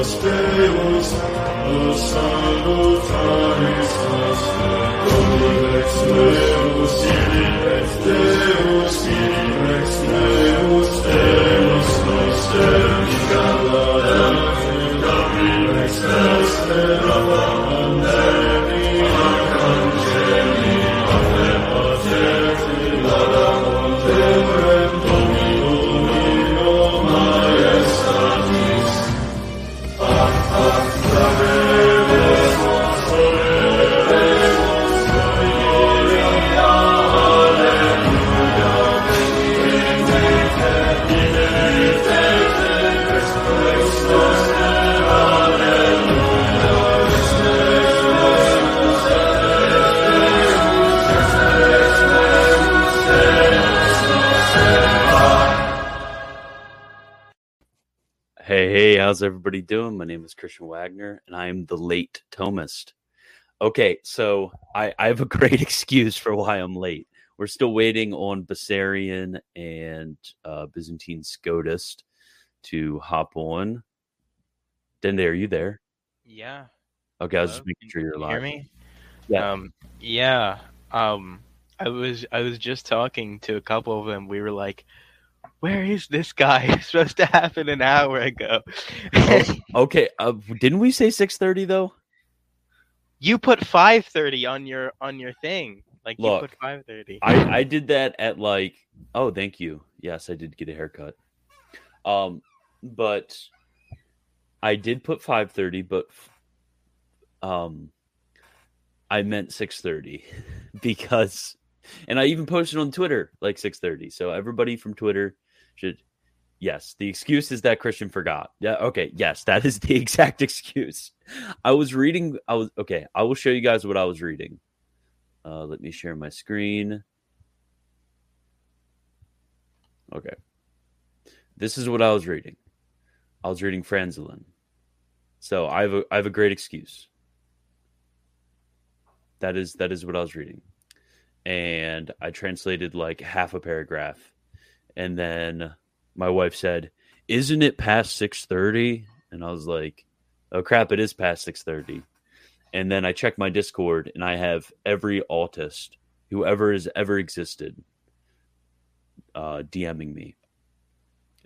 Deus, o salutaris nostre, Domini ex Deus, Siri ex Deus, Siri ex Deus, Deus noster, Gala Domini ex Deus, how's everybody doing? My name is Christian Wagner, and I am the late Thomist. Okay, so I, I have a great excuse for why I'm late. We're still waiting on Bessarion and uh, Byzantine Scotist to hop on. Dende, are you there? Yeah. Okay, I was Hello? just making sure you're Can you live. Hear me? Yeah. Um. Yeah. Um. I was I was just talking to a couple of them. We were like, "Where is this guy? It's supposed to happen an hour ago." Okay, uh, didn't we say 6:30 though? you put five thirty on your on your thing. Like Look, you put five thirty. I I did that at like oh thank you yes I did get a haircut, um but I did put five thirty but um I meant six thirty because and I even posted on Twitter like six thirty so everybody from Twitter should yes the excuse is that Christian forgot yeah okay yes that is the exact excuse I was reading I was okay I will show you guys what I was reading. Uh, let me share my screen. Okay. This is what I was reading. I was reading Franzelin. So I have a I have a great excuse. That is that is what I was reading. And I translated like half a paragraph. And then my wife said, "Isn't it past 6:30?" And I was like, "Oh crap, it is past 6:30." And then I checked my Discord and I have every autist who ever has ever existed uh, DMing me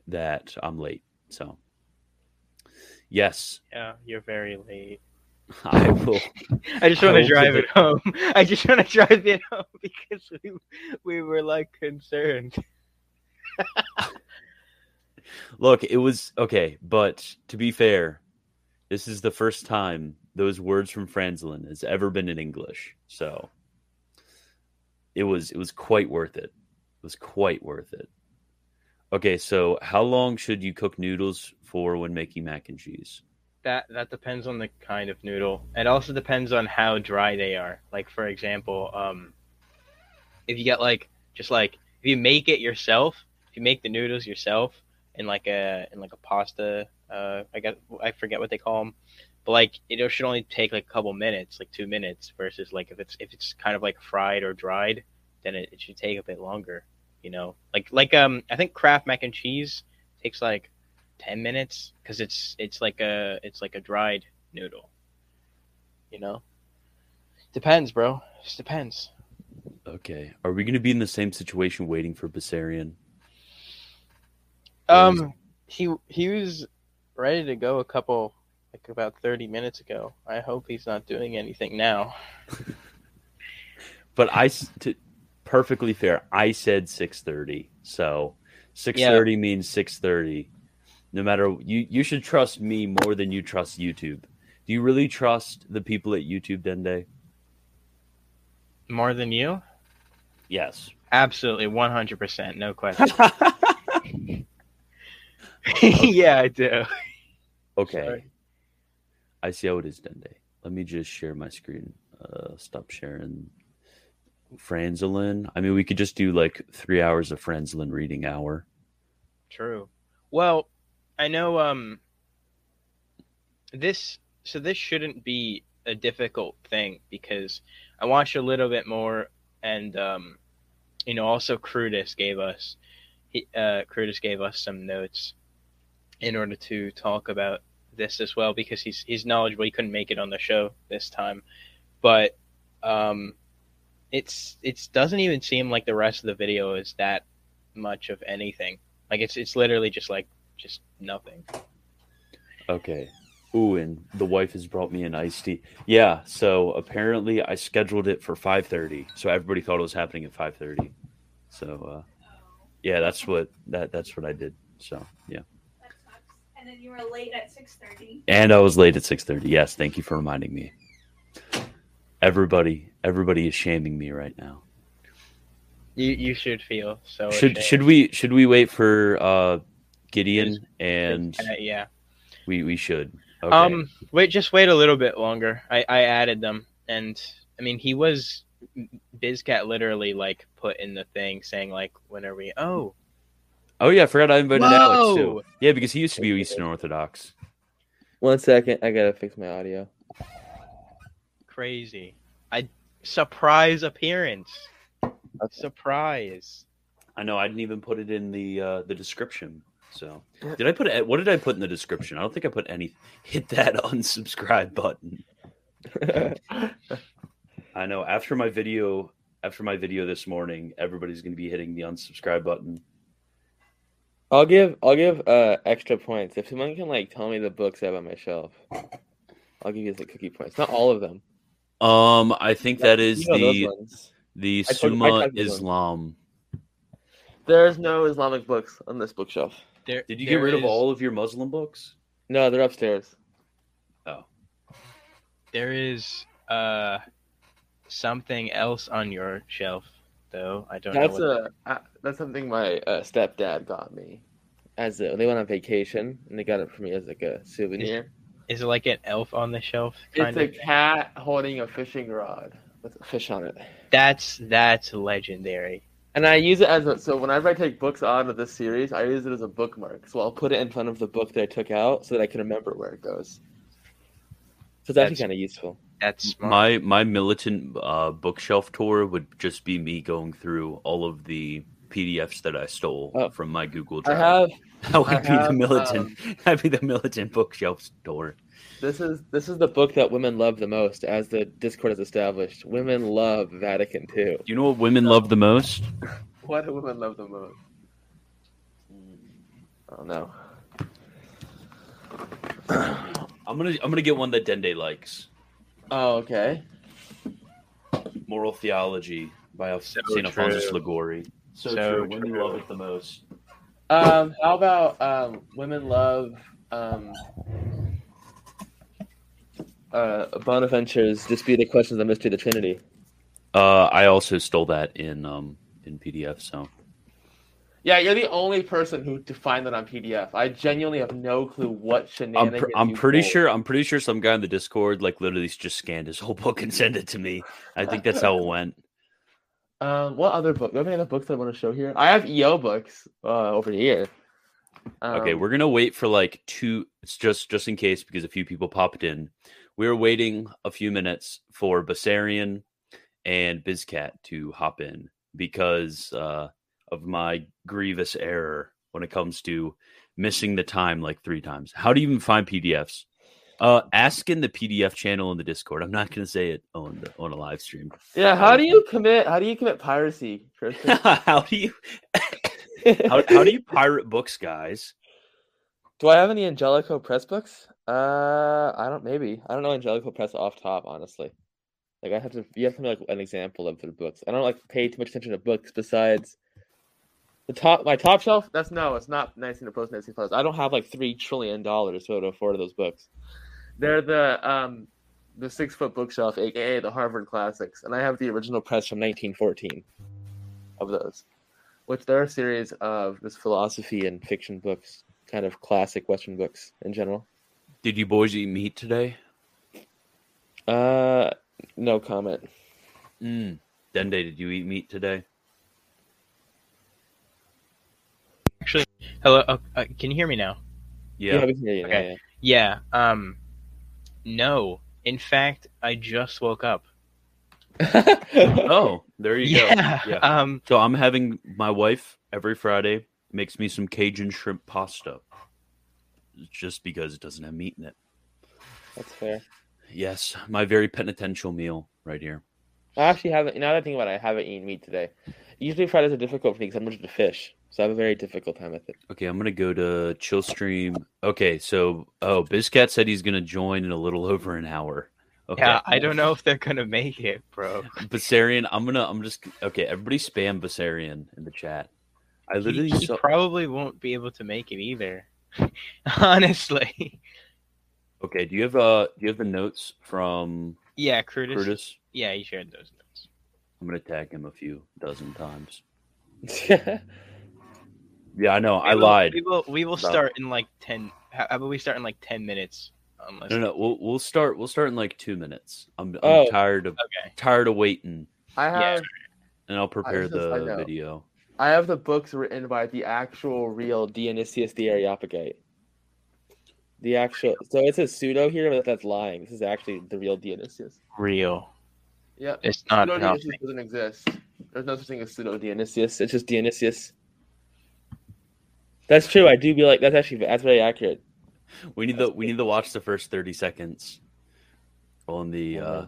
that I'm late. So, yes, yeah, you're very late. I will. I just want to drive it home. I just want to drive it home because we we were like concerned. Look, it was okay, but to be fair, this is the first time those words from Franzelin has ever been in English. So, it was it was quite worth it. It was quite worth it. Okay, so how long should you cook noodles for when making mac and cheese? That that depends on the kind of noodle. It also depends on how dry they are. Like for example, um, if you get like just like if you make it yourself, if you make the noodles yourself in like a in like a pasta, uh, I got I forget what they call them, but like it should only take like a couple minutes, like two minutes, versus like if it's if it's kind of like fried or dried, then it, it should take a bit longer. You know, like like um I think Kraft mac and cheese takes like 10 minutes because it's it's like a it's like a dried noodle you know depends bro just depends Okay, are we going to be in the same situation waiting for Bessarion? Um he he was ready to go a couple like about 30 minutes ago i hope he's not doing anything now But I to, perfectly fair. I said six thirty, so six thirty means six thirty. No matter you, you should trust me more than you trust YouTube. Do you really trust the people at YouTube, Dende? more than you Yes. absolutely 100% no question yeah i do Okay. Sorry. I see how it is, Dende. Let me just share my screen. Uh, stop sharing. Franzelin. I mean, we could just do like three hours of Franzelin reading hour. True. Well, I know um this so this shouldn't be a difficult thing because I watched a little bit more and um you know also Crudis gave us he uh Crudis gave us some notes in order to talk about this as well because he's he's knowledgeable. He couldn't make it on the show this time, but um, it's it doesn't even seem like the rest of the video is that much of anything. Like it's it's literally just like just nothing. Okay. Ooh, and the wife has brought me an iced tea. Yeah, so apparently I scheduled it for 5:30, so everybody thought it was happening at 5:30. So, uh, yeah, that's what that that's what I did. So, yeah. That sucks. And then you were late at six thirty. And I was late at 6:30. Yes, thank you for reminding me. Everybody, everybody is shaming me right now. You you should feel so. Should ashamed. should we should we wait for uh Gideon and Uh, yeah. we we should. Okay. Um, wait, just wait a little bit longer. I I added them, and I mean he was Bizcat literally like put in the thing saying like when are we? Oh, oh yeah, I forgot I invited Alex too. Yeah, because he used to be Eastern Orthodox. One second, I gotta fix my audio. crazy! I surprise appearance. A surprise. I know I didn't even put it in the uh, the description. So did I put it? What did I put in the description? I don't think I put any. Hit that unsubscribe button. I know after my video after my video this morning, everybody's going to be hitting the unsubscribe button. I'll give I'll give uh extra points if someone can like tell me the books I have on my shelf. I'll give you the cookie points. Not all of them. Um, I think that is You know the the I told- I Summa typed those ones. Islam. There's no Islamic books on this bookshelf. There, Did you get there rid of all of your Muslim books? No, they're upstairs. Oh, There is uh something else on your shelf, though. I don't That's know. What a uh, that's something my uh, stepdad got me. As a, they went on vacation and they got it for me as like a souvenir. Is it like an elf on the shelf? It's Kind a of. cat holding a fishing rod with a fish on it. That's that's legendary. And I use it as a so whenever I take books out of this series, I use it as a bookmark. So I'll put it in front of the book that I took out so that I can remember where it goes. So it's actually That's- kind of useful. That's smart. my my militant uh, bookshelf tour would just be me going through all of the PDFs that I stole Oh. from my Google I Drive. have that would I be have, the militant. That'd be the militant bookshelf tour. this is this is the book that women love the most, as the Discord has established. Women love Vatican II. You know what women love the most? What do women love the most? Oh no. I'm gonna I'm gonna get one that Dende likes. Oh okay. Moral Theology by Al- So Saint Alphonsus true. Liguori. So, So true. Women true. love it the most. Um, how about um, women love um, uh, Bonaventure's Dispute the Questions of the Mystery of the Trinity? Uh, I also stole that in um in PDF. So Yeah, you're the only person who defined that on PDF. I genuinely have no clue what I'm pr- I'm you pretty pulled. sure I'm pretty sure some guy in the Discord like literally just scanned his whole book and sent it to me. I think that's how it went. Um, what other book? Do I have any other books I want to show here? I have EO books uh, over here. Um, Okay, we're gonna wait for like two. It's just just in case because a few people popped in. We were waiting a few minutes for Bessarion and Bizcat to hop in because uh, of my grievous error when it comes to missing the time like three times. How do you even find PDFs? Uh, ask in the PDF channel in the Discord. I'm not gonna say it on the, on a live stream. Yeah, how do you commit? How do you commit piracy, Tristan? how do you how, how do you pirate books, guys? Do I have any Angelico Press books? Uh, I don't. Maybe I don't know Angelico Press off top. Honestly, like I have to. You have to know like an example of the books. I don't like pay too much attention to books. Besides, the top my top shelf. That's no. It's not nice in the post Nancy Flowers. I don't have like three trillion dollars to afford those books. They're the um the six foot bookshelf, aka the Harvard Classics, and I have the original press from 1914 of those, which they're a series of this philosophy and fiction books, kind of classic Western books in general. Did you boys eat meat today? Uh, no comment. Mm. Dende, did you eat meat today? Actually, hello. Uh, uh, can you hear me now? Yeah. we can hear you now, Okay. Yeah. Um, no. In fact, I just woke up. Oh, there you Yeah. go. Yeah. Um, So I'm having my wife every Friday makes me some Cajun shrimp pasta. just because it doesn't have meat in it. That's fair. Yes, my very penitential meal right here. I actually haven't. Now that I think about it, I haven't eaten meat today. Usually Fridays are difficult for me because I'm allergic to fish, so I have a very difficult time with it. Okay, I'm gonna go to chill stream. Okay, so oh, Bizcat said he's gonna join in a little over an hour. Okay. Yeah, I don't know if they're gonna make it, bro. Bessarion, I'm gonna I'm just okay, everybody spam Bessarion in the chat. I He, literally he saw probably won't be able to make it either. Honestly. Okay, do you have uh do you have the notes from Yeah, Curtis. Curtis? Yeah, he shared those notes. I'm gonna tag him a few dozen times. yeah, Yeah, I know, I will- lied. We will we will about- start in like ten how how about we start in like ten minutes? Unless No, no, we'll we'll start we'll start in like two minutes. I'm I'm Oh. tired of Okay. tired of waiting, I have and I'll prepare just- I the know. video. I have the books written by the actual real Dionysius the Areopagite. The actual, so it's a pseudo here, but that's lying. This is actually the real Dionysius. Real. Yep. It's not Pseudo healthy. Dionysius doesn't exist. There's no such thing as pseudo Dionysius. It's just Dionysius. That's true. I do be like that's actually that's very accurate. We need the we need to watch the first thirty seconds on the uh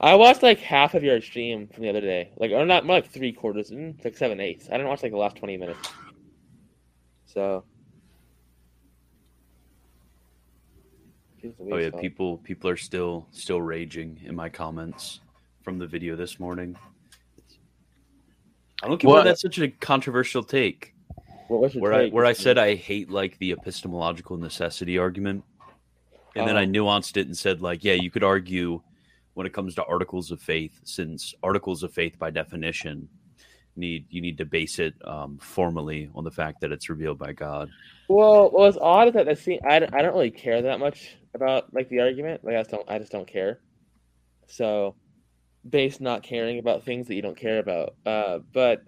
I watched like half of your stream from the other day, like or not more like three quarters, mm, like seven eighths. I didn't watch like the last twenty minutes. So. Oh yeah, people people are still still raging in my comments from the video this morning. I don't get why that's such a controversial take. What was your Where I where I said I hate like the epistemological necessity argument, and then I Oh. nuanced it and said like, yeah, you could argue when it comes to articles of faith, since articles of faith by definition need you need to base it um, formally on the fact that it's revealed by God. Well, what was odd is that I see I, don't- I don't really care that much about like the argument. Like I just don't I just don't care. So, based not caring about things that you don't care about. Uh, but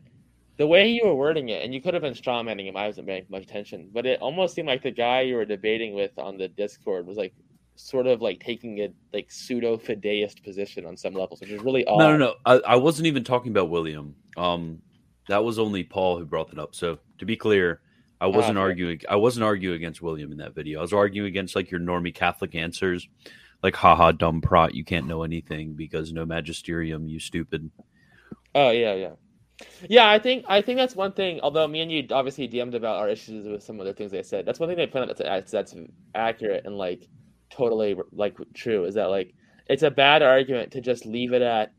the way you were wording it, and you could have been strawmanning him. I wasn't paying much attention, but it almost seemed like the guy you were debating with on the Discord was like sort of like taking a like pseudo fideist position on some levels, which is really odd. No, no, no. I, I wasn't even talking about William. Um, that was only Paul who brought that up. So to be clear, I wasn't fair. arguing. I wasn't arguing against William in that video. I was arguing against like your normie Catholic answers, like haha dumb prot. You can't know anything because no magisterium. You stupid. Oh yeah, yeah, yeah. I think I think that's one thing. Although me and you obviously DM'd about our issues with some of the things they said. That's one thing they point out that's that's accurate and like totally like true is that like it's a bad argument to just leave it at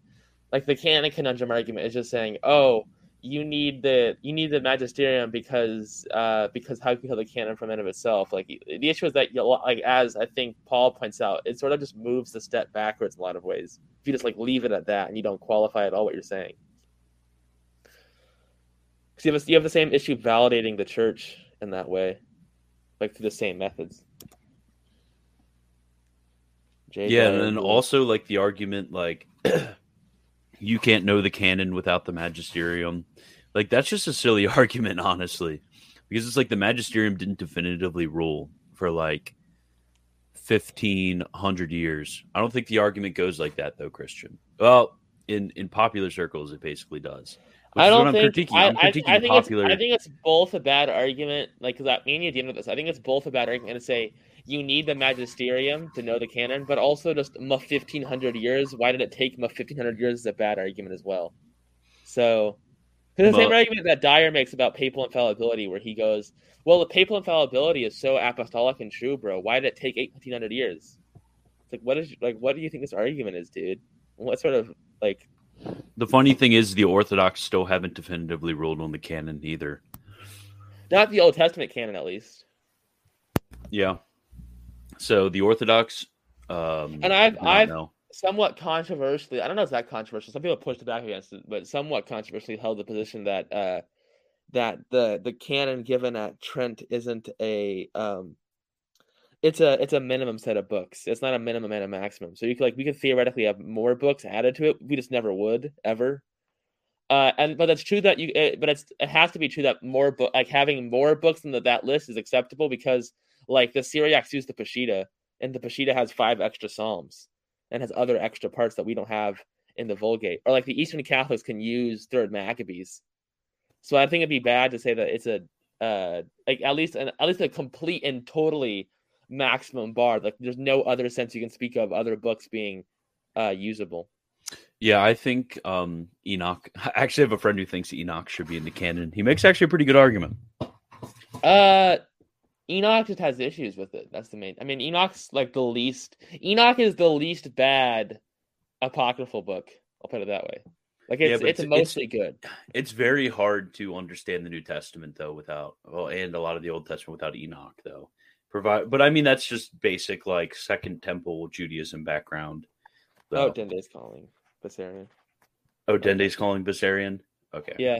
like the canon conundrum argument is just saying oh you need the you need the magisterium because uh because how can you the canon from in of itself. Like the issue is that you like as i think paul points out it sort of just moves the step backwards in a lot of ways. If you just like leave it at that and you don't qualify at all what you're saying. Because you have, a- you have the same issue validating the church in that way like through the same methods. Jay Yeah, and then also like the argument like you can't know the canon without the magisterium. Like that's just a silly argument, honestly, because it's like the magisterium didn't definitively rule for like fifteen hundred years. I don't think the argument goes like that, though, Christian. Well, in in popular circles, it basically does. Which I don't I'm think. critiquing. I, I, I think popular. it's. I think it's both a bad argument. Like, cause that me and you dealing with this. I think it's both a bad argument to say you need the magisterium to know the canon, but also just ma fifteen hundred years. Why did it take ma fifteen hundred years? Is a bad argument as well. So, the same argument that Dyer makes about papal infallibility, where he goes, "Well, the papal infallibility is so apostolic and true, bro. Why did it take eighteen hundred years?" It's like, what is like, what do you think this argument is, dude? What sort of like? the funny thing is, the Orthodox still haven't definitively ruled on the canon either. Not the Old Testament canon, at least. Yeah. So the Orthodox, um, And I've- I've- know. somewhat controversially, I don't know if it's that controversial. Some people pushed back against it, but somewhat controversially held the position that uh, that the the canon given at Trent isn't a um, it's a it's a minimum set of books. It's not a minimum and a maximum. So you could like we could theoretically have more books added to it. We just never would ever. Uh, and but that's true that you uh, but it's it has to be true that more book like having more books than the, that list is acceptable because like the Syriacs use the Peshitta and the Peshitta has five extra psalms and has other extra parts that we don't have in the Vulgate. Or like the Eastern Catholics can use Third Maccabees. So I think it'd be bad to say that it's a uh like at least an at least a complete and totally maximum bar. Like there's no other sense you can speak of other books being uh usable. Yeah, I think um, Enoch. I actually have a friend who thinks Enoch should be in the canon. He makes actually a pretty good argument. Uh Enoch just has issues with it. That's the main. I mean, Enoch's like the least. Enoch is the least bad apocryphal book. I'll put it that way. Like it's but it's, it's- mostly good. It's very hard to understand the New Testament though without well, and a lot of the Old Testament without Enoch though. Provide, but I mean that's just basic like Second Temple Judaism background. Oh, So- Dende's calling Bessarion. oh, Dende's calling Bessarion. Okay. Yeah.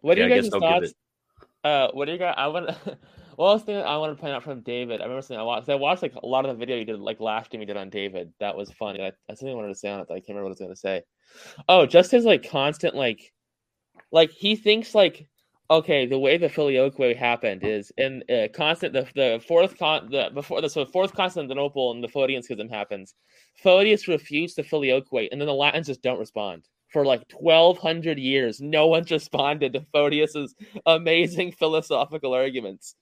What Yeah, you guys' thoughts? Uh, what do you guys? I want. Well, else thing I wanted to point out from David. I remember something I watched. I watched like a lot of the video you did, like last stream you did on David. That was funny. I, something I wanted to say on it. I can't remember what I was going to say. Oh, just his like constant like, like he thinks like, okay, the way the filioque happened is in uh, constant the the fourth con the before the so fourth Constantinople and the Photian schism happens. Photius refused the filioque, and then the Latins just don't respond. For like twelve hundred years, no one's responded to Photius's amazing philosophical arguments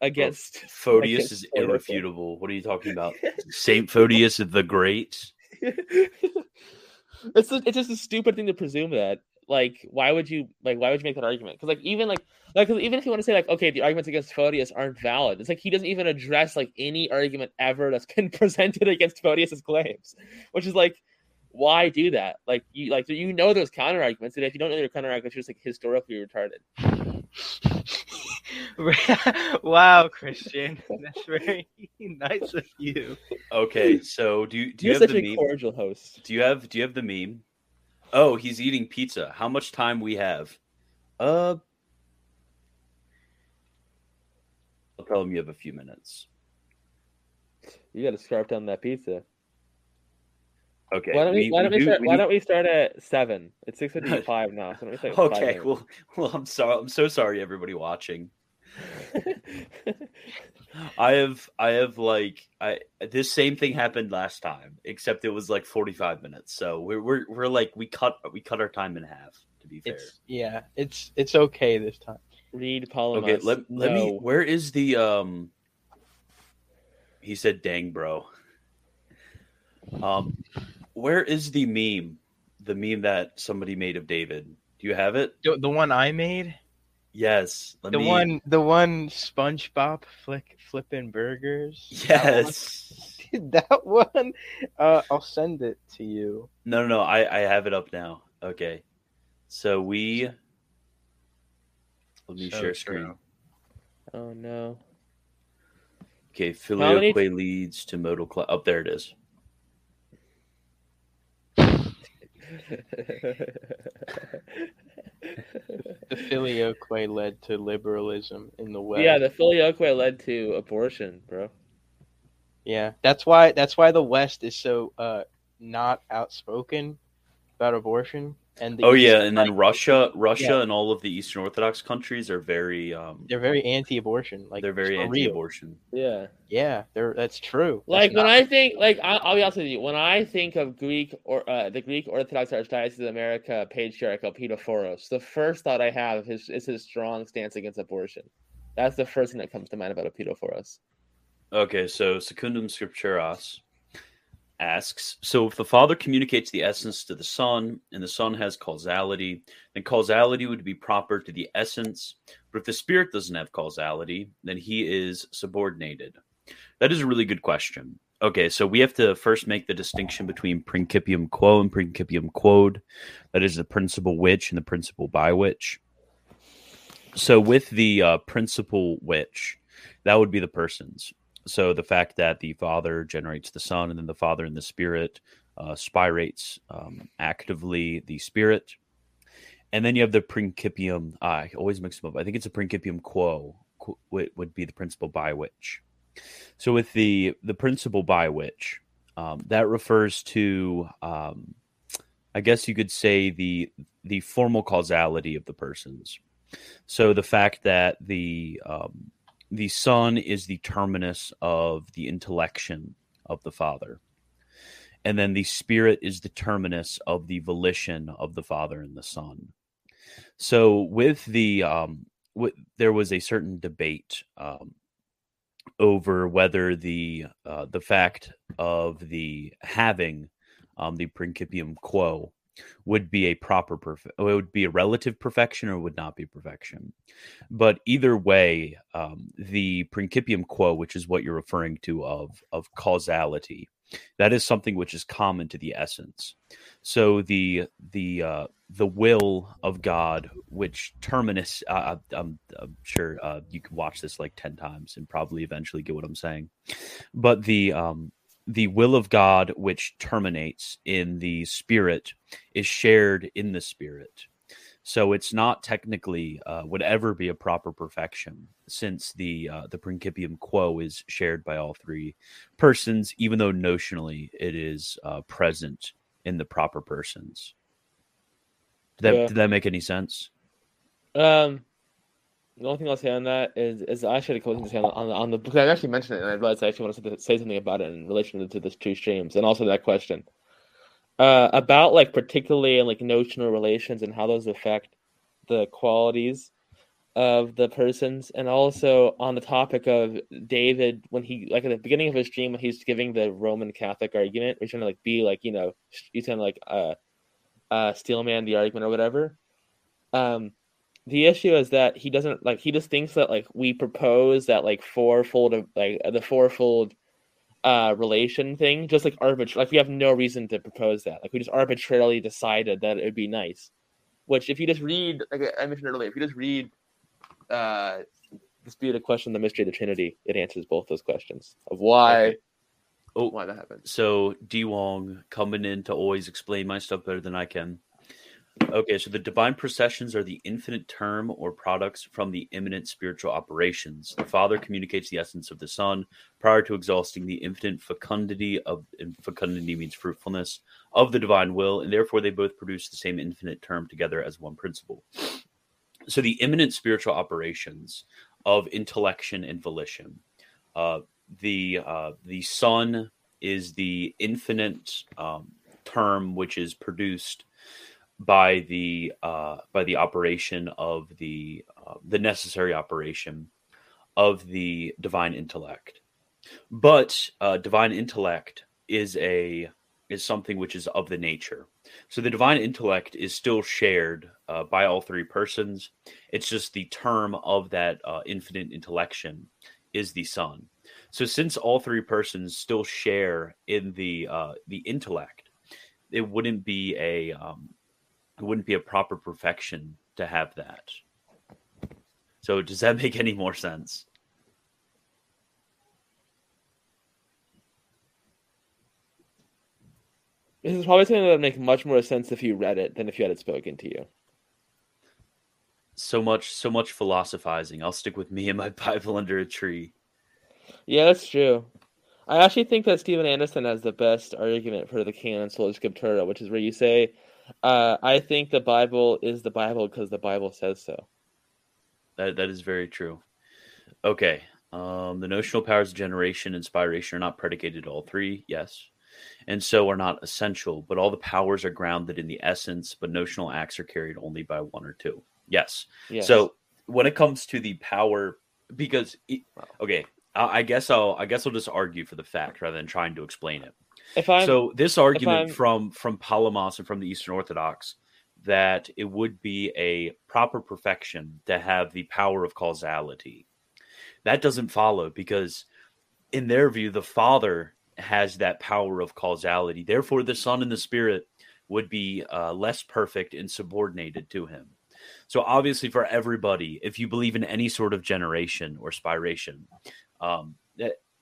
against. Photius is irrefutable. What are you talking about? Saint Photius the Great. it's a- it's just a stupid thing to presume that. Like, why would you like? Why would you make that argument? Because like even like like even if you want to say like okay, the arguments against Photius aren't valid, it's like he doesn't even address like any argument ever that's been presented against Photius's claims, which is like. Why do that? Like you, like you know those counter arguments, and if you don't know your counter arguments, you're just like historically retarded. wow, Christian, that's very nice of you. Okay, so do you do you You're have such the a meme? cordial host. Do you have do you have the meme? Oh, he's eating pizza. How much time we have? Uh I'll tell him you have a few minutes. You got to scarf down that pizza. Okay. why don't we, why don't we, do- start? we why don't we start at seven? It's six fifty five now. So don't we start at five Okay, minutes? well well I'm sorry I'm so sorry everybody watching. I have I have like I this same thing happened last time, except it was like 45 minutes. So we're we're we're like we cut we cut our time in half, to be fair. It's yeah, it's it's okay this time. Read Polymus. Okay, let, let me. Where is the um? He said, "Dang, bro." Um, where is the meme? The meme that somebody made of David. Do you have it? The, the one I made, Yes. Let the me. one, the one SpongeBob flick flipping burgers. Yes. that one. Uh, I'll send it to you. No, no, no. I I have it up now. Okay. So we. Let me So share screen. true. Oh no. Okay, many- filioque leads to modal class. Up there it is. The filioque led to liberalism in the West. yeah, the filioque led to abortion, bro. Yeah, that's why that's why the West is so uh not outspoken about abortion. And the Oh East yeah, and then like- Russia, Russia, Yeah. and all of the Eastern Orthodox countries are very um. they're very anti-abortion. Like they're very anti-abortion. Yeah. Yeah, they're that's true. That's Like when not- I think, like I'll, I'll be honest with you, when I think of Greek or uh, the Greek Orthodox Archdiocese of America patriarch Elpidophoros, the first thought I have is, is his strong stance against abortion. That's the first thing that comes to mind about Elpidophoros. Okay, so Secundum Scripturas asks So if the Father communicates the essence to the Son, and the Son has causality, then causality would be proper to the essence. But if the Spirit doesn't have causality, then he is subordinated. That is a really good question. Okay, so we have to first make the distinction between principium quo and principium quod. That is the principle which and the principle by which. So with the uh, principle which, that would be the persons. So the fact that the Father generates the Son, and then the Father and the Spirit uh, spirates um, actively the Spirit, and then you have the principium. I always mix them up. I think it's a principium quo qu- would be the principle by which. So with the the principle by which, um, that refers to, um, I guess you could say the the formal causality of the persons. So the fact that the um, the Son is the terminus of the intellection of the Father. And then the Spirit is the terminus of the volition of the Father and the Son. So with the um, there was a certain debate um, over whether the uh, the fact of the having um, the principium quo would be a proper perfect it would be a relative perfection or would not be perfection but either way um, the principium quo which is what you're referring to of of causality that is something which is common to the essence so the the uh, the will of God, which terminus, uh, I'm, I'm sure uh, you can watch this like ten times and probably eventually get what I'm saying. But the um, the will of God, which terminates in the spirit, is shared in the spirit. So it's not technically uh, would ever be a proper perfection, since the uh, the principium quo is shared by all three persons, even though notionally it is uh, present in the proper persons. Did that Yeah. did that make any sense? Um, the only thing I'll say on that is, is I actually had a thing to say on the, on on the book. I actually mentioned it, and I realized I actually wanted to say something about it in relation to the two streams, and also that question uh, about like particularly like notional relations and how those affect the qualities of the persons, and also on the topic of David when he like at the beginning of his stream when he's giving the Roman Catholic argument, he's trying to like be like you know he's trying to like uh uh steelman the argument or whatever. Um, the issue is that he doesn't like he just thinks that like we propose that like fourfold of like the fourfold uh relation thing just like arbitrary like we have no reason to propose that like we just arbitrarily decided that it would be nice which if you just read like i mentioned earlier if you just read uh disputed question the mystery of the trinity it answers both those questions of why Okay. Oh, why that happened so D Wong coming in to always explain my stuff better than I can. Okay, so the divine processions are the infinite term or products from the immanent spiritual operations. The Father communicates the essence of the Son prior to exhausting the infinite fecundity of and fecundity means fruitfulness of the divine will, and therefore they both produce the same infinite term together as one principle. So the immanent spiritual operations of intellection and volition. Uh, the uh, the Son is the infinite um, term which is produced by the uh, by the operation of the uh, the necessary operation of the divine intellect. But uh, divine intellect is a is something which is of the nature. So the divine intellect is still shared uh, by all three persons. It's just the term of that uh, infinite intellection is the Son. So since all three persons still share in the uh, the intellect, it wouldn't be a um, it wouldn't be a proper perfection to have that. So does that make any more sense? this is probably something that would make much more sense if you read it than if you had it spoken to you So much so much philosophizing. I'll stick with me and my Bible under a tree. Yeah, that's true. I actually think that Stephen Anderson has the best argument for the canon sola scriptura, which is where you say, uh, "I think the Bible is the Bible because the Bible says so." That that is very true. Okay. Um, the notional powers of generation inspiration are not predicated all three, yes. And so are not essential, but all the powers are grounded in the essence, but notional acts are carried only by one or two. Yes. Yes. So when it comes to the power, because it- okay, I, I guess I'll I guess I'll just argue for the fact rather than trying to explain it. So this argument from from Palamas and from the Eastern Orthodox that it would be a proper perfection to have the power of causality. That doesn't follow because in their view the Father has that power of causality. Therefore the Son and the Spirit would be uh, less perfect and subordinated to him. So obviously for everybody, if you believe in any sort of generation or spiration, um,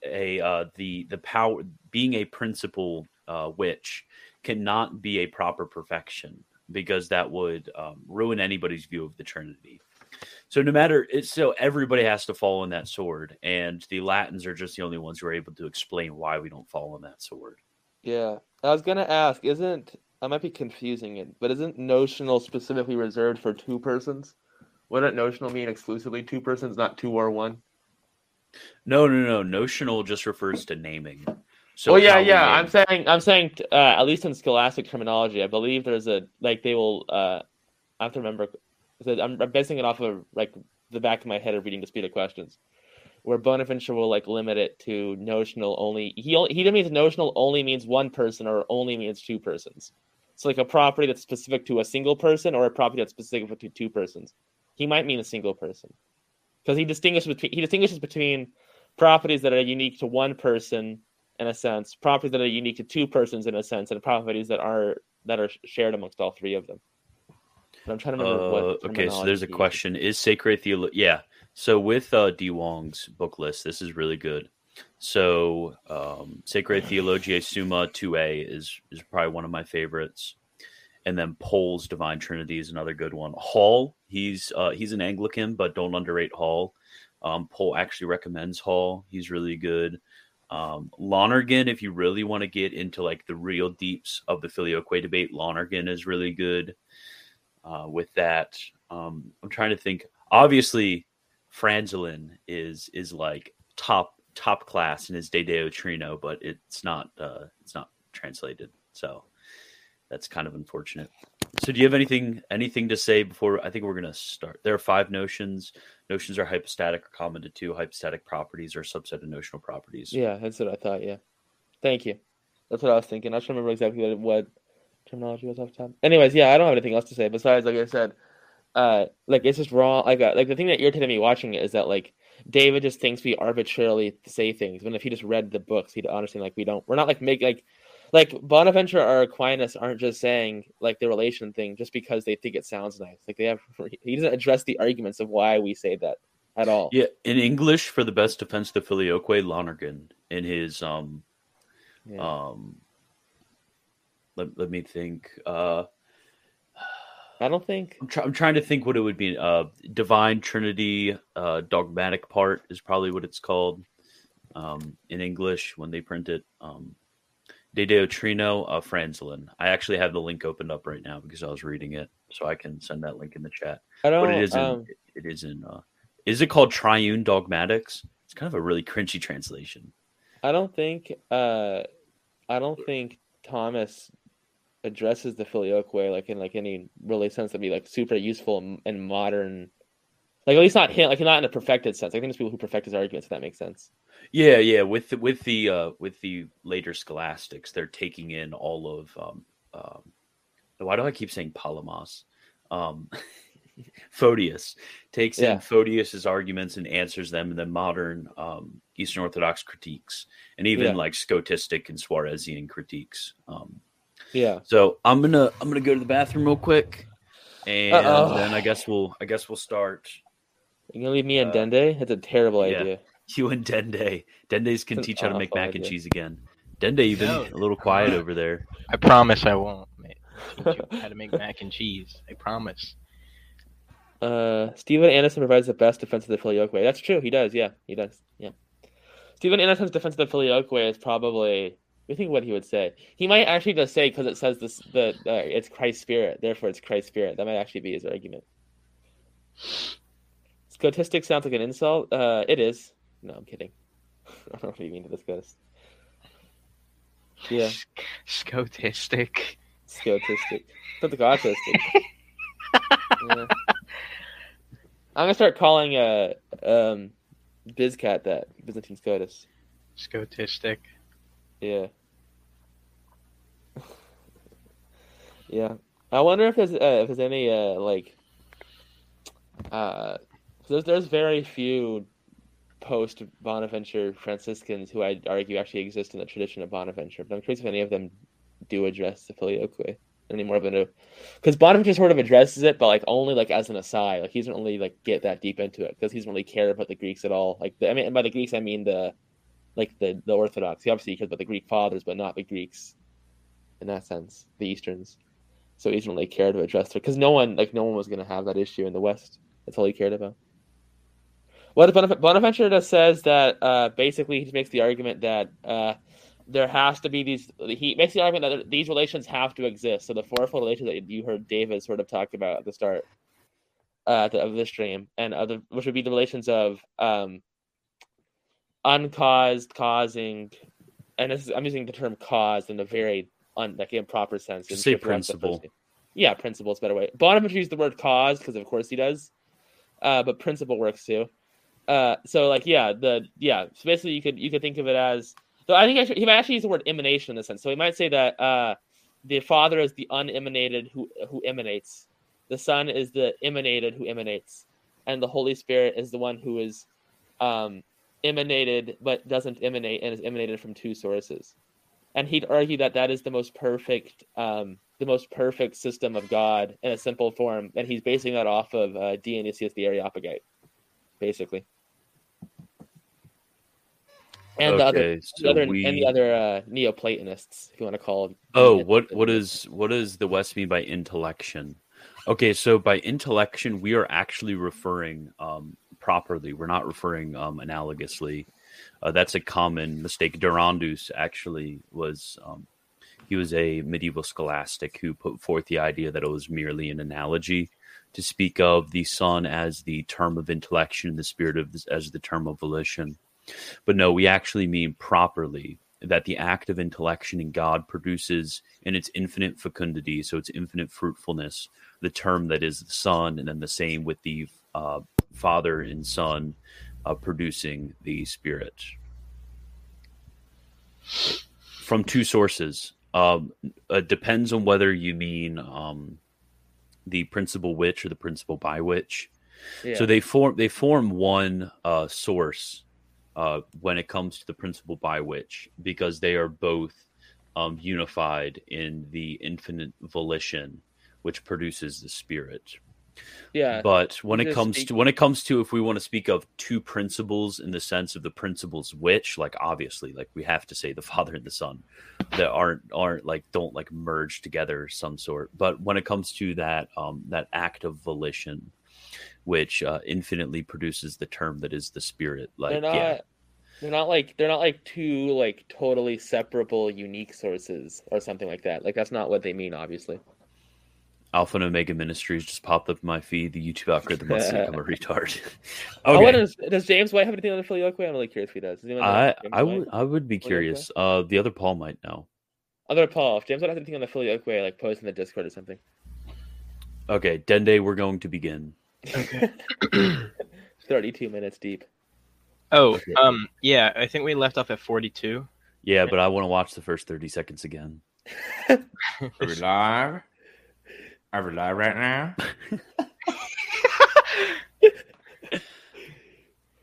a uh, the the power being a principal uh, which cannot be a proper perfection because that would um, ruin anybody's view of the Trinity. So no matter it's so everybody has to fall on that sword, and the Latins are just the only ones who are able to explain why we don't fall on that sword. yeah, I was gonna ask, isn't I might be confusing it, but isn't notional specifically reserved for two persons? Wouldn't notional mean exclusively two persons, not two or one? No, no, no. Notional just refers to naming. So well, yeah, yeah. I'm saying, I'm saying, uh, at least in scholastic terminology, I believe there's a like they will. Uh, I have to remember. I'm, I'm basing it off of like the back of my head of reading disputed questions, where Bonaventure will like limit it to notional only. He only, he means notional only means one person or only means two persons. So like a property that's specific to a single person or a property that's specific to two persons. He might mean a single person because he distinguishes between he distinguishes between properties that are unique to one person in a sense, properties that are unique to two persons in a sense, and properties that are that are shared amongst all three of them. But I'm trying to remember Uh, what. okay, so there's a question: Is sacred theology? Yeah. So with uh, D Wong's book list, this is really good. So um, Sacrae Theologiae Summa 2a is is probably one of my favorites, and then Paul's Divine Trinity is another good one. Hall, he's uh, he's an Anglican, but don't underrate Hall. Um, Paul actually recommends Hall. He's really good. Um, Lonergan, if you really want to get into like the real deeps of the filioque debate, Lonergan is really good. Uh, with that, um, I'm trying to think. Obviously, Franzelin is is like top top class in his De Deo Trino, but it's not uh, it's not translated. So that's kind of unfortunate. So, do you have anything anything to say before? I think we're gonna start. There are five notions. Notions are hypostatic or common to two. Hypostatic properties or subset of notional properties. Yeah, that's what I thought. Yeah, thank you. That's what I was thinking. I was trying to remember exactly what, what terminology was off the top. Anyways, yeah, I don't have anything else to say besides, like I said, uh, like it's just wrong. Like, uh, like the thing that irritated me watching it is that like David just thinks we arbitrarily say things. When if he just read the books, he'd understand. Like we don't. We're not like make like like Bonaventure or Aquinas aren't just saying like the relation thing just because they think it sounds nice. Like they have. He doesn't address the arguments of why we say that at all. Yeah, in English, for the best defense to filioque, Lonergan in his um Yeah. um. Let, let me think. Uh, I don't think. I'm, try- I'm trying to think what it would be. Uh, Divine Trinity, uh, dogmatic part is probably what it's called um, in English when they print it. Um, De Deo Trino, uh, I actually have the link opened up right now because I was reading it, so I can send that link in the chat. I don't. But it is in. um, it is in. Uh, is it called Triune Dogmatics? It's kind of a really cringy translation. I don't think uh I don't think Thomas addresses the filioque way like in like any really sense that'd be like super useful and modern like at least not him like not in a perfected sense. I think there's people who perfect his arguments if that makes sense. Yeah, yeah. With the, with the uh, with the later scholastics, they're taking in all of. Um, um, why do I keep saying Palamas? Um, Photius takes Yeah. in Photius's arguments and answers them in the modern um, Eastern Orthodox critiques, and even Yeah. like Scotistic and Suarezian critiques. Um, Yeah. so I'm gonna I'm gonna go to the bathroom real quick, and Uh-oh. then I guess we'll I guess we'll start. You gonna leave me and Uh, Dende? That's a terrible yeah. idea. You and Dende. Dende's can It's teach how to make awful mac and cheese again. Dende, you've been No. a little quiet over there. I promise I won't. mate. Teach you how to make mac and cheese. I promise. Uh, Stephen Anderson provides the best defense of the filioque. That's true. He does. Yeah, he does. Yeah. Stephen Anderson's defense of the filioque is probably. I think what he would say. He might actually just say because it says this the uh, it's Christ's spirit, therefore it's Christ's spirit. That might actually be his argument. Scotistic sounds like an insult. Uh, it is. No, I'm kidding. I don't know what you mean to this ghost. Yeah, Scotistic. scotistic. But the autistic. yeah. I'm gonna start calling uh um Bizcat that Byzantine Scotus. Scotistic. Yeah. yeah. I wonder if there's uh, if there's any uh like uh there's there's very few post Bonaventure Franciscans who I'd argue actually exist in the tradition of Bonaventure, but I'm curious if any of them do address the filioque any more than because Bonaventure sort of addresses it, but like only like as an aside, like he doesn't really like get that deep into it because he doesn't really care about the Greeks at all. Like the, I mean, and by the Greeks I mean the like the the Orthodox. He obviously cares about the Greek fathers, but not the Greeks in that sense, the Easterns. So he doesn't really care to address it because no one like no one was going to have that issue in the West. That's all he cared about. What just says that uh, basically he makes the argument that uh, there has to be these. He makes the argument that these relations have to exist. So the fourfold relations that you heard David sort of talk about at the start uh, of this stream, and other, which would be the relations of um, uncaused, causing, and this is, I'm using the term "caused" in a very un, like improper sense. Say principle. Yeah, principle is a better way. Bonaventure used the word "caused" because, of course, he does. uh, but principle works too. Uh, so like yeah, the yeah. So basically, you could you could think of it as. So I think actually, he might actually use the word emanation in the sense. So he might say that uh, the Father is the unemanated who who emanates, the Son is the emanated who emanates, and the Holy Spirit is the one who is um, emanated but doesn't emanate and is emanated from two sources. And he'd argue that that is the most perfect, um, the most perfect system of God in a simple form, and he's basing that off of uh, Dionysius the Areopagite, basically. And the other, Okay, the so other we- and the other uh, Neoplatonists, if you want to call. Oh, what what is what does the West mean by intellection? Okay, so by intellection, we are actually referring um, properly. We're not referring um, analogously. Uh, that's a common mistake. Durandus actually was um, he was a medieval scholastic who put forth the idea that it was merely an analogy to speak of the Son as the term of intellection, the spirit of this, as the term of volition. But no, we actually mean properly that the act of intellection in God produces in its infinite fecundity, so its infinite fruitfulness, the term that is the Son, and then the same with the uh, Father and Son uh, producing the Spirit. From two sources. Um, it depends on whether you mean um, the principle which or the principle by which. Yeah. So they form they form one uh, source uh, when it comes to the principle by which, because they are both um, unified in the infinite volition, which produces the spirit. yeah, But when it comes to when it comes to if we want to speak of two principles in the sense of the principles which, like obviously, like we have to say the Father and the Son, that aren't aren't like don't like merge together some sort. But when it comes to that um, that act of volition, which uh, infinitely produces the term that is the spirit, like they're not. yeah, They're not like they're not like two like totally separable unique sources or something like that. Like that's not what they mean, obviously. Alpha and Omega Ministries just popped up in my feed. The YouTube algorithm wants to think I'm a retard. Oh, okay. is, does James White have anything on the Filioque? I'm really curious if he does. Does I I White? would I would be curious. Uh, the other Paul might know. Other Paul, if James White has anything on the Filioque, like post in the Discord or something. Okay, Dende, we're going to begin. Okay. 32 minutes deep. Oh, um, yeah, I think we left off at 42. Yeah, but I want to watch the first 30 seconds again. Are we live? Are we live right now?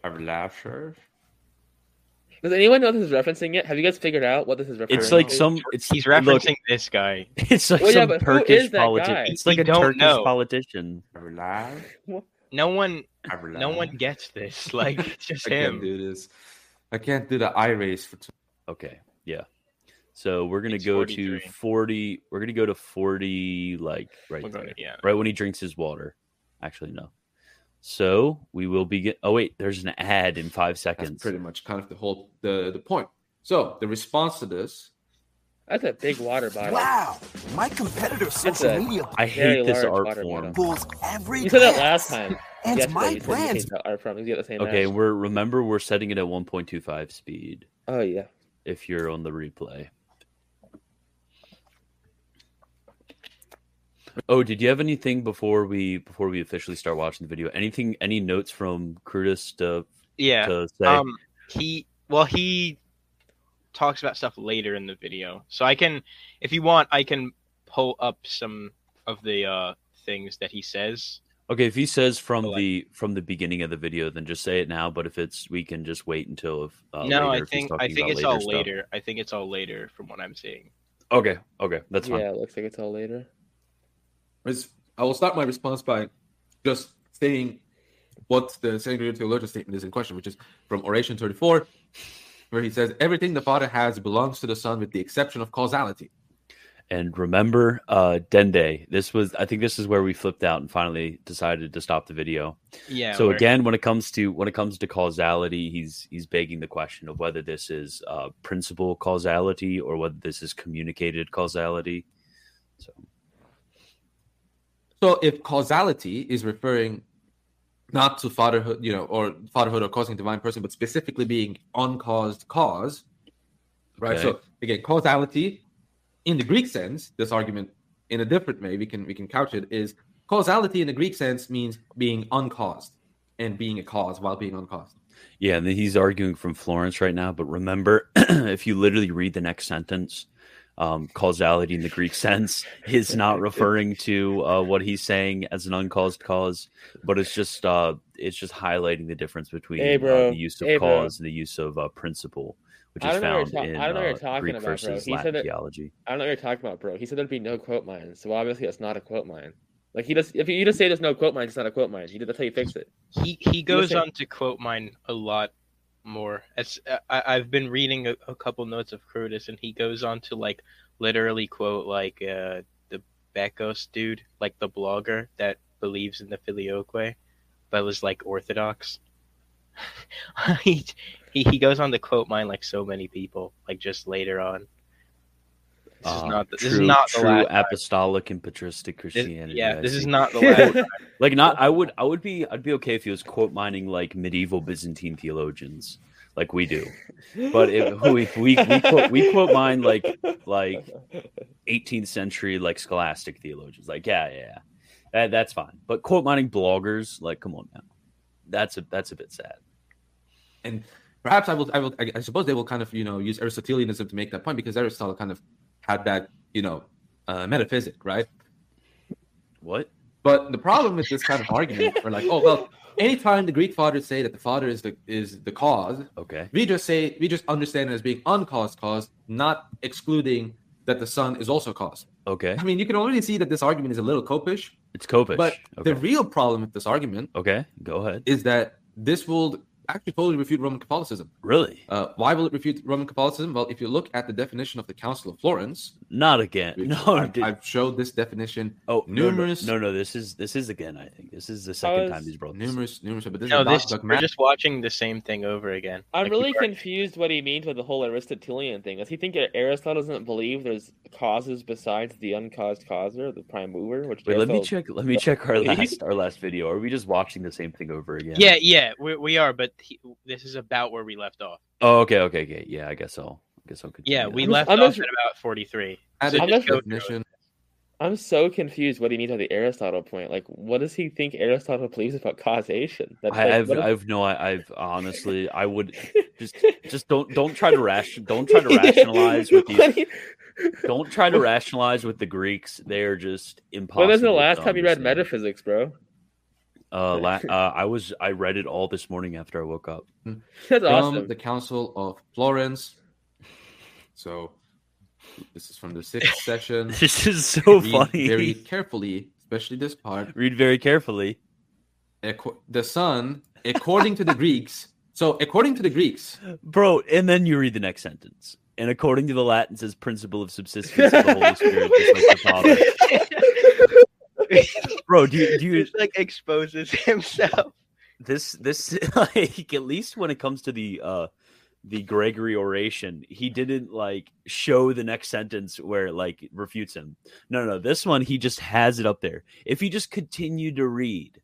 Are we live, sir? Does anyone know what this is referencing yet? Have you guys figured out what this is referencing? It's like to? some. It's He's look, referencing this guy. it's like Well, some but who Turkish politician. It's like We a don't Turkish know. politician. Are? No one, Are we live? no one gets this. Like, it's just I can't do this. I can't do the eye race for two. Okay, yeah. So we're gonna It's go to 40. We're gonna go to 40, like right We're there. going, yeah. right when he drinks his water. Actually, no. So we will begin. Oh wait, there's an ad in five seconds. That's seconds. pretty much kind of the whole the the point. So the response to this, That's a big water bottle. Wow, my competitor's social a- media I hate this art water form. bottle. pulls every You said that last time. And Yesterday, my you said you brand's changed that art from. You get the same. Okay, match. we're remember we're setting it at 1.25 speed. Oh yeah. If you're on the replay. Oh, did you have anything before we before we officially start watching the video? Anything? Any notes from Curtis to Yeah. to say? Um, he, well, he talks about stuff later in the video. So I can, if you want, I can pull up some of the uh things that he says. Okay, if he says from But, like- the from the beginning of the video, then just say it now. But if it's we can just wait until if uh, no, later I think I think about it's all stuff. later. I think it's all later from what I'm seeing. Okay, okay, that's fine. Yeah, it looks like it's all later. Is I will start my response by just saying what the St. Gregory theologian statement is in question, which is from Oration 34, where he says, Everything the Father has belongs to the Son with the exception of causality. And remember, uh, Dende. This was I think this is where we flipped out and finally decided to stop the video. Yeah. so where- again, when it comes to when it comes to causality, he's he's begging the question of whether this is uh, principal causality or whether this is communicated causality. So So if causality is referring not to fatherhood, you know, or fatherhood or causing divine person, but specifically being uncaused cause, right? Okay. So again, causality in the Greek sense, this argument in a different way, we can we can couch it is causality in the Greek sense means being uncaused. and being a cause while being uncaused. Yeah, and he's arguing from Florence right now. But remember, if you literally read the next sentence, um, causality in the Greek sense is not referring to uh, what he's saying as an uncaused cause, but it's just uh, it's just highlighting the difference between Hey, uh, the use of Hey, bro. cause and the use of uh, principle, which I is don't know what found you're ta- in I don't know what you're uh, talking Greek about, bro. versus He Latin said that- theology. I don't know what you're talking about, bro. He said there'd be no quote mine, so obviously that's not a quote mine. Like he just if you just say there's no quote mine, it's not a quote mine. You did that's how you fix it. he he goes saying- on to quote mine a lot more. As I, I've been reading a, a couple notes of Curtis, and he goes on to like literally quote like uh, the Bekkos dude, like the blogger that believes in the filioque, but was like Orthodox. he, he he goes on to quote mine like so many people, like just later on. This is Uh, not the, true, this is not the true last time. apostolic and patristic This- Christianity. yeah, I this is not the last. time. like not. I would. I would be. I'd be okay if he was quote mining like medieval Byzantine theologians, like we do. But if we we we quote, we quote mine like like 18th century like scholastic theologians. Like yeah, yeah, yeah. That, that's fine. But quote mining bloggers, like come on now, that's a that's a bit sad. And perhaps I will, I will, I I suppose they will kind of, you know, use Aristotelianism to make that point because Aristotle kind of had that, you know, uh, metaphysic, right? What? But the problem with this kind of argument, we're like, oh well, anytime the Greek fathers say that the father is the is the cause, Okay. we just say we just understand it as being uncaused cause, not excluding that the son is also cause. Okay. I mean, you can already see that this argument is a little copish, It's copish. but okay. the real problem with this argument okay. Go ahead. is that this will actually totally refute Roman Catholicism. Really? Uh, why will it refute Roman Catholicism? Well, if you look at the definition of the Council of Florence, Not again. No. I've, I've showed this definition oh, no, no, numerous- No, no, This is this is again. I think this is the second is time he's brought this. numerous, numerous, but this No, is this not we're just watching the same thing over again. I'm Like, really confused what he means with the whole Aristotelian thing. Does he think Aristotle doesn't believe there's causes besides the uncaused causer, the prime mover? Which Wait, let me check. Let me check our last our last video. Are we just watching the same thing over again? Yeah, yeah, we, we are, but he, this is about where we left off. Oh, okay, okay, okay. Yeah, I guess so. I guess I'll continue. Yeah, we I'm left just- off I'm just- at about 43. So a I'm just just- go through it. definition, I'm so confused what he means by the Aristotle point. Like, what does he think Aristotle believes about causation? That's I, like, I've I've no. I, I've honestly, I would just just don't don't try to ration don't try to rationalize with these. Do you- Don't try to rationalize with the Greeks. They are just impossible. When was the last time you read metaphysics, bro? Uh, la- uh, I was I read it all this morning after I woke up. That's from awesome. the Council of Florence. So, this is from the sixth session. This is so Read funny. very carefully, especially this part. Read very carefully. Acco- The son, according to the Greeks. So, according to the Greeks, Bro, and then you read the next sentence. And according to the Latin, says principle of subsistence of the Holy Spirit, just like the Father. Bro, do you, do you Just like exposes himself. this this like at least when it comes to the uh the Gregory oration, he didn't like show the next sentence where it, like refutes him. No, no, this one he just has it up there. If he just continued to read,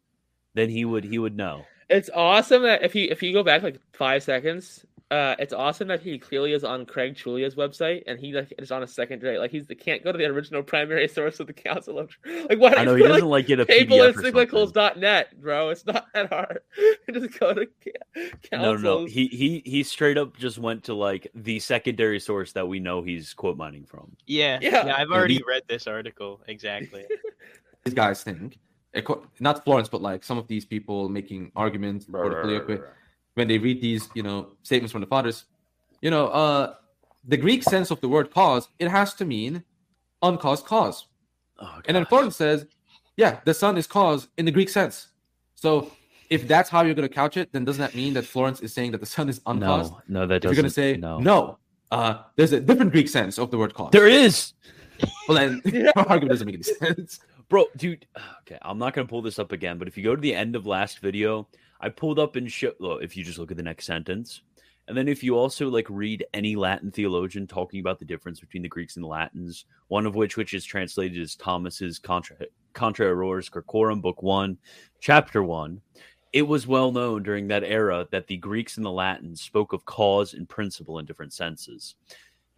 then he would he would know. It's awesome that if you if you go back like five seconds, uh, it's awesome that he clearly is on Craig Chulia's website and he like is on a secondary. Like he's can't go to the original primary source of the council of like what I know he doesn't like get a Papal PDF or something. encyclicals.net, bro. It's not that hard. just go to ca- No, no, no. He he he straight up just went to like the secondary source that we know he's quote mining from. Yeah, Yeah. yeah, I've already read this article exactly. these guys think, not Florence, but like some of these people making arguments for the filioque, when they read these, you know, statements from the fathers, you know, uh, the Greek sense of the word cause, it has to mean uncaused cause. Oh, And then. Florence says, yeah, the son is cause in the Greek sense. So if that's how you're going to couch it, then doesn't that mean that Florence is saying that the son is uncaused? no, no, that if doesn't. you're going to say no, no, uh, there's a different Greek sense of the word cause. there is. Well, then your argument doesn't make any sense. Bro, dude. Okay, I'm not gonna pull this up again, but if you go to the end of last video, I pulled up and show. Look, if you just look at the next sentence, and then if you also like read any Latin theologian talking about the difference between the Greeks and the Latins, one of which which is translated as Thomas's Contra Contra Errores Graecorum, Book One, Chapter One. It was well known during that era that the Greeks and the Latins spoke of cause and principle in different senses.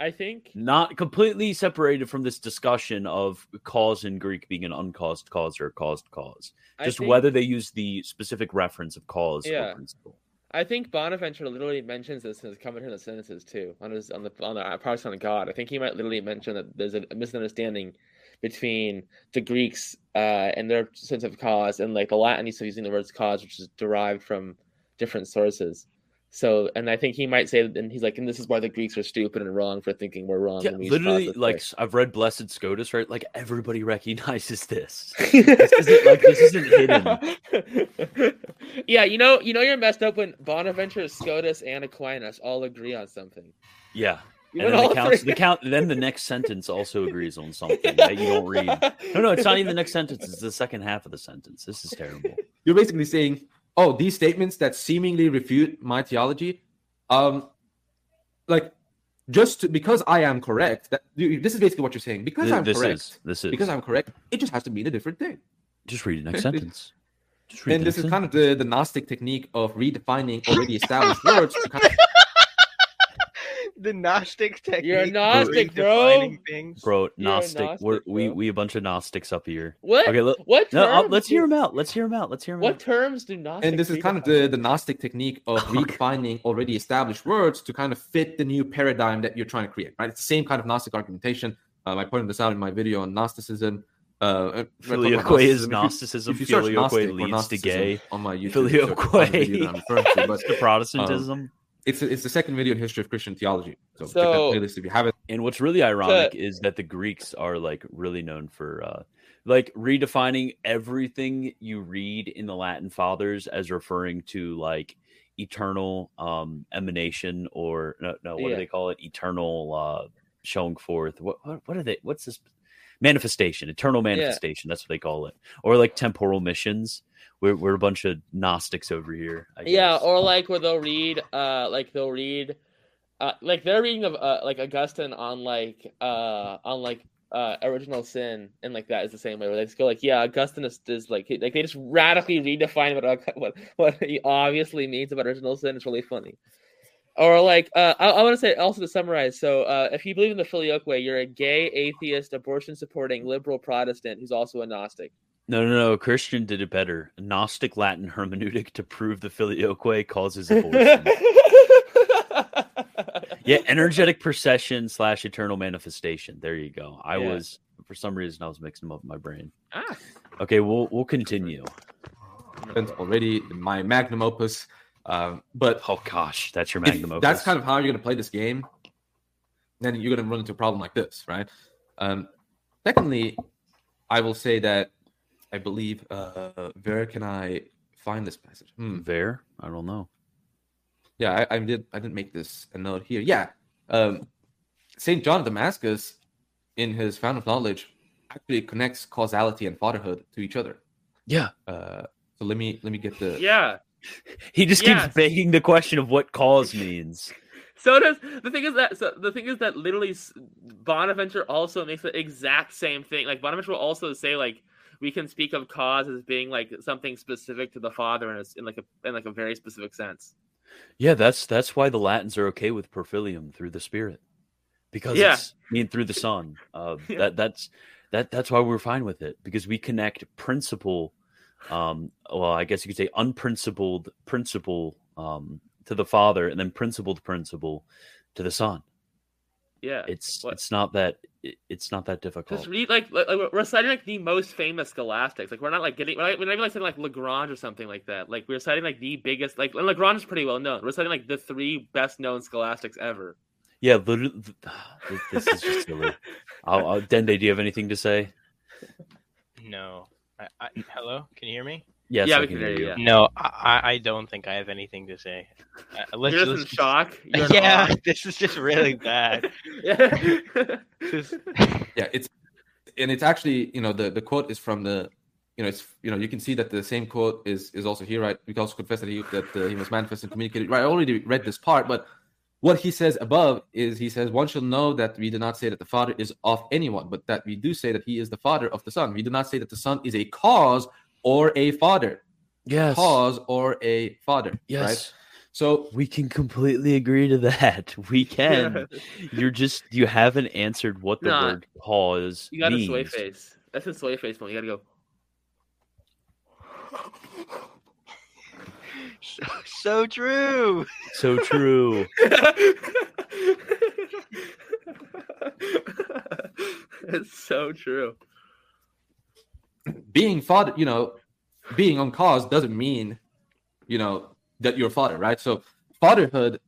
I think not completely separated from this discussion of cause in Greek being an uncaused cause or a caused cause. Just think- whether they use the specific reference of cause Yeah. or principle. I think Bonaventure literally mentions this in his commentary on the sentences too, on his on the on the Protestant on God. I think he might literally mention that there's a misunderstanding between the Greeks uh, and their sense of cause and like the Latin use of using the words cause, which is derived from different sources. So, and I think he might say, and he's like, and this is why the Greeks are stupid and wrong for thinking we're wrong. Yeah, when we use literally, cause like way." s- I've read Blessed Scotus, right? Like everybody recognizes this. this isn't like this isn't hidden. yeah, you know, you know, you're messed up when Bonaventure, Scotus, and Aquinas all agree on something. Yeah, and then the, count, the count, then the next sentence also agrees on something that you don't read. No, no, it's not even the next sentence. It's the second half of the sentence. This is terrible. You're basically saying, oh, these statements that seemingly refute my theology, um, like just to, because I am correct. That this is basically what you're saying. Because Th- I'm this correct. is this is Because I'm correct, it just has to mean a different thing. just read the next sentence. Just read And this is kind of the, the Gnostic technique of redefining already established words to kind of the Gnostic technique. You're a Gnostic, bro. Things. bro. You're Gnostic. We're, Gnostic, we bro. we a bunch of Gnostics up here. What? Okay, look. what? No, uh, terms let's hear do- him out. Let's hear him out. Let's hear him What out. terms do not? and this is kind of the, the Gnostic technique of Okay. redefining already established words to kind of fit the new paradigm that you're trying to create, right? It's the same kind of Gnostic argumentation. Um, I pointed this out in my video on Gnosticism. Uh, when I talk about Filioque is If you- Gnosticism. If you search Filioque Gnostic or leads to gay. on my YouTube, you'll search the video that to, but to Protestantism. It's it's the second video in history of Christian theology. So, check that playlist if you haven't. And what's really ironic is that the Greeks are like really known for uh like redefining everything you read in the Latin fathers as referring to like eternal um emanation or no no what do they call it? Eternal uh showing forth. What what, what are they what's this? Manifestation eternal manifestation that's what they call it. Or like temporal missions we're, we're a bunch of gnostics over here I Yeah, or like where they'll read, uh, like they'll read, uh, like they're reading of uh, like Augustine on like uh on like uh original sin and like that is the same way where they just go like yeah Augustine is, is like like they just radically redefine what what what he obviously means about original sin. It's really funny. Or like uh, I, I want to say also to summarize. So uh, if you believe in the filioque way, you're a gay atheist, abortion supporting liberal Protestant who's also a Gnostic. No, no, no. Christian did it better. Gnostic Latin hermeneutic to prove the filioque causes abortion. yeah, energetic procession slash eternal manifestation. There you go. I Yeah. was for some reason I was mixing them up in my brain. Ah. Okay, we'll we'll continue. already my magnum opus. Um, but Oh gosh, that's your magnum opus. that's kind of how you're going to play this game, then you're going to run into a problem like this, right? Um, secondly, I will say that I believe uh, where can I find this passage? Hmm. there. I don't know. Yeah, I, I did. I didn't make this a note here. Yeah, um, Saint John of Damascus, in his Fountain of Knowledge, actually connects causality and fatherhood to each other. Yeah, Uh, so let me let me get the yeah. he just Yes. keeps begging the question of what cause means. So does the thing is that so the thing is that literally Bonaventure also makes the exact same thing. Like Bonaventure will also say like we can speak of cause as being like something specific to the Father in, a, in like a in like a very specific sense. Yeah, that's that's why the Latins are okay with per filium through the Spirit, because Yeah. it's I mean through the Son. Uh, Yeah. That that's that that's why we're fine with it because we connect principle. Um, well, I guess you could say unprincipled principle um, to the Father, and then principled principle to the Son. Yeah, It's What- it's not that it, it's not that difficult. just read like, like like, we're citing like the most famous scholastics. Like we're not like getting we're not, we're not even like citing like Lagrange or something like that. Like we're citing like the biggest like and Lagrange is pretty well known. We're citing like the three best known scholastics ever. yeah, literally, this, this is just silly. I'll, I'll, Dende, do you have anything to say? No. I, I, hello, can you hear me? Yes, Yeah, I we can hear you, yeah. No, I, I I don't think I have anything to say. Uh, let's, You're just in let's shock. You're yeah, awe. this is just really bad. Yeah. Just- yeah it's and it's actually you know the the quote is from the you know it's you know you can see that the same quote is is also here right we can also confess that he that uh, he was manifest and communicated right i already read this part but what he says above is he says one shall know that we do not say that the father is of anyone but that we do say that he is the father of the son we do not say that the son is a cause or a father Yes. cause or a father Yes. right So We can completely agree to that. We can. You're just you haven't answered what the Nah, word cause You got a sway face. That's a sway face one. You gotta go. So, so true. So true. it's so true. Being father, you know, being on cause doesn't mean, you know, that you're father, right? So fatherhood,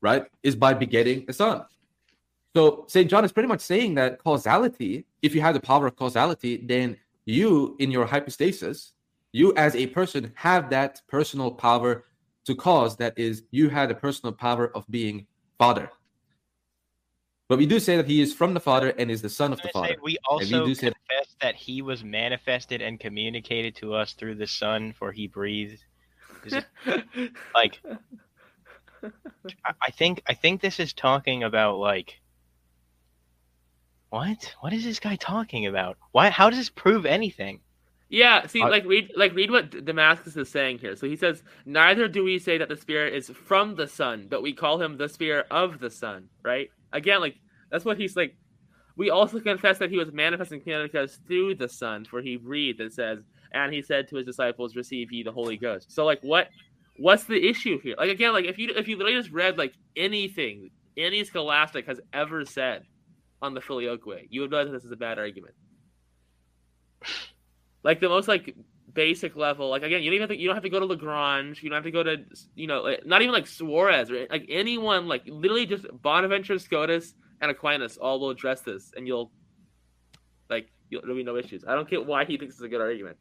right, is by begetting a son. So St. John is pretty much saying that causality, if you have the power of causality, then you in your hypostasis, you as a person have that personal power to cause. That is, you had the personal power of being father. But we do say that he is from the father and is the son of the father. we And we also do say confess that he was manifested and communicated to us through the Son, for he breathed. It like? I- think I think this is talking about like. What? What is this guy talking about? Why? How does this prove anything? Yeah, see, like read, like read what Damascus is saying here. So he says, "Neither do we say that the Spirit is from the Son, but we call him the Spirit of the Son." Right? Again, like that's what he's like. We also confess that he was manifesting communicating us through the Son, for he breathed and says, and he said to his disciples, "Receive ye the Holy Ghost." So, like, what, what's the issue here? Like, again, like if you if you literally just read like anything any scholastic has ever said on the filioque, you would realize that this is a bad argument. Like the most like basic level, like again, you don't even have to, you don't have to go to Lagrange, you don't have to go to you know, like, not even like Suarez or like anyone, like literally just Bonaventure, Scotus, and Aquinas all will address this, and you'll like you'll, there'll be no issues. I don't get why he thinks it's a good argument.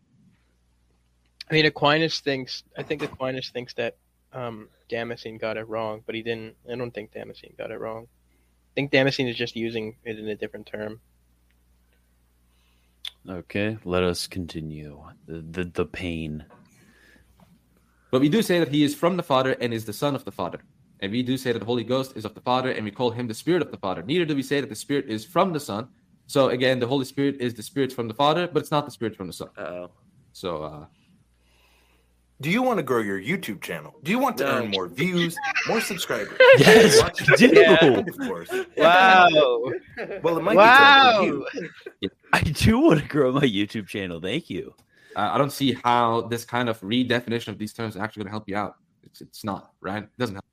I mean, Aquinas thinks. I think Aquinas thinks that um, Damascene got it wrong, but he didn't. I don't think Damascene got it wrong. I think Damascene is just using it in a different term. Okay, let us continue. The the, the pain. But we do say that he is from the Father and is the Son of the Father. And we do say that the Holy Ghost is of the Father and we call him the Spirit of the Father. Neither do we say that the Spirit is from the Son. So again, the Holy Spirit is the Spirit from the Father, but it's not the Spirit from the Son. Uh oh. So uh Do you want to grow your YouTube channel? Do you want to No. earn more views, more subscribers? Yes, do. Yeah. Of course. Wow! Well, it might wow! be time you. I do want to grow my YouTube channel. Thank you. I I don't see how this kind of redefinition of these terms is actually going to help you out. It's, it's not, right? It doesn't help.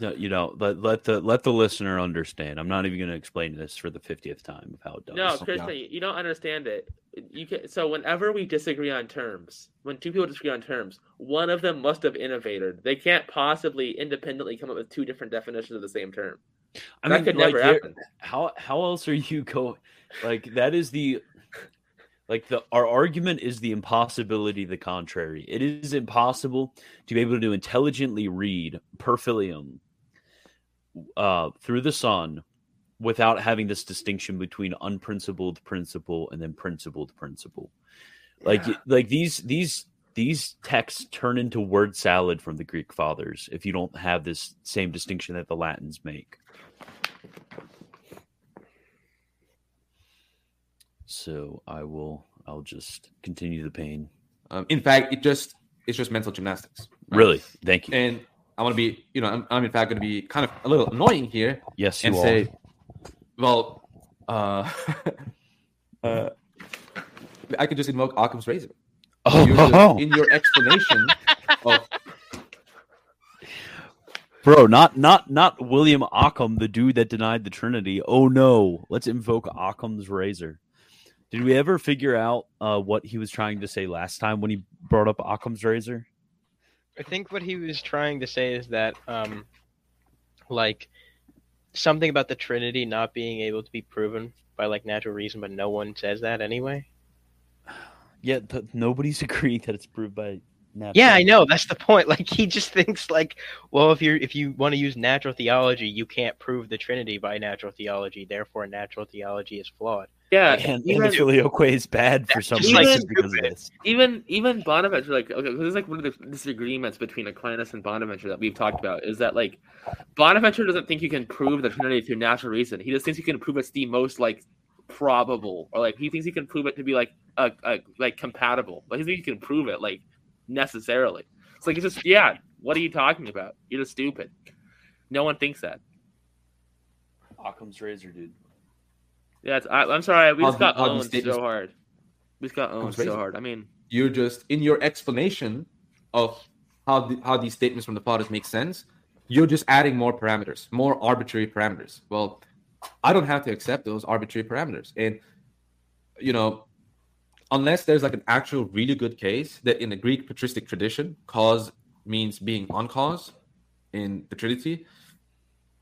No, you know, let let the let the listener understand. I'm not even going to explain this for the fiftieth time of how it does. No, so- Christian, you don't understand it. You can so whenever we disagree on terms, when two people disagree on terms, one of them must have innovated. They can't possibly independently come up with two different definitions of the same term. I that mean, could like, never happen. How how else are you going? Like that is the like the our argument is the impossibility of the contrary. It is impossible to be able to intelligently read per filium uh, through the Son without having this distinction between unprincipled principle and then principled principle. Like like these these these texts turn into word salad from the Greek fathers if you don't have this same distinction that the Latins make. So I will I'll just continue the pain. Um, in fact, it just it's just mental gymnastics. right? Really, thank you. And I want to be, you know, I'm, I'm in fact going to be kind of a little annoying here yes, you and say, well, uh, uh, I could just invoke Occam's razor. You're just- Oh, in your explanation of bro, not not not William Occam, the dude that denied the Trinity. Oh no, let's invoke Occam's razor. Did we ever figure out uh, what he was trying to say last time when he brought up Occam's razor? I think what he was trying to say is that, um, like, something about the Trinity not being able to be proven by like natural reason, but no one says that anyway. Yeah, th- nobody's agreeing that it's proved by natural. Yeah, I know. That's the point. Like, he just thinks like, well, if you're if you want to use natural theology, you can't prove the Trinity by natural theology. Therefore, natural theology is flawed. Yeah, And, and even, filioque is bad for some just like reason because of this. even even Bonaventure, like okay, this is like one of the disagreements between Aquinas and Bonaventure that we've talked about is that like Bonaventure doesn't think you can prove the Trinity through natural reason. He just thinks you can prove it's the most like probable, or like he thinks he can prove it to be like a, a like compatible. Like he thinks you can prove it like necessarily. It's like it's just yeah, what are you talking about? You're just stupid. No one thinks that. Occam's razor, dude. Yeah, I, I'm sorry. We just got owned so hard. We just got owned so hard. I mean, You're just in your explanation of how the, how these statements from the fathers make sense. You're just adding more parameters, more arbitrary parameters. Well, I don't have to accept those arbitrary parameters, and you know, unless there's like an actual really good case that in the Greek patristic tradition, cause means being on cause in the Trinity.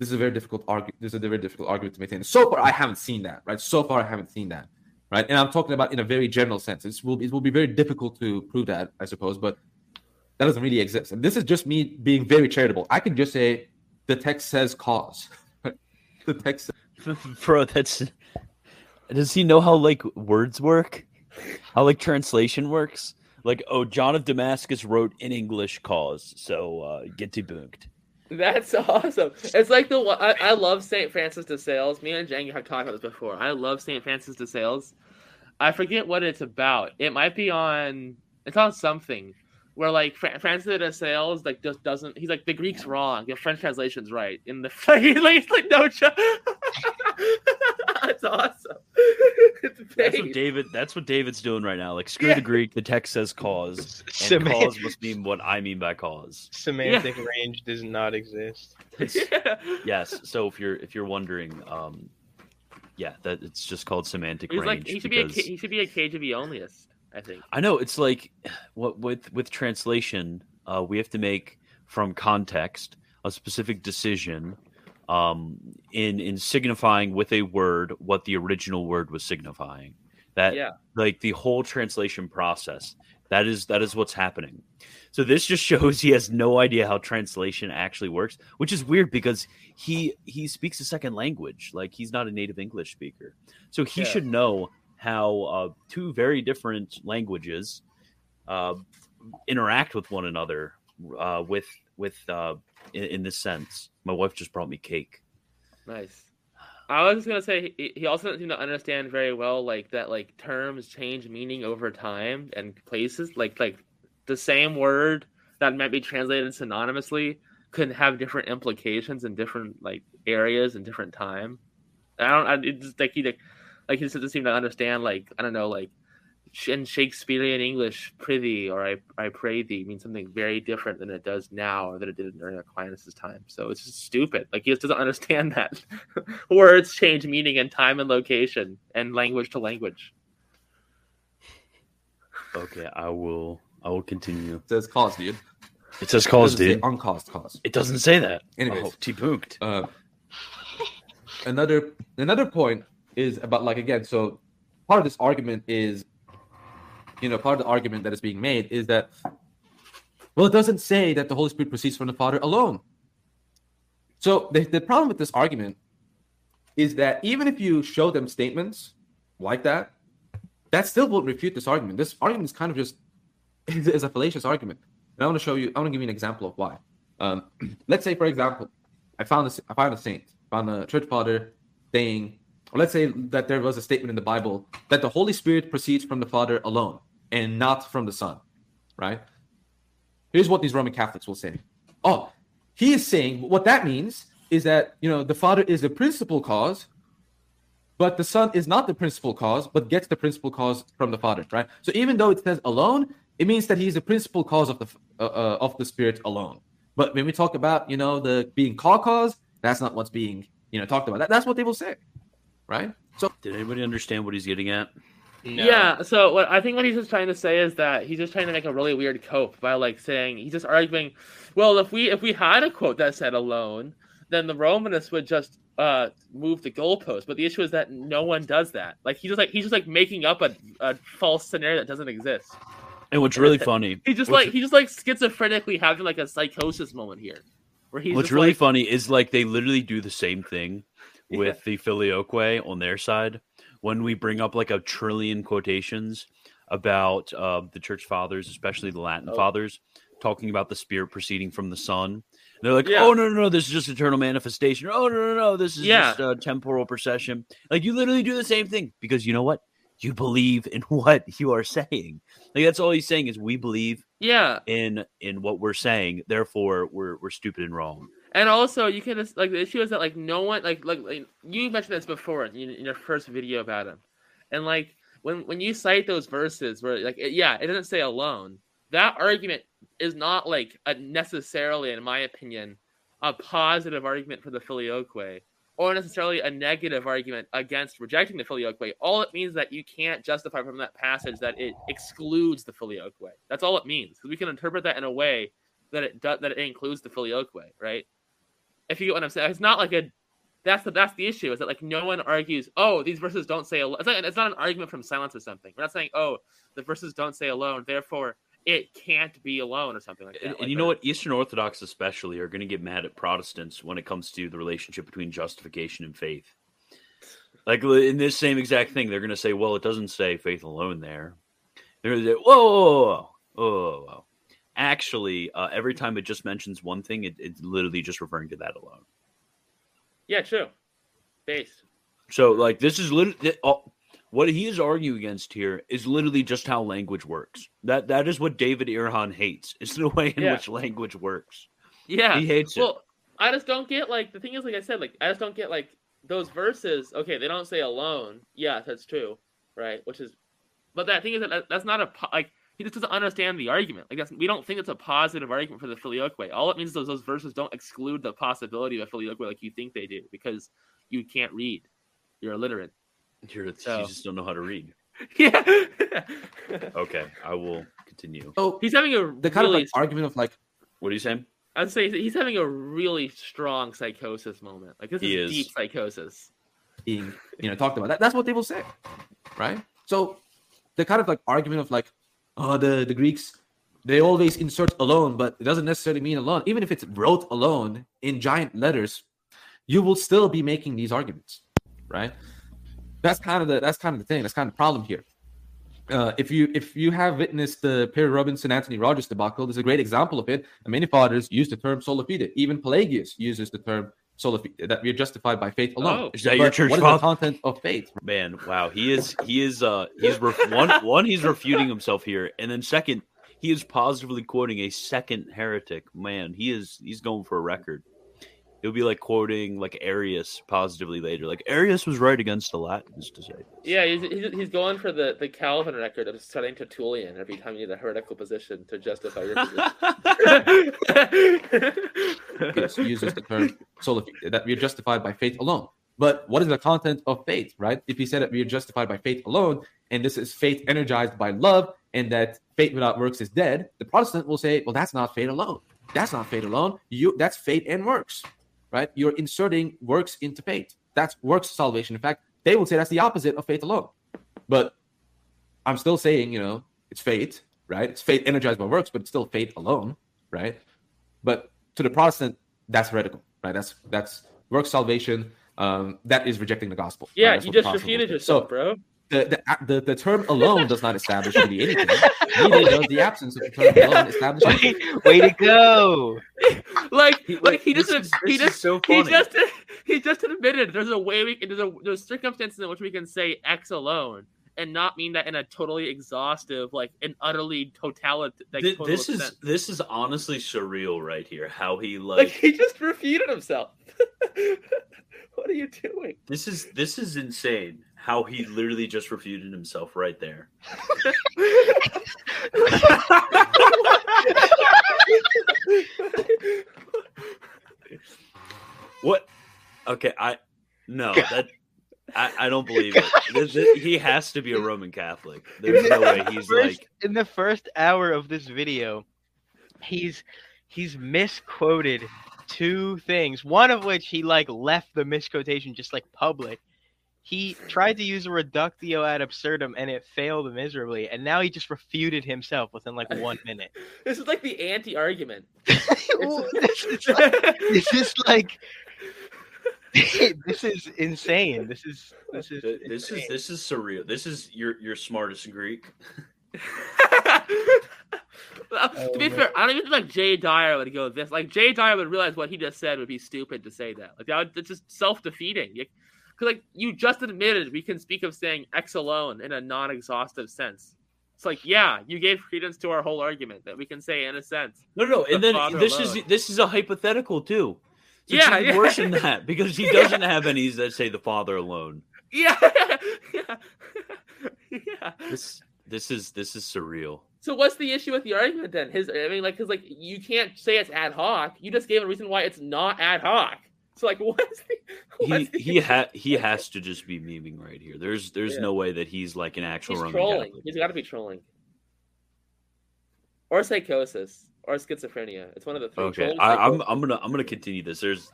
This is a very difficult argue. This is a very difficult argument to maintain. So far, I haven't seen that. Right. So far, I haven't seen that. Right. And I'm talking about in a very general sense. It will it will be very difficult to prove that, I suppose, but that doesn't really exist. And this is just me being very charitable. I can just say the text says cause. the text. Bro, that's. Does he know how like words work? How like translation works? Like, oh, John of Damascus wrote in English cause, so uh, get debunked. That's awesome. It's like the I, I love St. Francis de Sales. Me and Jang have talked about this before. I love St. Francis de Sales. I forget what it's about. It might be on it's on something where like Fra- Francis de Sales like just doesn't he's like the Greek's wrong, the French translation's right. In the he's like, he's like no ch- That's awesome. It's That's what. David. That's what David's doing right now. Like, screw Yeah. the Greek. The text says cause, and Semant- cause must mean what I mean by cause. semantic range does not exist. Yeah. yes. So if you're if you're wondering, um, yeah, that it's just called semantic He's range. like he should be a he should be a KJV onlyist, I think. I know it's like what with with translation, uh, we have to make from context a specific decision um, in in signifying with a word what the original word was signifying. That Yeah. like the whole translation process. That is that is what's happening. So this just shows he has no idea how translation actually works, which is weird because he he speaks a second language. Like he's not a native English speaker, so he Yeah. should know how uh, two very different languages uh, interact with one another. Uh, with with uh, in, in this sense, my wife just brought me cake. Nice. I was just gonna say he, also doesn't seem to understand very well like that like terms change meaning over time and places like like the same word that might be translated synonymously could have different implications in different like areas and different time. I don't. I, it's just like he like, like he just doesn't seem to understand like I don't know like in Shakespearean English, prithee or I I pray thee means something very different than it does now or than it did during Aquinas' time. So it's just stupid. Like he just doesn't understand that words change meaning in time and location and language to language. Okay, I will. I will continue. It says cause, dude. It says It cause, doesn't dude. uncaused cause. It doesn't say that. Anyways. oh, debunked. uh, another another point is about like again so part of this argument is you know part of the argument that is being made is that well it doesn't say that the holy spirit proceeds from the father alone. So the, the problem with this argument is that even if you show them statements like that that still won't refute this argument. This argument is kind of just is, a fallacious argument. And i want to show you i want to give you an example of why. Um, let's say for example I found a, I found a saint, found a church father saying, let's say that there was a statement in the Bible that the Holy Spirit proceeds from the Father alone and not from the Son, right? Here's what these Roman Catholics will say. Oh, he is saying what that means is that you know the Father is the principal cause, but the Son is not the principal cause, but gets the principal cause from the Father, right? So even though it says alone, it means that he's the principal cause of the uh, uh, of the Spirit alone. But when we talk about, you know, the being called cause, that's not what's being, you know, talked about. That, that's what they will say, right? So Did anybody understand what he's getting at? No. Yeah, so what I think what he's just trying to say is that he's just trying to make a really weird cope by like saying he's just arguing, well, if we if we had a quote that said alone, then the Romanists would just uh move the goalpost. But the issue is that no one does that. Like he's just like he's just like making up a, a false scenario that doesn't exist. And what's really funny, He just like he just like schizophrenically having like a psychosis moment here, where he's what's just, really like, funny is like they literally do the same thing with the filioque on their side when we bring up like a trillion quotations about uh, the church fathers, especially the Latin Oh. fathers, talking about the spirit proceeding from the Son. And they're like, Yeah. "Oh no, no, no! This is just eternal manifestation. Oh no, no, no! This is Yeah. just a temporal procession." Like you literally do the same thing because you know what? you believe in what you are saying. Like that's all he's saying is we believe Yeah, in in what we're saying. Therefore, we're we're stupid and wrong. And also you can just like the issue is that like no one like like, like you mentioned this before in, in your first video about him, and like when when you cite those verses where like it, yeah it doesn't say alone that argument is not like a necessarily in my opinion a positive argument for the filioque or necessarily a negative argument against rejecting the filioque. All it means that you can't justify from that passage that it excludes the filioque. That's all it means because we can interpret that in a way that it does that it includes the filioque, right? If you get what I'm saying, it's not like a that's the that's the issue is that like no one argues oh these verses don't say alone. It's, not, it's not an argument from silence or something. We're not saying oh the verses don't say alone, therefore it can't be alone or something like that. And, Like you that. know what? Eastern Orthodox, especially, are going to get mad at Protestants when it comes to the relationship between justification and faith. Like in this same exact thing, they're going to say, "Well, it doesn't say faith alone there." They're going to say, "Whoa, whoa, whoa, whoa, whoa." Actually, uh, every time it just mentions one thing, it, it's literally just referring to that alone. Yeah, true. Base. So, like, this is literally what he is arguing against here is literally just how language works. That that is what David Irhan hates. It's the way in Yeah. which language works. Yeah. He hates it. Well, I just don't get like the thing is like I said like I just don't get like those verses. Okay, they don't say alone. Yeah, that's true, right? Which is, but that thing is that that's not a like he just doesn't understand the argument. Like that's we don't think it's a positive argument for the filioque. All it means is those, those verses don't exclude the possibility of a filioque like you think they do because you can't read. You're illiterate. You're, So- You just don't know how to read. Yeah. Okay, I will continue. Oh, he's having a the kind really, of like argument of like What are you saying? I'd say he's having a really strong psychosis moment. Like this He is, is. deep psychosis. being you know talked about that that's what they will say right so the kind of like argument of like oh the the greeks they always insert alone but it doesn't necessarily mean alone even if it's wrote alone in giant letters you will still be making these arguments right that's kind of the that's kind of the thing that's kind of the problem here uh, if you if you have witnessed the Perry Robinson Anthony Rogers debacle, there's a great example of it. And many fathers use the term sola fide. Even Pelagius uses the term sola fide, that we are justified by faith alone. Oh. Is that your But church what is the content of faith? Man, wow, he is he is uh he's ref- one one he's refuting himself here, and then second, he is positively quoting a second heretic. Man, he is he's going for a record. He'll be like quoting like Arius positively later. Like Arius was right against the Latins to say. this. Yeah, he's, he's, he's going for the, the Calvin record of studying Tertullian every time you need a heretical position to justify your position. Yes, uses the term sola fide, that we are justified by faith alone. But what is the content of faith, right? If he said that we are justified by faith alone, and this is faith energized by love, and that faith without works is dead, the Protestant will say, well, that's not faith alone. That's not faith alone. You that's faith and works, right? You're inserting works into faith. That's works salvation. In fact, they will say that's the opposite of faith alone. But I'm still saying, you know, it's faith, right? It's faith energized by works, but it's still faith alone, right? But to the Protestant, that's heretical, right? That's that's work salvation. Um, that is rejecting the gospel. yeah, That's you just refuted yourself, So bro. The, the the the term alone does not establish really anything. Neither does the absence of the term alone establish. Way, way to go! Like, He- like wait, he just, is- he just, so he just, he just admitted there's a way we can, there's a there's circumstances in which we can say X alone and not mean that in a totally exhaustive, like an utterly totality. Like, Th- total this is this is honestly surreal right here. How he like like he just refuted himself. what are you doing? this is this is insane. How he literally just refuted himself right there. What? Okay, I no that I, I don't believe it. This- this- he has to be a Roman Catholic. There's no way he's First- like in the first hour of this video, he's he's misquoted two things. One of which he like left the misquotation just like public. He tried to use a reductio ad absurdum and it failed miserably. And now he just refuted himself within like one minute. This is like the anti-argument. Well, this, is like, this is like this is insane. This is this is th- this is this is surreal. This is your your smartest Greek. To be oh, man. fair, I don't even think like Jay Dyer would go this. Like Jay Dyer would realize what he just said would be stupid to say that. Like that would, it's just self defeating. Because like you just admitted, we can speak of saying X alone in a non-exhaustive sense. It's like, yeah, you gave credence to our whole argument that we can say in a sense. No, no, The and then this alone. is this is a hypothetical too. So Yeah, yeah. worse than that because he doesn't have any that say the father alone. Yeah, yeah, yeah. This this is this is surreal. So what's the issue with the argument then? His, I mean, like, because like you can't say it's ad hoc. You just gave a reason why it's not ad hoc. So like, what's the? He the he ha- he has to just be memeing right here. There's there's Yeah. no way that he's like an actual He's Roman trolling. Catholic. He's got to be trolling. Or psychosis, or schizophrenia. It's one of the three. Okay, Trolling, I, I'm. I'm gonna I'm gonna continue this. There's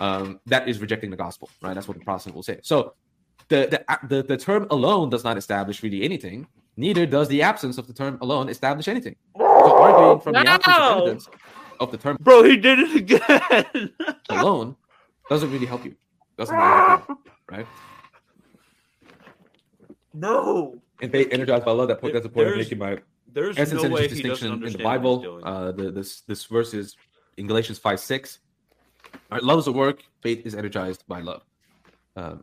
um, that is rejecting the gospel, right? That's what the Protestant will say. So the, the the the term alone does not establish really anything. Neither does the absence of the term alone establish anything. So arguing from the absence of evidence of the term bro. He did it again. alone doesn't really help you. Doesn't really help you, right? no, And faith energized by love. That point. That's the point There's making. My there's essence no and way distinction in the understand what he's Bible. Uh, the, this this verse is in Galatians five six. All right, love is a work. Faith is energized by love. Um,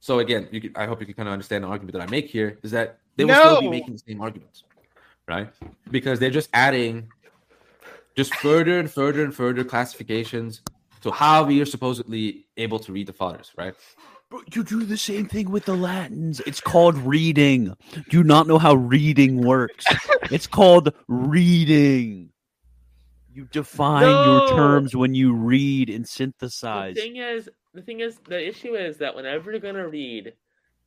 so again, you can, I hope you can kind of understand the argument that I make here is that they will still be making the same arguments, right? Because they're just adding just further and further and further classifications to how we are supposedly able to read the fathers, right? Bro, you do the same thing with the Latins. It's called reading. Do you not know how reading works? it's called reading. You define your terms when you read and synthesize. The thing is, the thing is, the issue is that whenever you're gonna read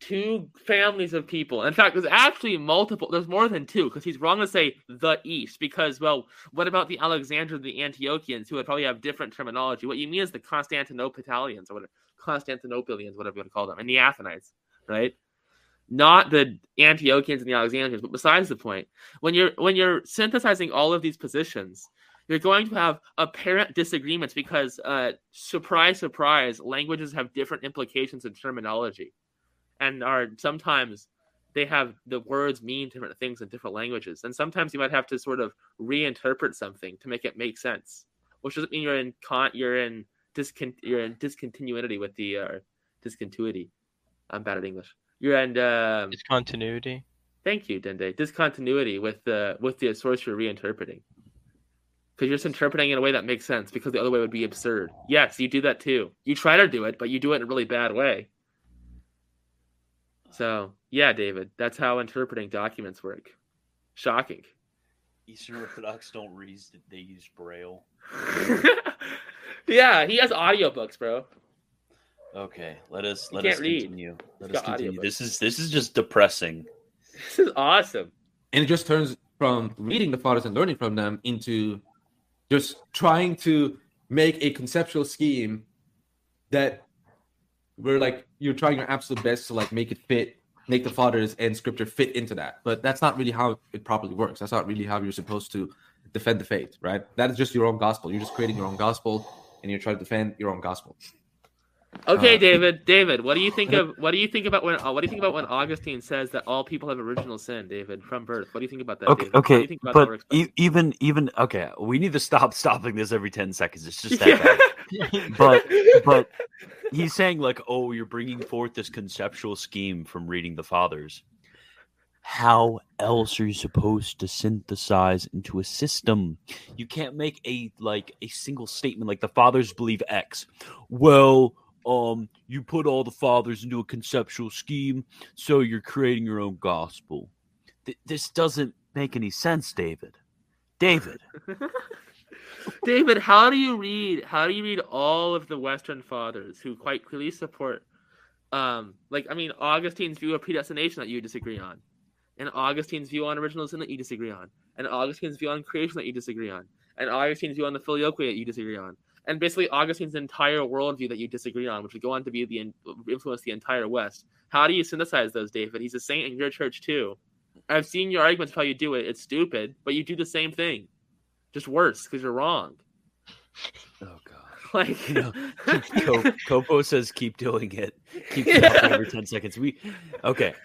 two families of people, in fact, there's actually multiple. There's more than two because he's wrong to say the East because, well, what about the Alexandrians, the Antiochians, who would probably have different terminology? What you mean is the Constantinopolitans or whatever, Constantinopolians, whatever you want to call them, and the Athenites, right? Not the Antiochians and the Alexandrians, but besides the point, when you're when you're synthesizing all of these positions, you're going to have apparent disagreements because uh surprise surprise languages have different implications in terminology and are sometimes they have the words mean different things in different languages and sometimes you might have to sort of reinterpret something to make it make sense which doesn't mean you're in con you're in discon you're in discontinuity with the uh discontinuity i'm bad at english you're in um Discontinuity. Thank you, Dende. Discontinuity with the with the source you're reinterpreting. Because you're just interpreting in a way that makes sense, because the other way would be absurd. Yes, you do that too. You try to do it, but you do it in a really bad way. So yeah, David, that's how interpreting documents work. Shocking. Eastern Orthodox don't read; they use Braille. yeah, he has audiobooks, bro. Okay, let us let can't us read. continue. Let He's us continue. audiobooks. This is this is just depressing. This is awesome. and it just turns from reading the fathers and learning from them into just trying to make a conceptual scheme that where like you're trying your absolute best to like make it fit make the fathers and scripture fit into that but that's not really how it properly works that's not really how you're supposed to defend the faith right that is just your own gospel you're just creating your own gospel and you're trying to defend your own gospel Okay, Uh, David. David, what do you think of what do you think about when uh, what do you think about when Augustine says that all people have original sin, David, from birth? What do you think about that? Okay, David? Okay, you think about but e- even even okay, we need to stop stopping this every ten seconds. It's just that Yeah. But but he's saying like, oh, you're bringing forth this conceptual scheme from reading the fathers. How else are you supposed to synthesize into a system? You can't make a like a single statement like the fathers believe X. Well, um, you put all the fathers into a conceptual scheme, so you're creating your own gospel. Th- this doesn't make any sense, David. David. David, how do you read how do you read all of the Western fathers who quite clearly support um like I mean Augustine's view of predestination that you disagree on, and Augustine's view on original sin that you disagree on, and Augustine's view on creation that you disagree on, and Augustine's view on the filioque that you disagree on, and basically Augustine's entire worldview that you disagree on, which would go on to be the influence the entire West. How do you synthesize those, David? He's a saint in your church too. I've seen your arguments of how you do it. It's stupid, but you do the same thing, just worse because you're wrong. Oh god. Like, You know, Copo says keep doing it. Keep talking every ten seconds. We okay.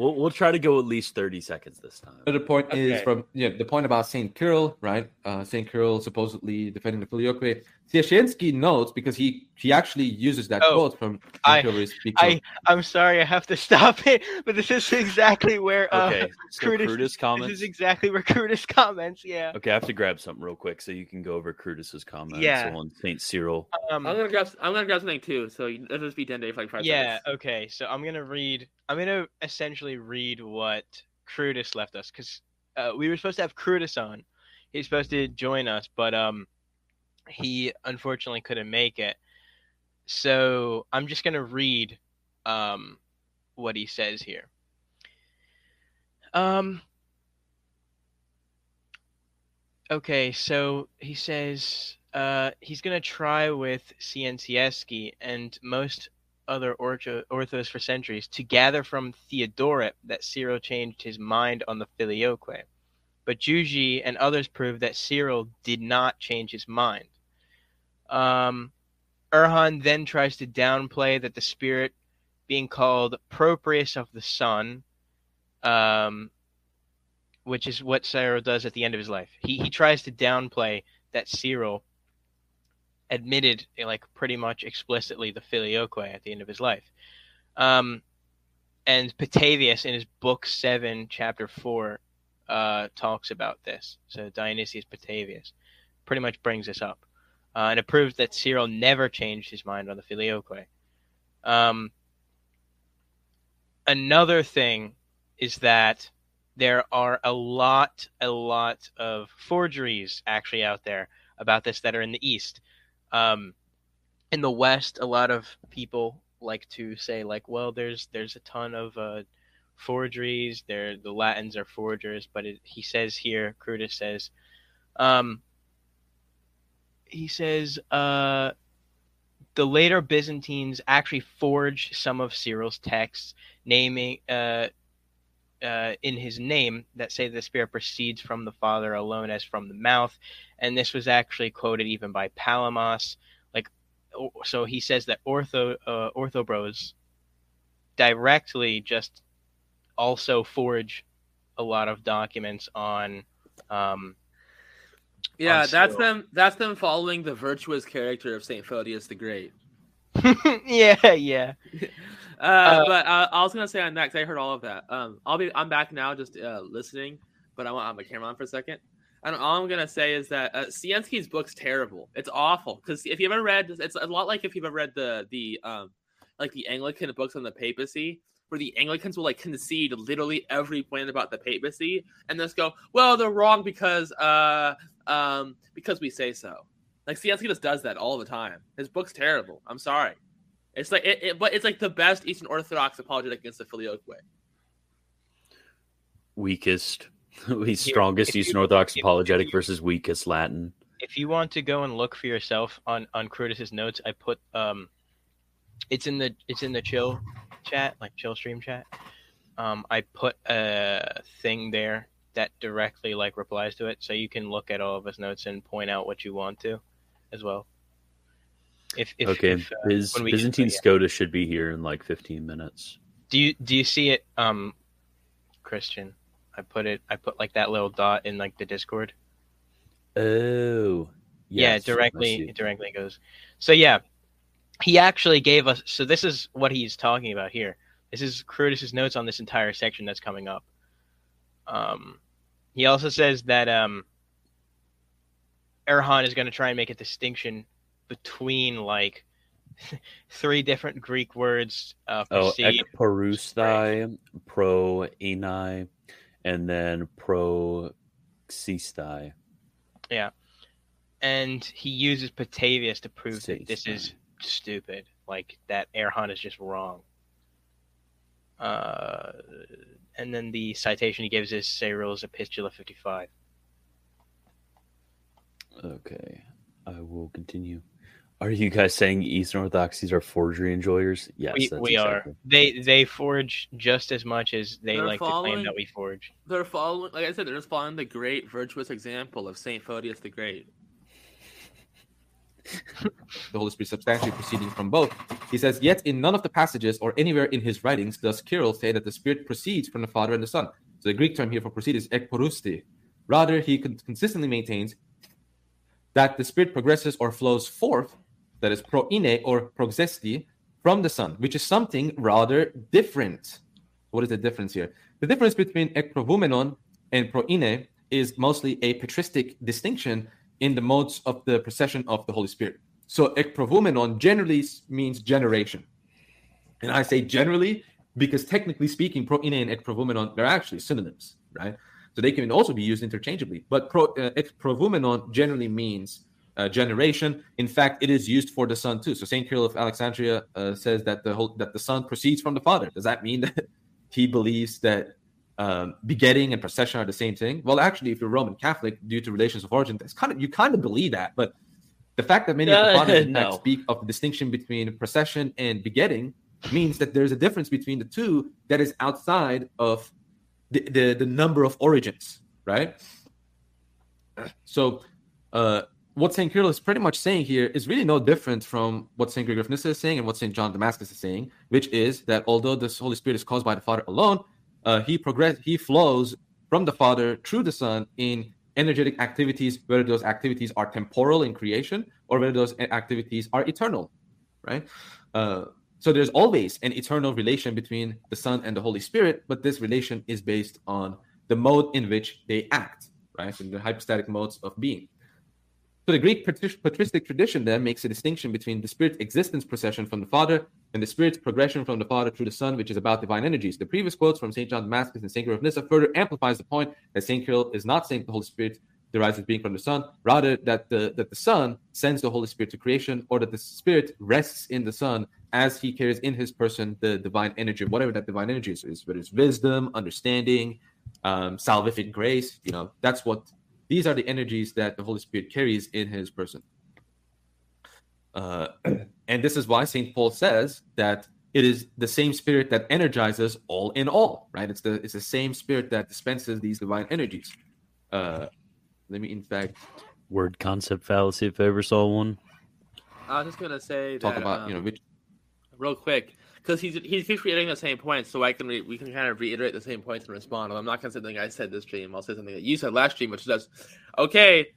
We'll we'll try to go at least thirty seconds this time. Another point is from yeah the point about Saint Kirill, right? Uh, Saint Kirill supposedly defending the filioque. Siecienski notes because he he actually uses that Oh, quote from Saint I- Kirill where he speaks I of- I'm sorry, I have to stop it, but this is exactly where uh, Okay, so Curtis- Curtis this is exactly where Curtis comments. Yeah. Okay, I have to grab something real quick so you can go over Curtis's comments Yeah. on Saint Cyril. Um, I'm gonna grab. I'm gonna grab something too. So you- let's just be ten day for like five yeah. seconds. Okay. So I'm gonna read. I'm gonna essentially read what Curtis left us because uh, we were supposed to have Curtis on. He's supposed to join us, but um, he unfortunately couldn't make it. So I'm just gonna read um what he says here. Um. Okay, so he says uh, he's gonna try with Cienkiewicz and most other ortho- orthos for centuries to gather from Theodoret that Cyril changed his mind on the filioque, but Jugie and others prove that Cyril did not change his mind. Um, Erhan then tries to downplay that the spirit being called Proprius of the Son, um, which is what Cyril does at the end of his life. He he tries to downplay that Cyril admitted like pretty much explicitly the filioque at the end of his life. Um, and Petavius in his book seven, chapter four, uh, talks about this. So Dionysius Petavius pretty much brings this up, uh, and it proves that Cyril never changed his mind on the filioque. Um, another thing is that there are a lot, a lot of forgeries actually out there about this that are in the East. Um, in the West, a lot of people like to say like, well, there's there's a ton of uh, forgeries. There, the Latins are forgers, but it, he says here, Curtis says, um, he says, uh, the later Byzantines actually forged some of Cyril's texts, naming uh, uh, in his name that say the Spirit proceeds from the Father alone as from the mouth, and this was actually quoted even by Palamas. Like, so he says that Ortho uh, Orthobros directly just also forge a lot of documents on. Um, Yeah, on that's them. That's them following the virtuous character of Saint Photius the Great. yeah, yeah. Uh, but uh, I was gonna say on that because I heard all of that. Um, I'll be I'm back now, just uh, listening, but I want my camera on for a second. And all I'm gonna say is that uh, Sienski's book's terrible. It's awful because if you've ever read, it's a lot like if you've ever read the the um like the Anglican books on the papacy, where the Anglicans will like concede literally every point about the papacy and just go, well, they're wrong because uh um because we say so. Like Sienski just does that all the time. His book's terrible. I'm sorry. It's like it, it but it's like the best Eastern Orthodox apologetic against the filioque. Weakest, he's strongest if you- Eastern Orthodox if- if apologetic you- versus weakest Latin. if you want to go and look for yourself on on Curtis's notes, I put um, it's in the it's in the chill chat, like chill stream chat. Um, I put a thing there that directly like replies to it, so you can look at all of his notes and point out what you want to, as well. If, if okay, if, uh, we- Byzantine yeah. Scotus should be here in like 15 minutes. do you do you see it, um, Christian? I put it. I put like that little dot in like the Discord. Oh, yeah, yes, I directly it directly goes. So yeah, he actually gave us. So this is what he's talking about here. This is Curtis's notes on this entire section that's coming up. Um, he also says that um, Erhan is going to try and make a distinction between like three different Greek words. Uh, Oh, seed. pro enai, and then pro xistai. Yeah. And he uses Petavius to prove that this is stupid, like that Erhan is just wrong. Uh, and then the citation he gives is Cyril's Epistula 55. Okay, I will continue. Are you guys saying Eastern Orthodoxies are forgery enjoyers? Yes, we that's we are. They they forge just as much as they They're like to claim that we forge. They're following, like I said, they're just following the great virtuous example of Saint Photius the Great. the Holy Spirit substantially proceeding from both. He says, Yet in none of the passages or anywhere in his writings does Kirill say that the Spirit proceeds from the Father and the Son. So the Greek term here for proceed is ekporusti. Rather, he consistently maintains that the Spirit progresses or flows forth, that is proine or proxesti, from the Son, which is something rather different. What is the difference here? The difference between ekprovumenon and proine is mostly a patristic distinction in the modes of the procession of the Holy Spirit. So ekprovumenon generally means generation. And I say generally because technically speaking, proine and ekprovumenon, they're actually synonyms, right? So they can also be used interchangeably. But pro, uh, ekprovumenon generally means uh, generation. In fact, it is used for the Son too. So Saint Cyril of Alexandria uh, says that the whole that the Son proceeds from the Father. Does that mean that he believes that um, begetting and procession are the same thing? Well, actually, if you're Roman Catholic, due to relations of origin, that's kind of you kind of believe that. But the fact that many of the Uh, fathers no. speak of the distinction between procession and begetting means that there's a difference between the two that is outside of the, the, the number of origins, right? So, uh, what St. Cyril is pretty much saying here is really no different from what St. Gregory of Nyssa is saying and what St. John Damascus is saying, which is that although the Holy Spirit is caused by the Father alone, uh, he progress he flows from the Father through the Son in energetic activities, whether those activities are temporal in creation or whether those activities are eternal, right? Uh, so there's always an eternal relation between the Son and the Holy Spirit, but this relation is based on the mode in which they act, right? In the hypostatic modes of being. So the Greek patristic tradition then makes a distinction between the Spirit's existence procession from the Father and the Spirit's progression from the Father through the Son, which is about divine energies. The previous quotes from St. John Damascus and St. Cyril of Nyssa further amplifies the point that St. Cyril is not saying the Holy Spirit derives its being from the Son, rather that the that the Son sends the Holy Spirit to creation, or that the Spirit rests in the Son as he carries in his person the divine energy, whatever that divine energy is, whether it's wisdom, understanding, um, salvific grace. You know, that's what these are the energies that the Holy Spirit carries in his person. Uh, and this is why St. Paul says that it is the same spirit that energizes all in all, right? It's the it's the same spirit that dispenses these divine energies. Uh, let me, in fact, Word concept fallacy, if I ever saw one. I was just gonna say talk that, about um, you know which real quick because he's he keeps reiterating the same points, so I can re- we can kind of reiterate the same points and respond. I'm not gonna say something I said this stream. I'll say something that you said last stream, which is, okay,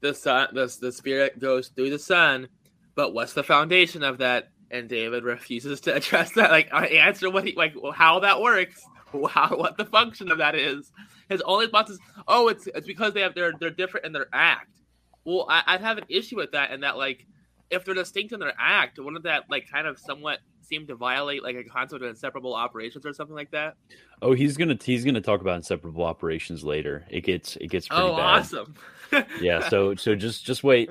the son, the the spirit goes through the son, but what's the foundation of that? And David refuses to address that. Like, answer what he like how that works, how what the function of that is. His only response is, "Oh, it's it's because they have they're they're different in their act." Well, I, I'd have an issue with that, and that like if they're distinct in their act, wouldn't that like kind of somewhat seem to violate like a concept of inseparable operations or something like that? Oh, he's gonna he's gonna talk about inseparable operations later. It gets it gets pretty Oh, bad. awesome! Yeah, so so just just wait.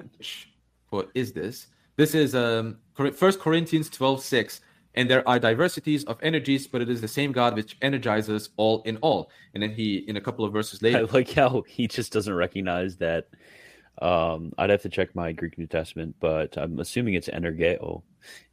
what is this? This is um First Corinthians 12, 6. And there are diversities of energies, but it is the same God which energizes all in all. And then he, in a couple of verses I later, like how he just doesn't recognize that. Um, I'd have to check my Greek New Testament, but I'm assuming it's energeo.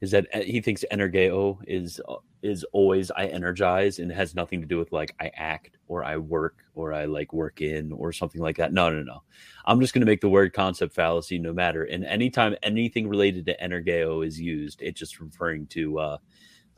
Is that uh, he thinks energeo is uh, is always I energize and has nothing to do with like I act or I work or I like work in or something like that. No, no, no. I'm just going to make the word concept fallacy no matter. And anytime anything related to energeo is used, it's just referring to uh,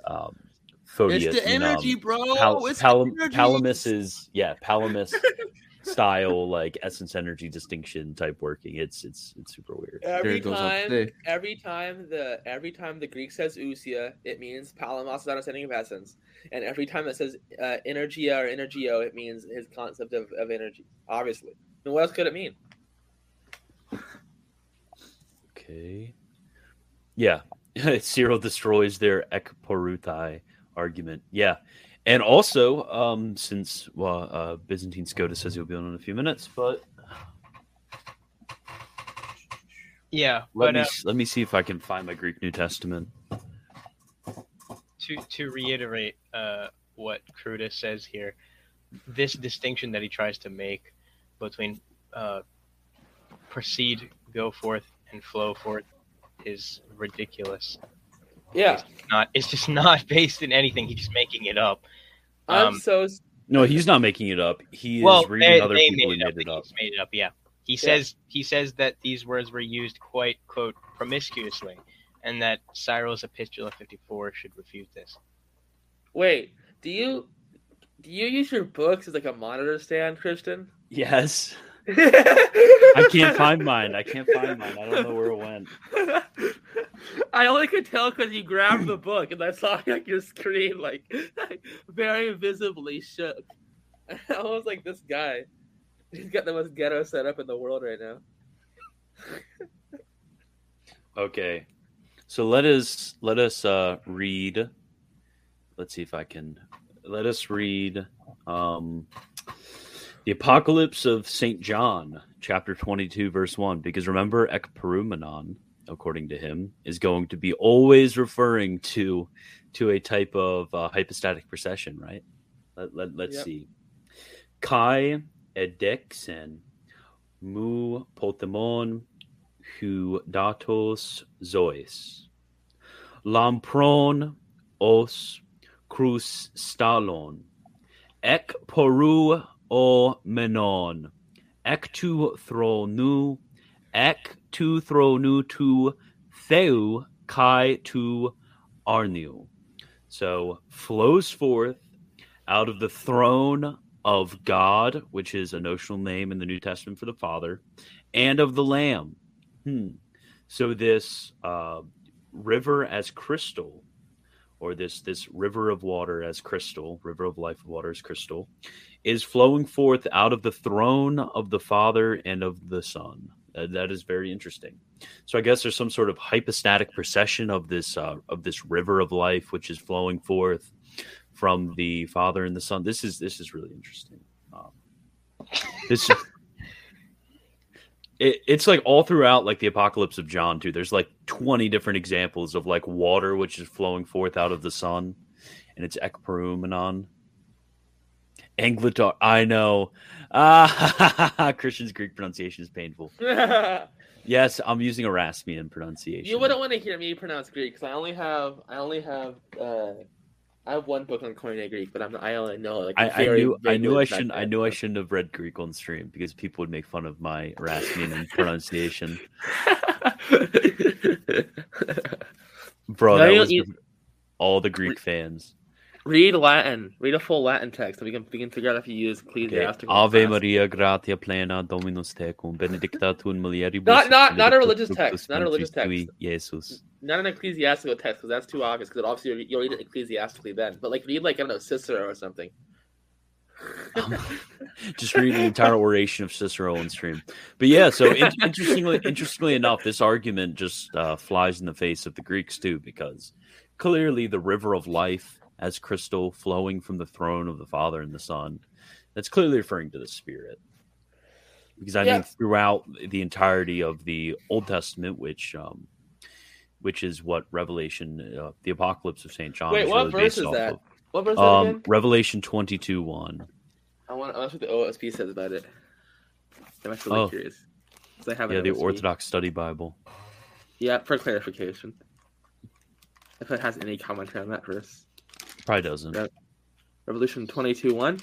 um, Photius it's the and, um, energy, bro. Pal- it's energy. Palamas is yeah, Palamas style like essence energy distinction type working. It's it's it's super weird. Every it goes on time, every time the every time the Greek says ousia, it means Palamas' understanding of essence, and every time it says uh, energia or energio, it means his concept of, of energy. Obviously, and what else could it mean? Okay. Yeah. Cyril destroys their ekporutai argument. Yeah. And also, um, since well, uh, Byzantine Scotus says he'll be on in a few minutes, but Yeah, let but me uh, let me see if I can find my Greek New Testament. to to reiterate uh, what Cruda says here, this distinction that he tries to make between uh, proceed, go forth, and flow forth is ridiculous. Yeah, Not it's just not based in anything. He's just making it up. I'm Um, so No, he's not making it up. He well, is reading they, other they people who made it up. made it up. He's made it up. Yeah. He says he says that these words were used quite quote promiscuously, and that Cyril's Epistula 54 should refute this. Wait, do you do you use your books as like a monitor stand, Christian? Yes. I can't find mine. I can't find mine. I don't know where it went. I only could tell because you grabbed the book and I saw like your screen like very visibly shook. I was like, this guy, he's got the most ghetto setup in the world right now. Okay. So let us let us uh read let's see if I can let us read um the Apocalypse of St. John, chapter 22, verse 1. Because remember, ekperumenon, according to him, is going to be always referring to to a type of uh, hypostatic procession, right? Let, let, let's Yep. see. Kai edexen mu potemon hu datos zois. Lampron os crus stalon. Ek poru o menon. Ek tu thronu. Ek tu thronu tu theu kai tu arnu. So flows forth out of the throne of God, which is a notional name in the New Testament for the Father, and of the Lamb. Hmm. So this uh, river as crystal, or this this river of water as crystal, river of life of water as crystal, is flowing forth out of the throne of the Father and of the Son. Uh, that is very interesting. So I guess there's some sort of hypostatic procession of this uh, of this river of life, which is flowing forth from the Father and the Son. This is this is really interesting. Um, this it, it's like all throughout like the Apocalypse of John too. There's like 20 different examples of like water which is flowing forth out of the sun, and it's ekperumenon. Angletar, I know. Ah, Christian's Greek pronunciation is painful. Yes, I'm using Erasmian pronunciation. you wouldn't want to hear me pronounce Greek because I only have I only have uh I have one book on Koine Greek, but I'm I only know like I, I knew I knew I shouldn't I knew I shouldn't have read Greek on stream because people would make fun of my Erasmian pronunciation. Bro, No, that was you- all the Greek fans. Read Latin. Read a full Latin text, and we can we can figure out if you use Okay. ecclesiastical. Ave. Maria, gratia plena, Dominus tecum, benedicta tu in mulieribus. Not- not- not a religious text, not a religious text. Jesus. Not an ecclesiastical text because that's too obvious. Because obviously you'll, read it ecclesiastically then. But like read like I don't know Cicero or something. Um, just read the entire oration of Cicero on stream. But yeah, so in- interestingly, interestingly enough, this argument just uh, flies in the face of the Greeks too, because clearly the river of life as crystal flowing from the throne of the Father and the Son, that's clearly referring to the Spirit. Because I Yeah. mean, throughout the entirety of the Old Testament, which um, which is what Revelation, uh, the Apocalypse of Saint John. Wait, is what really verse is that? of. What verse is that Um, again? Revelation twenty-two one. I want I want to see what the OSP says about it. I'm actually Oh. curious. I have Yeah, the OSP. Orthodox Study Bible. Yeah, for clarification. If it has any commentary on that verse. Probably doesn't. Yeah. Revolution 22 1.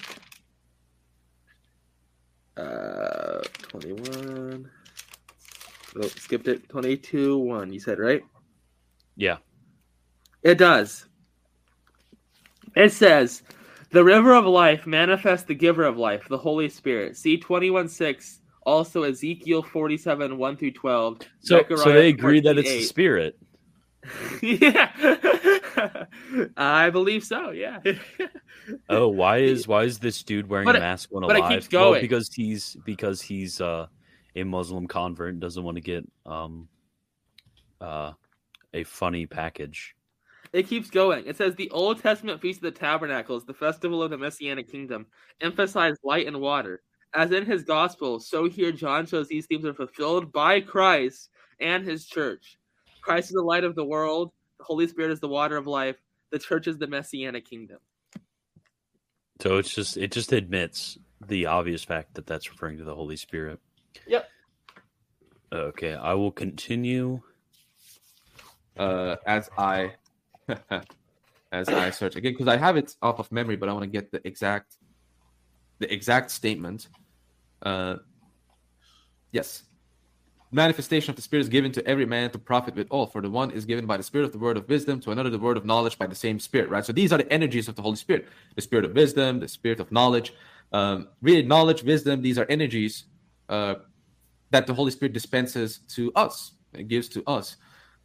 Uh, 21. Oh, skipped it. 22 1. You said, right? Yeah. It does. It says, The river of life manifests the giver of life, the Holy Spirit. See 21 6. Also, Ezekiel 47 1 through 12. So, so they agree that it's 14:8. the spirit. yeah. I believe so, yeah. Oh, why is why is this dude wearing But a mask when but it alive? keeps going. because he's because he's uh, a Muslim convert and doesn't want to get um uh a funny package. It keeps going. It says the Old Testament Feast of the Tabernacles, the festival of the Messianic Kingdom, emphasized light and water. As in his gospel, so here John shows these themes are fulfilled by Christ and his church. Christ is the light of the world, the Holy Spirit is the water of life, the church is the Messianic Kingdom. So it's just it just admits the obvious fact that that's referring to the Holy Spirit. Yep. Okay, I will continue. uh, as I as I search again because I have it off of memory, but I want to get the exact the exact statement. Uh, yes. Manifestation of the Spirit is given to every man to profit with all. For the one is given by the Spirit of the word of wisdom, to another the word of knowledge by the same Spirit, right? So these are the energies of the Holy Spirit the Spirit of wisdom, the Spirit of knowledge. Um, really, knowledge, wisdom, these are energies uh, that the Holy Spirit dispenses to us, it gives to us.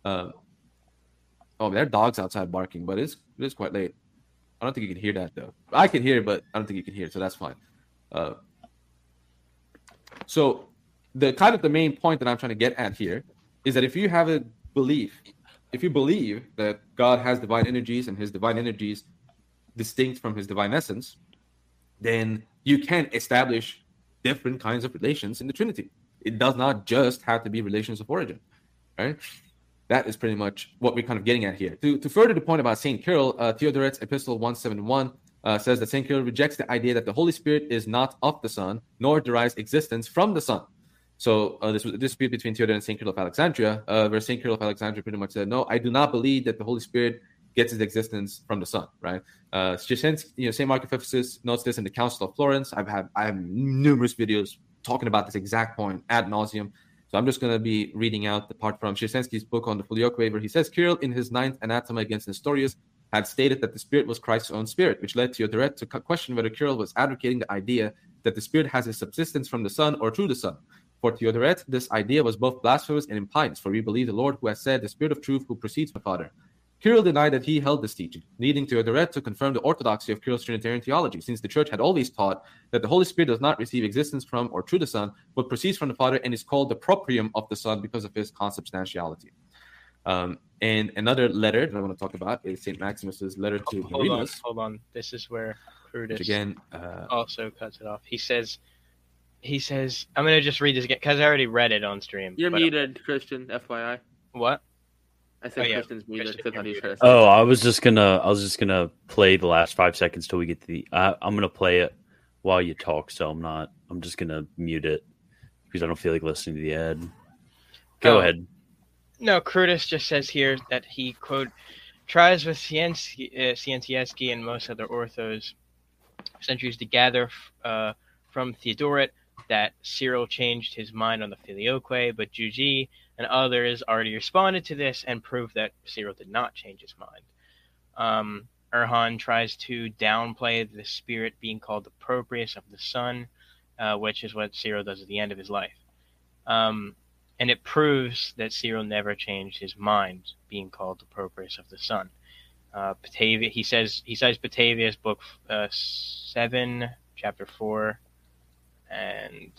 Uh, oh, there are dogs outside barking, but it's, it is quite late. I don't think you can hear that, though. I can hear but I don't think you can hear so that's fine. Uh, so the kind of the main point that I'm trying to get at here is that if you have a belief, if you believe that God has divine energies and his divine energies distinct from his divine essence, then you can establish different kinds of relations in the Trinity. It does not just have to be relations of origin, right? That is pretty much what we're kind of getting at here. To, to further the point about St. Cyril, uh, Theodoret's Epistle 171 uh, says that St. Cyril rejects the idea that the Holy Spirit is not of the Son, nor derives existence from the Son. So uh, this was a dispute between Theodore and St. Cyril of Alexandria, uh, where St. Cyril of Alexandria pretty much said, no, I do not believe that the Holy Spirit gets its existence from the Son, right? Uh, you know, St. Mark of Ephesus notes this in the Council of Florence. I've had I have numerous videos talking about this exact point ad nauseum. So I'm just going to be reading out the part from Siecienski's book on the Filioque, where he says Cyril, in his ninth Anathema against Nestorius, had stated that the Spirit was Christ's own Spirit, which led Theodoret to question whether Cyril was advocating the idea that the Spirit has its subsistence from the Son or through the Son. For Theodoret, this idea was both blasphemous and impious, for we believe the Lord who has said, The Spirit of truth who proceeds from the Father. Kirill denied that he held this teaching, needing Theodoret to confirm the orthodoxy of Kirill's Trinitarian theology, since the Church had always taught that the Holy Spirit does not receive existence from or through the Son, but proceeds from the Father and is called the proprium of the Son because of his consubstantiality. Um, and another letter that I want to talk about is St. Maximus's letter to Hold on, hold on. This is where Brutus again, uh, also cuts it off. He says, he says, I'm gonna just read this again because I already read it on stream. You're but- muted, Christian. FYI. What? I said Oh, yeah. Christian's muted. Christian, so I thought he you're was trying to Oh, I was just gonna, I was just gonna play the last five seconds till we get to the. I, I'm gonna play it while you talk, so I'm not. I'm just gonna mute it because I don't feel like listening to the ad. Go Oh. ahead. No, Curtis just says here that he quote tries with Cienci- uh, Cientieski and most other orthos centuries to gather uh, from Theodoret that Cyril changed his mind on the Filioque, but Jugie and others already responded to this and proved that Cyril did not change his mind. Um, Erhan tries to downplay the spirit being called the proprius of the son, uh, which is what Cyril does at the end of his life. Um, and it proves that Cyril never changed his mind, being called the proprius of the son. Uh, Batavia, he says he cites Batavia's book uh, seven, chapter four, and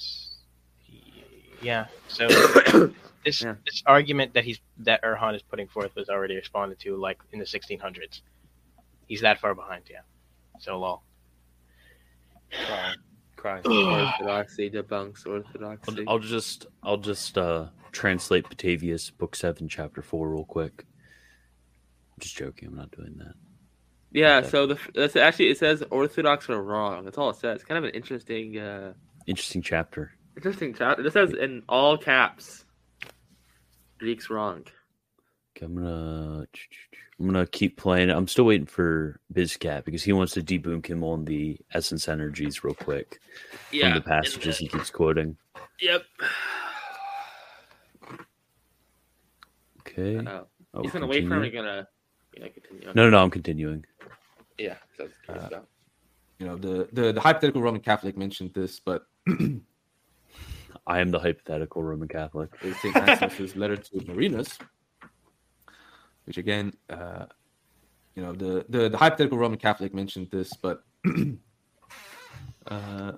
he- yeah. So this Yeah. this argument that he's that Erhan is putting forth was already responded to like in the 1600s. He's that far behind, yeah. So lol. Cry. Cry. Orthodoxy debunks orthodoxy. I'll, I'll just, I'll just uh, translate Petavius book seven, chapter four, real quick. I'm just joking. I'm not doing that. yeah, Okay. so the that's actually it says Orthodox are wrong. That's all it says. Kind of an interesting, uh Interesting chapter. interesting chapter. This says in all caps, Greek's wrong. Okay, I'm gonna, I'm gonna keep playing. I'm still waiting for Bizcat because he wants to debunk him on the essence energies real quick Yeah, from the passages he keeps quoting. Yep. Okay. Uh, he's gonna wait for him. continue. You're gonna, yeah, continue. No, no, no. I'm continuing. Yeah. So Uh, about. you know, the, the the hypothetical Roman Catholic mentioned this, but I am the hypothetical Roman Catholic. is St. Maximus's letter to Marinus, which again, uh, you know, the, the, the hypothetical Roman Catholic mentioned this, but uh,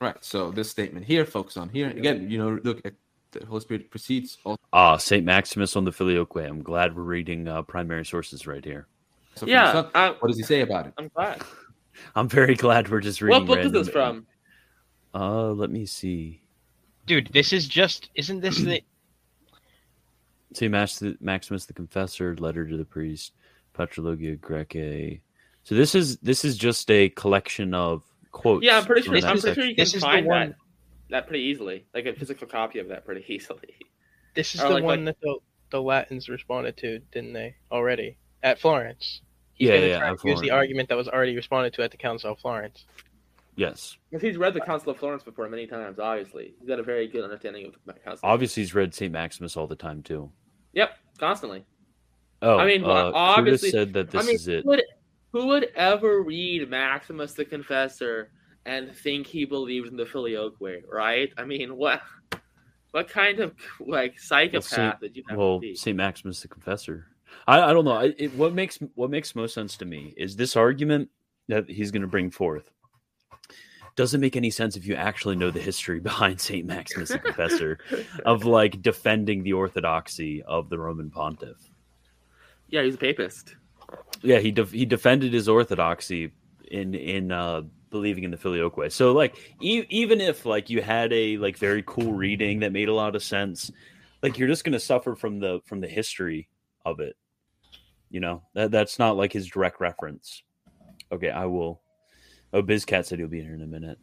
right. So this statement here, focus on here again. You know, look at the Holy Spirit proceeds also Ah, Saint Maximus on the Filioque. I'm glad we're reading uh, primary sources right here. from the Yeah. Son. I, What does he say about it? I'm glad. I'm very glad we're just reading. What book is this from? Uh, let me see. Dude, this is just isn't this the Saint Max- Maximus the Confessor, letter to the priest, Patrologia Graecae. So this is this is just a collection of quotes. Yeah, I'm pretty sure. I'm pretty sure you can This is the find one- that that pretty easily, like a physical copy of that pretty easily. this is Or the like- one that the, the Latins responded to, didn't they? Already at Florence. He's Yeah, yeah, try at use the argument that was already responded to at the Council of Florence. Yes. Because he's read the Council of Florence before many times. Obviously, he's got a very good understanding of the Council. Obviously, he's read St. Maximus all the time, too. Yep, constantly. Oh, I mean, uh, obviously- Curtis said that this I mean, is it. Who would, who would ever read Maximus the Confessor and think he believed in the filioque, right? I mean, what what kind of like psychopath did you have well, to be? Saint Maximus the Confessor. I, I don't know. I, it, what makes what makes most sense to me is this argument that he's going to bring forth doesn't make any sense if you actually know the history behind Saint Maximus the Confessor of like defending the orthodoxy of the Roman Pontiff. Yeah, he's a papist. Yeah, he def- he defended his orthodoxy in in uh, believing in the filioque. So like e- even if like you had a like very cool reading that made a lot of sense, like you're just going to suffer from the from the history of it. You know that that's not like his direct reference. Okay, I will. Oh, Bizcat said he'll be here in a minute.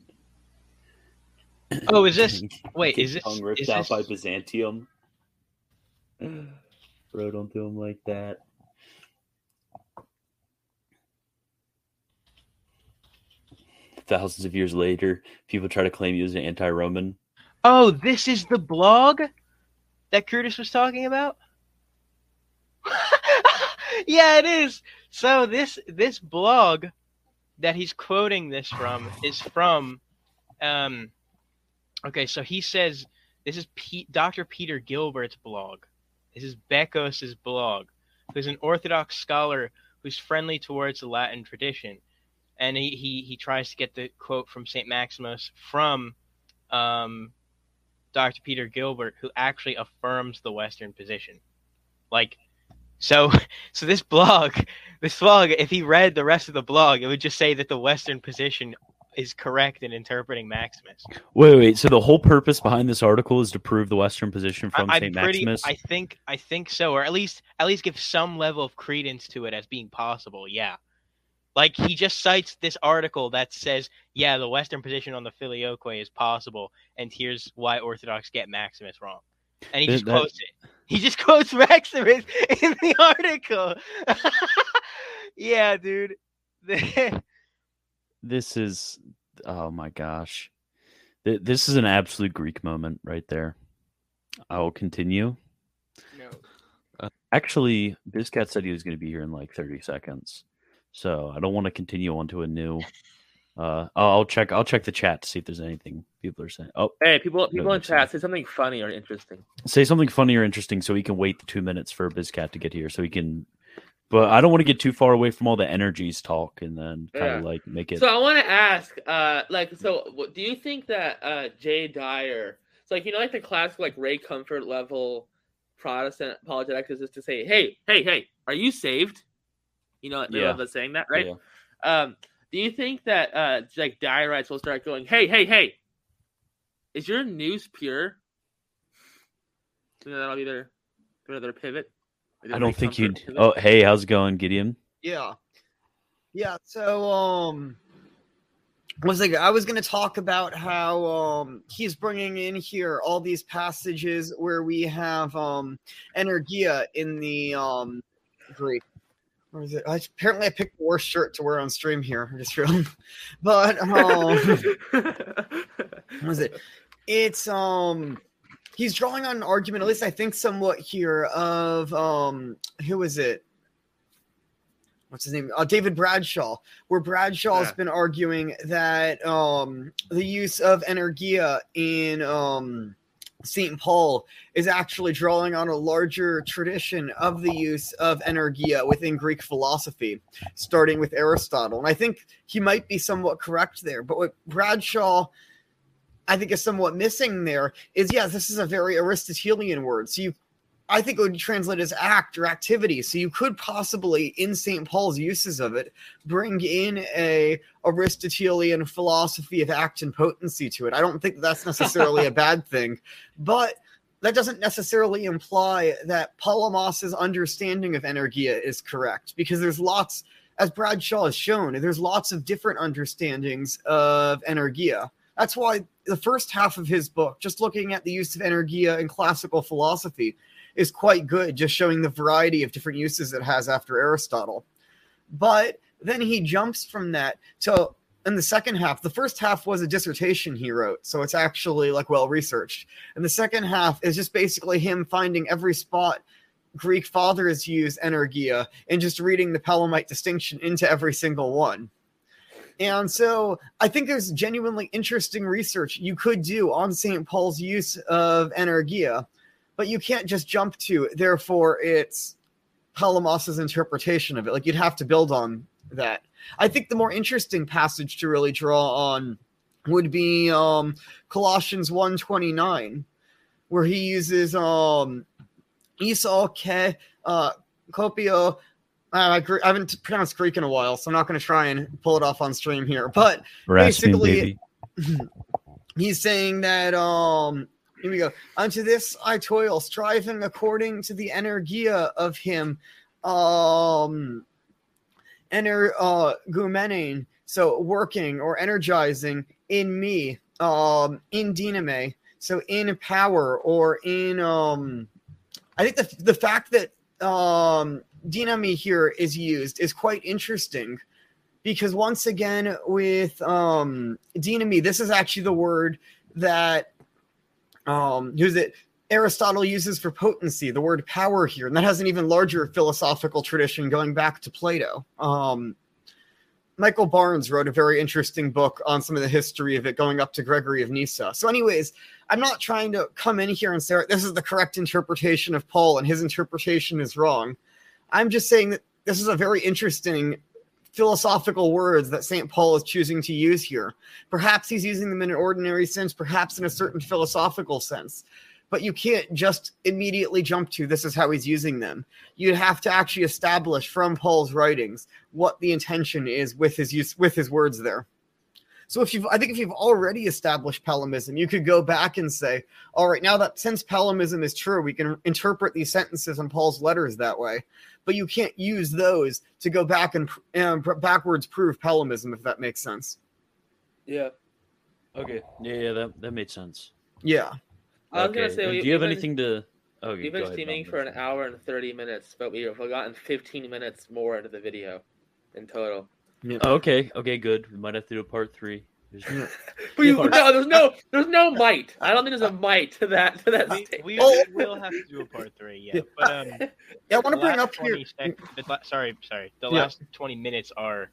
Oh, is this? Wait, is this? tongue ripped Is out by this Byzantium? Rode onto him like that. Thousands of years later, people try to claim he was an anti-Roman. oh, this is the blog that Curtis was talking about. yeah, it is. So this this blog that he's quoting this from is from um okay, so he says this is Pete, Dr. Peter Gilbert's blog. This is Bekkos's blog, who's an Orthodox scholar who's friendly towards the Latin tradition. And he, he, he tries to get the quote from St. Maximus from um, Dr. Peter Gilbert, who actually affirms the Western position. Like, so, so this blog, this blog, if he read the rest of the blog, it would just say that the Western position is correct in interpreting Maximus. Wait, wait. So the whole purpose behind this article is to prove the Western position from Saint Maximus. I think, I think so, or at least, at least give some level of credence to it as being possible. Yeah. Like he just cites this article that says, yeah, the Western position on the filioque is possible, and here's why Orthodox get Maximus wrong. And he just that- quotes it. He just quotes Maximus in the article. yeah, dude. This is, oh my gosh, this is an absolute Greek moment right there. I will continue. no. Uh, actually, Bizcat said he was going to be here in like 30 seconds, so I don't want to continue on to a new. Uh, I'll check. I'll check the chat to see if there's anything people are saying. Oh, Hey, people, people in chat say something funny or interesting. say something funny or interesting so we can wait the two minutes for Bizcat to get here, so he can. But I don't want to get too far away from all the energies talk and then kind Yeah. of like make it. So I want to ask, uh, like, so do you think that uh, Jay Dyer, it's like you know, like the classic like Ray Comfort level Protestant apologetics is just to say, hey, hey, hey, are you saved? You know, Yeah. yeah. saying that, right? Yeah. Um, do you think that uh, like Dyerites will start going, hey, hey, hey, is your nous pure? So that'll be their, their, their pivot. I don't think you'd. Oh, hey, how's it going, Gideon? Yeah. Yeah, so um was like I was going to talk about how um he's bringing in here all these passages where we have um energia in the um Greek. Or is it? I, apparently, I picked the worst shirt to wear on stream here. I just realized. But um, what was it? It's um, he's drawing on an argument, at least I think, somewhat here of um, who is it? What's his name? Uh, David Bradshaw, where Bradshaw's Yeah. been arguing that um, the use of energia in um, St. Paul is actually drawing on a larger tradition of the use of energia within Greek philosophy, starting with Aristotle. And I think he might be somewhat correct there. But what Bradshaw, I think, is somewhat missing there is yes, this is a very Aristotelian word. So you, I think it would translate as act or activity. So you could possibly, in St. Paul's uses of it, bring in a Aristotelian philosophy of act and potency to it. I don't think that's necessarily a bad thing, but that doesn't necessarily imply that Palamas's understanding of energia is correct because there's lots, as Bradshaw has shown, there's lots of different understandings of energia. That's why the first half of his book, just looking at the use of energia in classical philosophy, is quite good, just showing the variety of different uses it has after Aristotle. But then he jumps from that to in the second half, the first half was a dissertation he wrote, so it's actually like well researched. And the second half is just basically him finding every spot Greek fathers use energia and just reading the Palamite distinction into every single one. And so I think there's genuinely interesting research you could do on St. Paul's use of energia, but you can't just jump to, therefore, it's Palamas's interpretation of it. Like you'd have to build on that. I think the more interesting passage to really draw on would be um, Colossians 129, where he uses um, Esau ke uh, copio. Uh, I haven't pronounced Greek in a while, so I'm not going to try and pull it off on stream here. But basically, he's saying that um, here we go. Unto this I toil, striving according to the energia of him. Um, ener uh gumenin, so working or energizing in me, um, in dyname, so in power or in um I think the the fact that um, dynami here is used is quite interesting because once again with um, dynami, this is actually the word that um, who's it? Aristotle uses for potency, the word power here, and that has an even larger philosophical tradition going back to Plato. Um, Michael Barnes wrote a very interesting book on some of the history of it going up to Gregory of Nyssa. So, anyways, I'm not trying to come in here and say this is the correct interpretation of Paul and his interpretation is wrong. I'm just saying that this is a very interesting philosophical words that St. Paul is choosing to use here. Perhaps he's using them in an ordinary sense, perhaps in a certain philosophical sense. But you can't just immediately jump to this is how he's using them. You'd have to actually establish from Paul's writings what the intention is with his use with his words there. So if you've, I think if you've already established Palamism, you could go back and say, all right, now that since Palamism is true, we can interpret these sentences in Paul's letters that way. But you can't use those to go back and um, backwards prove Palamism, if that makes sense. Yeah. Okay. Yeah, yeah, that that made sense. Yeah. I was okay. gonna say, we- do you have we've been- anything to? Oh, We've been streaming for an hour and 30 minutes, but we've gotten 15 minutes more into the video in total. Oh, okay, okay, good. We might have to do a part three. There's- But you, no, there's no, there's no might. I don't think there's a might to that. To that. We, statement. we Oh. will have to do a part three, yeah. But um, Yeah, I want to bring up here. sec- the la- sorry, sorry. The Yeah. last 20 minutes are,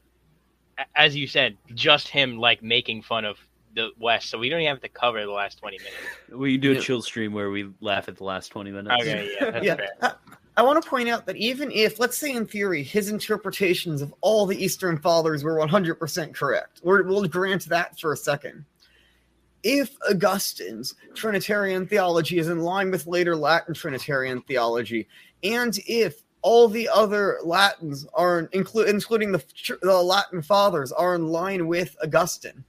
as you said, just him like making fun of the West. So we don't even have to cover the last 20 minutes. we do a chill stream where we laugh at the last twenty minutes. Okay, yeah, that's Yeah. fair. I, want to point out that even if, let's say in theory, his interpretations of all the Eastern Fathers were 100% correct, we're, we'll grant that for a second. If Augustine's Trinitarian theology is in line with later Latin Trinitarian theology, and if all the other Latins are, inclu- including the, the Latin Fathers, are in line with Augustine,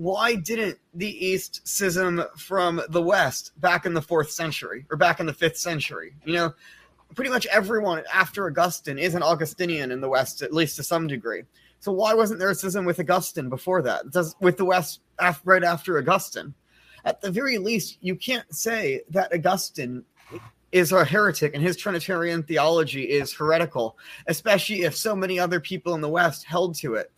why didn't the East schism from the West back in the fourth century or back in the fifth century? You know, pretty much everyone after Augustine is an Augustinian in the West, at least to some degree. So why wasn't there a schism with Augustine before that? Does with the West right after Augustine? At the very least, you can't say that Augustine is a heretic and his Trinitarian theology is heretical, especially if so many other people in the West held to it.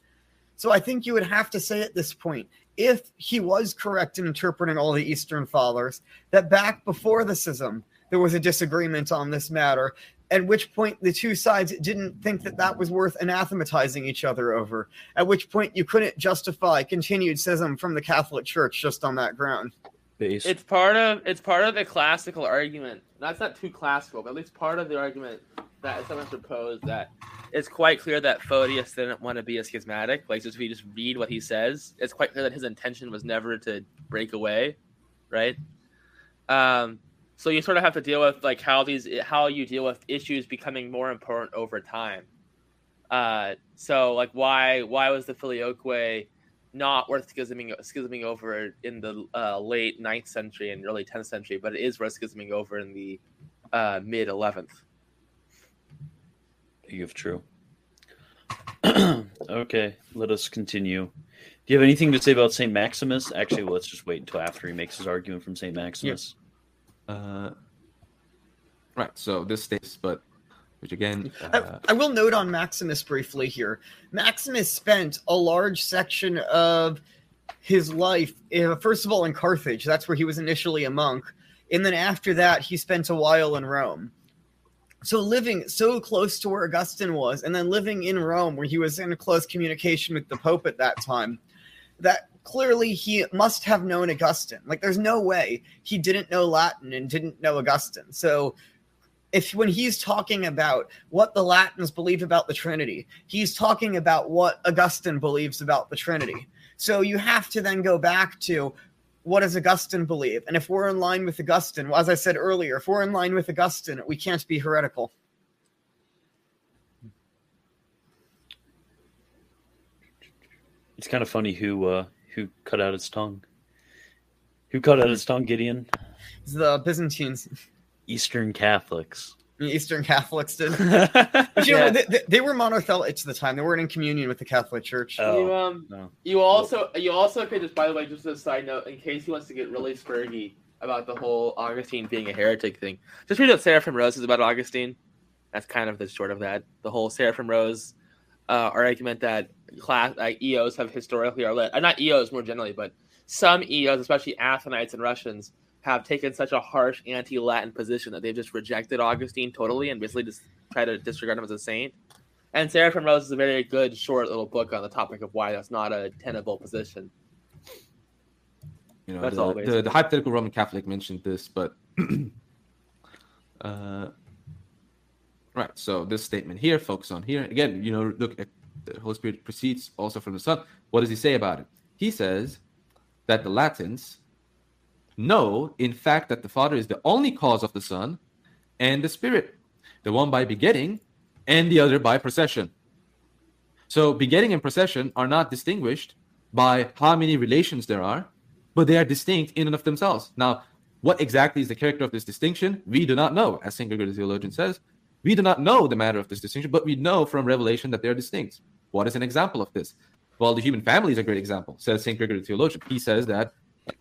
So I think you would have to say at this point, if he was correct in interpreting all the Eastern Fathers, that back before the schism, there was a disagreement on this matter, at which point the two sides didn't think that that was worth anathematizing each other over, at which point you couldn't justify continued schism from the Catholic Church just on that ground. Base. It's part of it's part of the classical argument. That's not too classical, but at least part of the argument that is sometimes proposed that it's quite clear that Photius didn't want to be a schismatic. Like, just if you just read what he says, it's quite clear that his intention was never to break away, right? Um, so you sort of have to deal with like how these how you deal with issues becoming more important over time. Uh, so like why why was the filioque not worth schisming schisming over in the uh, late 9th century and early 10th century, but it is worth schisming over in the uh, mid 11th. You have true. okay, let us continue. Do you have anything to say about Saint Maximus? Actually, let's just wait until after he makes his argument from Saint Maximus. Uh, right. So this states, but which again, I, uh, I will note on Maximus briefly here. Maximus spent a large section of his life, uh, first of all, in Carthage. That's where he was initially a monk. And then after that, he spent a while in Rome. So living so close to where Augustine was, and then living in Rome, where he was in close communication with the Pope at that time, that clearly he must have known Augustine. Like, there's no way he didn't know Latin and didn't know Augustine. So if when he's talking about what the Latins believe about the Trinity, he's talking about what Augustine believes about the Trinity. So you have to then go back to what does Augustine believe? And if we're in line with Augustine, well, as I said earlier, if we're in line with Augustine, we can't be heretical. It's kind of funny who uh, who cut out his tongue. Who cut out his tongue, Gideon? It's the Byzantines, Eastern Catholics. Eastern Catholics did. But you know, Yeah. they, they, they were monothelites at the time. They weren't in communion with the Catholic Church. Oh. You um, no. you also you also could just by the way, just a side note, in case he wants to get really spurgy about the whole Augustine being a heretic thing, just read what Seraphim Rose is about Augustine. That's kind of the short of that. The whole Seraphim Rose uh, argument that class like EOs have historically are led, uh, not EOs more generally, but some EOs, especially Athonites and Russians, have taken such a harsh anti-Latin position that they've just rejected Augustine totally and basically just try to disregard him as a saint. And Seraphim Rose is a very good short little book on the topic of why that's not a tenable position. you know, That's the, all, the, the hypothetical Roman Catholic mentioned this, but uh, right. So this statement here, focus on here again. You know, look at the Holy Spirit proceeds also from the Son. What does he say about it? He says that the Latins know, in fact, that the Father is the only cause of the Son and the Spirit, the one by begetting and the other by procession. So begetting and procession are not distinguished by how many relations there are, but they are distinct in and of themselves. Now, what exactly is the character of this distinction? We do not know, as St. Gregory the theologian says. We do not know the matter of this distinction, but we know from revelation that they are distinct. What is an example of this? Well, the human family is a great example, says St. Gregory the theologian. He says that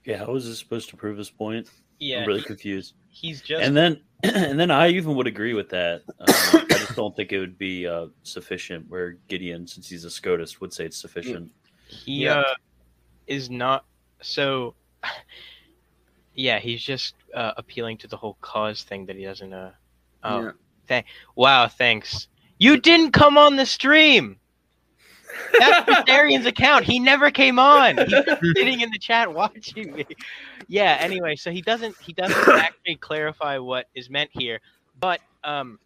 Yeah, how is this supposed to prove his point? Yeah, I'm really confused. he's just And then, and then I even would agree with that. Um, I just don't think it would be uh, sufficient. Where Gideon, since he's a Scotus, would say it's sufficient. he Yeah. uh, is not so. Yeah, he's just uh, appealing to the whole cause thing that he doesn't. Uh, oh, Yeah. thank. Wow, thanks. You didn't come on the stream. That's Darian's account. He never came on. He's sitting in the chat watching me. Yeah. Anyway, so he doesn't. He doesn't actually clarify what is meant here. But um,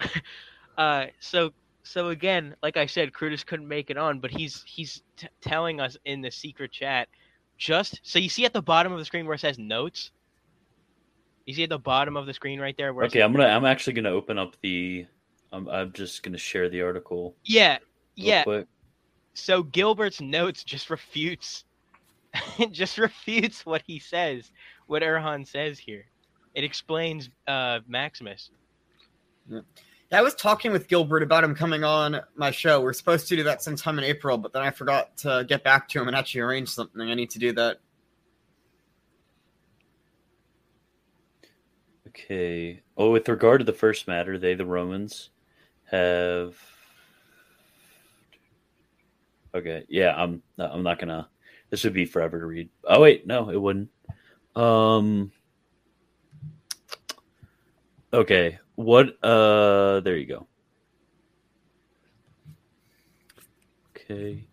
uh, so so again, like I said, Crutus couldn't make it on, but he's he's t- telling us in the secret chat. Just so you see at the bottom of the screen where it says notes. You see at the bottom of the screen right there where Okay, I'm gonna. I'm actually gonna open up the. I'm, I'm just gonna share the article. yeah yeah Quick. So Gilbert's notes just refutes just refutes what he says, what Erhan says here. It explains uh Maximus. I was talking with Gilbert about him coming on my show. We're supposed to do that sometime in April, but then I forgot to get back to him and actually arrange something. I need to do that. Okay. Oh, with regard to the first matter, they, the Romans, have. Okay. Yeah, I'm. I'm not gonna. This would be forever to read. Oh wait, no, it wouldn't. Um. Okay. What? Uh. There you go. Okay.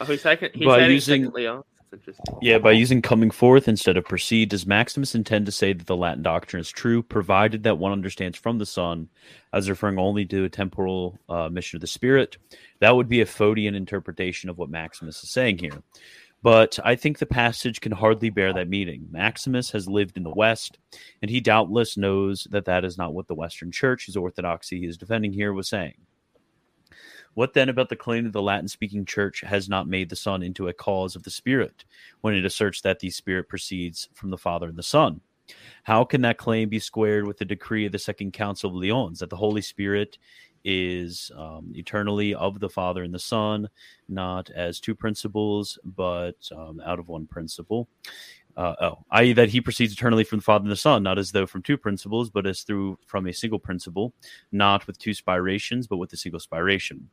Oh, he's second. He's By using- second Leo. Interesting. Yeah, by using coming forth instead of proceed, does Maximus intend to say that the Latin doctrine is true, provided that one understands from the Son as referring only to a temporal uh, mission of the Spirit? That would be a Photian interpretation of what Maximus is saying here. But I think the passage can hardly bear that meaning. Maximus has lived in the West, and he doubtless knows that that is not what the Western Church, whose orthodoxy he is defending here, was saying. What then about the claim that the Latin speaking church has not made the Son into a cause of the Spirit when it asserts that the Spirit proceeds from the Father and the Son? How can that claim be squared with the decree of the Second Council of Lyons that the Holy Spirit is um, eternally of the Father and the Son, not as two principles, but um, out of one principle? Uh, oh, i.e., that he proceeds eternally from the Father and the Son, not as though from two principles, but as through from a single principle, not with two spirations, but with a single spiration.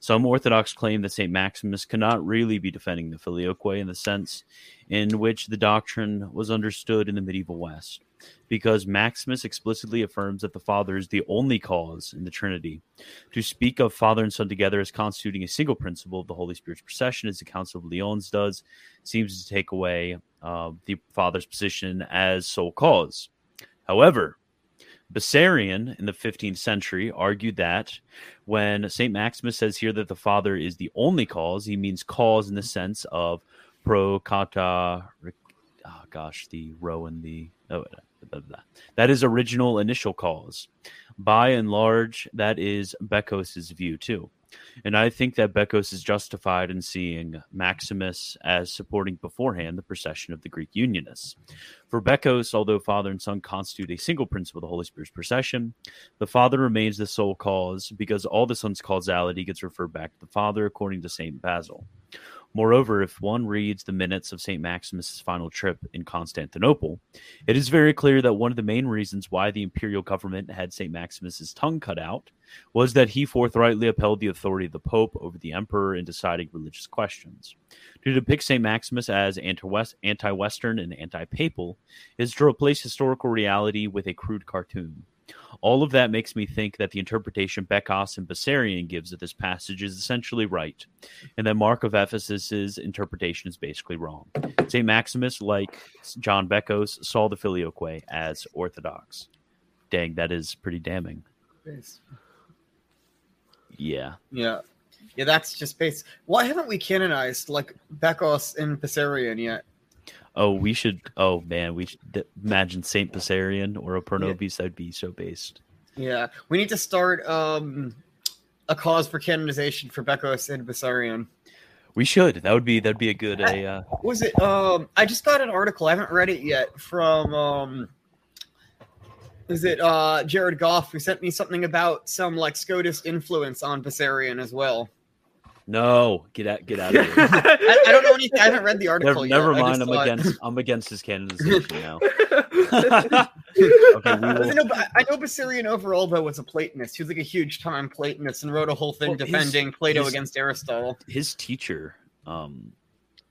Some Orthodox claim that St. Maximus cannot really be defending the filioque in the sense in which the doctrine was understood in the medieval West, because Maximus explicitly affirms that the Father is the only cause in the Trinity. To speak of Father and Son together as constituting a single principle of the Holy Spirit's procession, as the Council of Lyons does, seems to take away uh, the Father's position as sole cause. However, Bessarion in the 15th century argued that when St. Maximus says here that the Father is the only cause, he means cause in the sense of pro kata. Oh gosh, the row and the oh, blah, blah, blah. that is original initial cause. By and large, that is Bekkos's view too. And I think that Bekkos is justified in seeing Maximus as supporting beforehand the procession of the Greek Unionists. For Bekkos, although Father and Son constitute a single principle of the Holy Spirit's procession, the Father remains the sole cause because all the Son's causality gets referred back to the Father, according to St. Basil. Moreover, if one reads the minutes of St. Maximus's final trip in Constantinople, it is very clear that one of the main reasons why the imperial government had St. Maximus's tongue cut out was that he forthrightly upheld the authority of the Pope over the Emperor in deciding religious questions. To depict St. Maximus as anti Western and anti papal is to replace historical reality with a crude cartoon. All of that makes me think that the interpretation Bekkos and Bessarion gives of this passage is essentially right, and that Mark of Ephesus's interpretation is basically wrong. St. Maximus, like John Bekkos, saw the filioque as orthodox. Dang, that is pretty damning. Yeah. Yeah. Yeah, that's just base. Why haven't we canonized like Bekkos and Bessarion yet? Oh, we should. Oh man, we should imagine Saint Bessarion ora pro nobis. That'd be so based. Yeah, we need to start um, a cause for canonization for Bekkos and Bessarion. We should. That would be that'd be a good. A uh, Was it? Um, I just got an article. I haven't read it yet from. Um, is it uh, Jared Goff who sent me something about some like Scotist influence on Bessarion as well? No, get out, get out of here. I, I don't know anything. I haven't read the article never yet. never mind. I'm thought- against. I'm against his canonization now. I will- know, I know Bessarion overall though was a Platonist. He was like a huge time Platonist and wrote a whole thing Well, his- defending Plato his- against Aristotle. His teacher, um,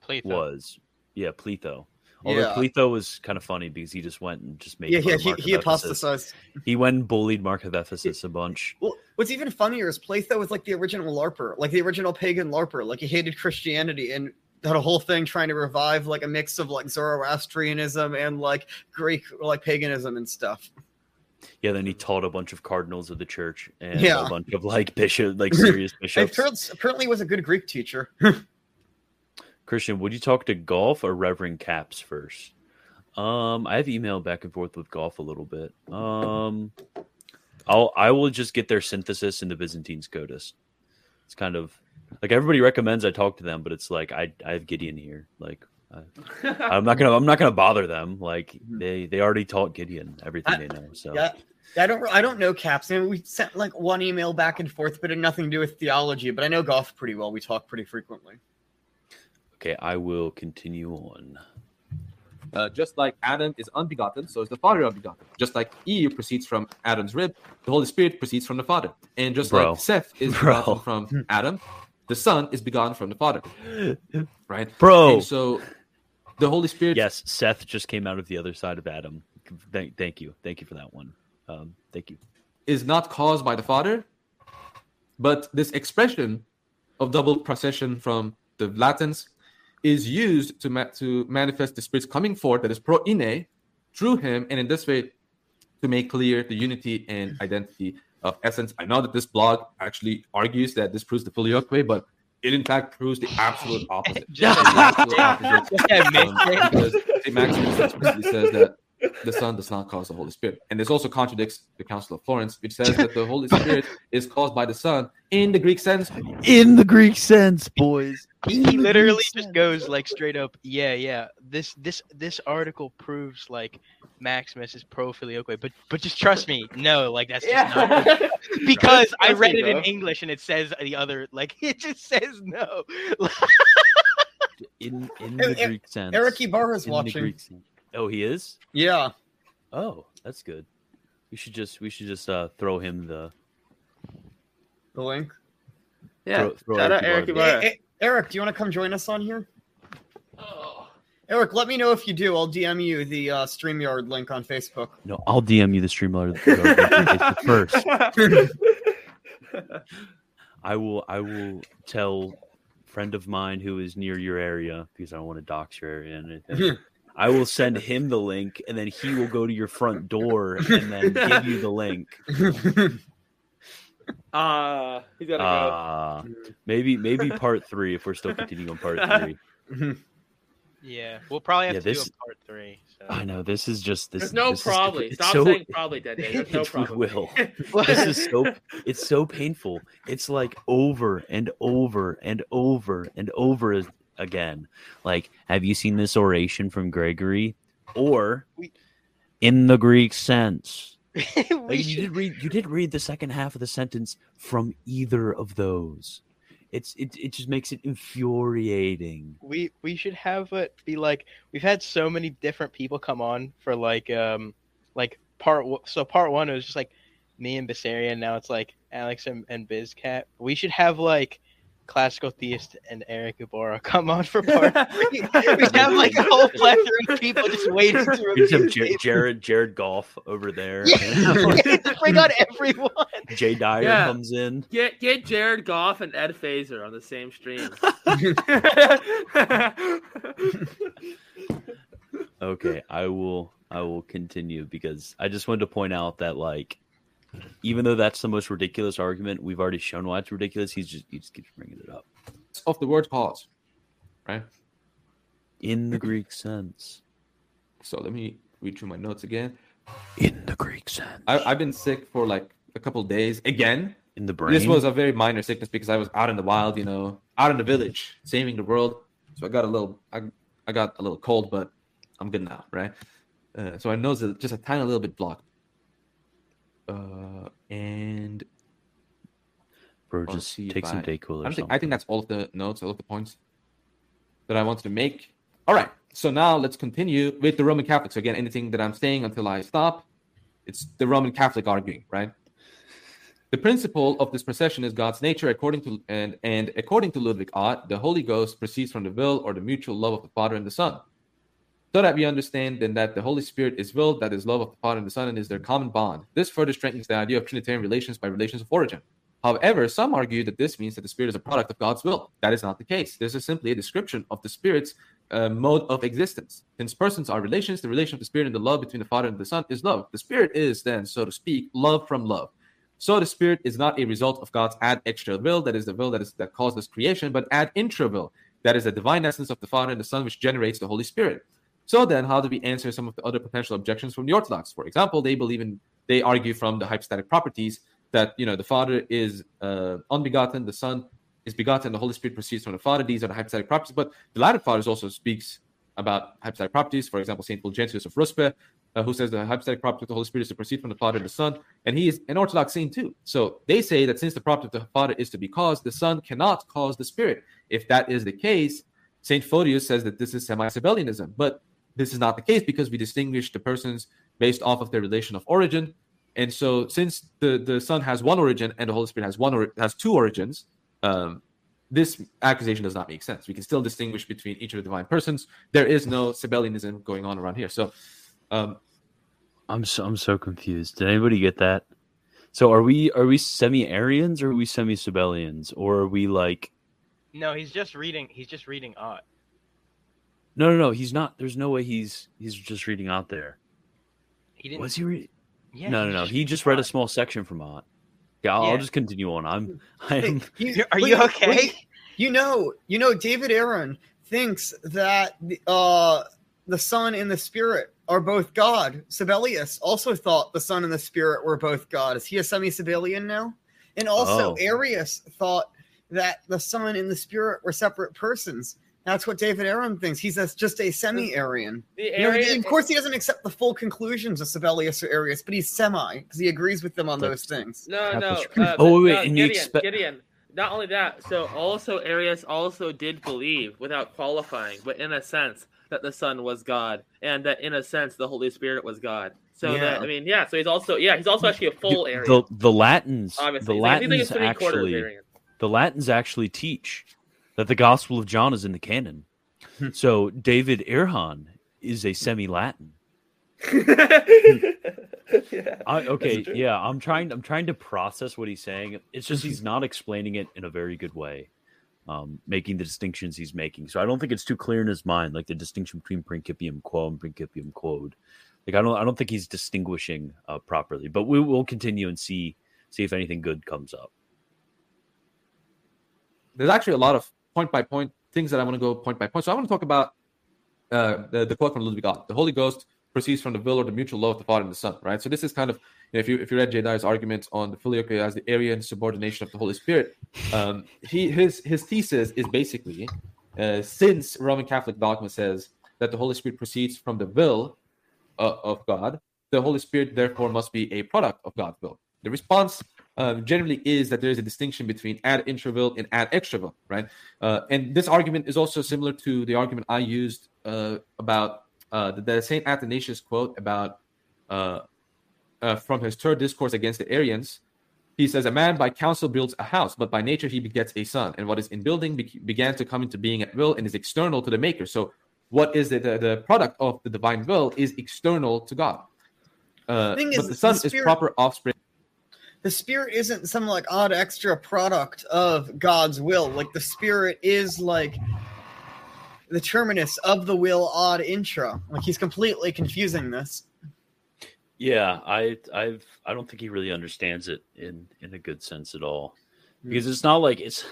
Pletho. was yeah Pletho. Although Yeah. Was kind of funny because he just went and just made Yeah, yeah, he, he apostatized. He went and bullied Mark of Ephesus a bunch. Well, what's even funnier is Pletho was like the original LARPer, like the original pagan LARPer. Like he hated Christianity and had a whole thing trying to revive like a mix of like Zoroastrianism and like Greek like paganism and stuff. Yeah, then he taught a bunch of cardinals of the church and Yeah. a bunch of like bishop, like serious bishops. apparently, apparently was a good Greek teacher. Christian, would you talk to Goff or Reverend Kappes first? Um, I have emailed back and forth with Goff a little bit. Um, I'll I will just get their synthesis in the Byzantine Scotus. It's kind of like everybody recommends I talk to them, but it's like I I have Gideon here. Like I, I'm not gonna I'm not gonna bother them. Like they they already taught Gideon everything they know. So Yeah. I don't I don't know Kappes. I mean, we sent like one email back and forth, but it had nothing to do with theology. But I know Goff pretty well. We talk pretty frequently. Okay, I will continue on. Uh, just like Adam is unbegotten, so is the Father unbegotten. Just like Eve proceeds from Adam's rib, the Holy Spirit proceeds from the Father. And just Bro. like Seth is Bro. begotten from Adam, the Son is begotten from the Father. Right? Bro. And so the Holy Spirit Yes, Seth just came out of the other side of Adam. Thank, thank you, thank you for that one. Um, thank you. is not caused by the Father, but this expression of double procession from the Latins is used to ma- to manifest the Spirit's coming forth that is pro ine through him, and in this way to make clear the unity and identity of essence. I know that this blog actually argues that this proves the filioque, but it in fact proves the absolute opposite. The absolute opposite. Um, because. Maximus explicitly says that the Son does not cause the Holy Spirit. And this also contradicts the Council of Florence, which says that the Holy Spirit is caused by the Son in the Greek sense. In the Greek sense, boys. he, he literally just goes like straight up yeah yeah this this this article proves like maximus is pro filioque but but just trust me no like that's just not because i read it in english and it says the other like it just says no in in the Greek sense. Eric Ibarra's in the watching. Greek sense. Oh, he is. Yeah. Oh, that's good. We should just we should just uh, throw him the The link. Yeah. Throw- throw Shout Eric out Eric Ibarra. Ibarra. Eh, eh, Eric, do you want to come join us on here? Oh. Eric, let me know if you do. I'll DM you the uh, StreamYard link on Facebook. no. I'll DM you the Streamlabs first. I will I will tell friend of mine who is near your area because I don't want to dox your area and anything. I will send him the link and then he will go to your front door and then give you the link. Uh, he's gotta Uh maybe maybe part three if we're still continuing on part three. Yeah, we'll probably have Yeah, to this- do a part three. So. I know this is just go. this. There's no this probably. it's Stop so- saying probably, Dead Day. There's no It probably. will. this is so it's so painful. It's like over and over and over and over as- again. Like, have you seen this oration from Gregory? Or in the Greek sense. Like, you did read you did read the second half of the sentence from either of those. It's it, it just makes it infuriating. we we should have it be like we've had so many different people come on for like um like part so part one it was just like me and Bessarion now it's like Alex and, and Bizcat we should have like classical theist and Eric Ibarra come on for part three we have like a whole plethora of people just waiting to We review Jar- it. Jared Jared Goff over there. yeah, just bring on everyone Jay Dyer Yeah. comes in. Get get Jared Goff and Ed Feser on the same stream. Okay, I will I will continue because I just wanted to point out that like even though that's the most ridiculous argument, we've already shown why it's ridiculous. He's just he just keeps bringing it up Of the word pause, right? in the Greek sense. So let me read through my notes again. In the Greek sense. I, I've been sick for like a couple days again. in the brain. This was a very minor sickness because I was out in the wild, you know, out in the village, saving the world. So I got a little, I, I got a little cold, but I'm good now, right? Uh, so my nose is just a tiny little bit blocked. Uh, and Bro, just take some I- Dayquil or I, think, I think that's all of the notes, all of the points that I wanted to make. All right. So now let's continue with the Roman Catholics. So again, anything that I'm saying until I stop, it's the Roman Catholic arguing, right? The principle of this procession is God's nature, according to and and according to Ludwig Ott, the Holy Ghost proceeds from the will or the mutual love of the Father and the Son. So that we understand then that the Holy Spirit is will, that is love of the Father and the Son, and is their common bond. This further strengthens the idea of Trinitarian relations by relations of origin. However, some argue that this means that the Spirit is a product of God's will. That is not the case. This is simply a description of the Spirit's uh, mode of existence. Since persons are relations, the relation of the Spirit and the love between the Father and the Son is love. The Spirit is then, so to speak, love from love. So the Spirit is not a result of God's ad extra will, that is the will that is that causes creation, but ad intra will, that is the divine essence of the Father and the Son, which generates the Holy Spirit. So then, how do we answer some of the other potential objections from the Orthodox? For example, they believe in, they argue from the hypostatic properties that you know the Father is uh, unbegotten, the Son is begotten, the Holy Spirit proceeds from the Father. These are the hypostatic properties. But the Latin Fathers also speaks about hypostatic properties. For example, Saint Fulgentius of Ruspe, uh, who says the hypostatic property of the Holy Spirit is to proceed from the Father and the Son, and he is an Orthodox saint too. So they say that since the property of the Father is to be caused, the Son cannot cause the Spirit. If that is the case, Saint Photius says that this is semi-Sabellianism, but this is not the case because we distinguish the persons based off of their relation of origin. And so, since the, the Son has one origin and the Holy Spirit has one or has two origins, um, this accusation does not make sense. We can still distinguish between each of the divine persons. There is no Sabellianism going on around here. So, um, I'm so I'm so confused. Did anybody get that? So are we are we semi Aryans or are we semi Sabellians or are we like No, he's just reading. He's just reading Ott. No no no he's not. There's no way he's he's just reading out there. He didn't. Was he? Re- yeah, no no no. He just read a small section from Ott. Yeah, I'll, I'll just continue on. I'm I'm You- Are you okay? wait. You know, you know, David Erhan thinks that the, uh, the Son and the Spirit are both God. Sabellius also thought the Son and the Spirit were both God. Is he a semi-Sabellian now? And also, Oh. Arius thought that the Son and the Spirit were separate persons. That's what David Erhan thinks. He's a, just a semi-Arian. The You know, of course, he doesn't accept the full conclusions of Sabellius or Arius, but he's semi because he agrees with them on those things. No, no. Uh, Oh, wait, no, and you Gideon, expect- Gideon. not only that, so also Arius also did believe without qualifying, but in a sense that the Son was God, and that in a sense the Holy Spirit was God. So Yeah. that I mean, yeah. So he's also yeah, he's also actually a full Arian. the the Latins obviously, the He's like- like Latins actually the Latins actually teach that the Gospel of John is in the canon. Hmm. so David Erhan is a semi-Latin. yeah. I, okay, yeah, I'm trying. I'm trying to process what he's saying. It's just he's not explaining it in a very good way, um, making the distinctions he's making. So I don't think it's too clear in his mind, like the distinction between principium quo and principium quod. Like I don't, I don't think he's distinguishing uh, properly. But we will continue and see, see if anything good comes up. there's actually a lot of point by point things that I want to go point by point. So I want to talk about uh, the, the quote from Ludwig Ott. The Holy Ghost proceeds from the will or the mutual love of the Father and the Son, right? So this is kind of, you know, if you if you read J. Dyer's argument on the filioque as the Arian subordination of the Holy Spirit, um, he his his thesis is basically uh, since Roman Catholic dogma says that the Holy Spirit proceeds from the will uh, of God, the Holy Spirit therefore must be a product of God's will. The response um, generally is that there is a distinction between ad intra-will and ad extra-will, right? Uh, and this argument is also similar to the argument I used uh, about uh, the, the Saint Athanasius quote about uh, uh, from his third discourse against the Arians. He says, "A man by counsel builds a house, but by nature he begets a son, and what is in building be- began to come into being at will and is external to the maker." So, what is the, the, the product of the divine will is external to God. Uh, Thing but is, the son the is proper offspring. The spirit isn't some like ad extra product of God's will. Like the spirit is like the terminus of the will ad intra. Like he's completely confusing this. Yeah, I I've I don't think he really understands it in in a good sense at all. Because it's not like it's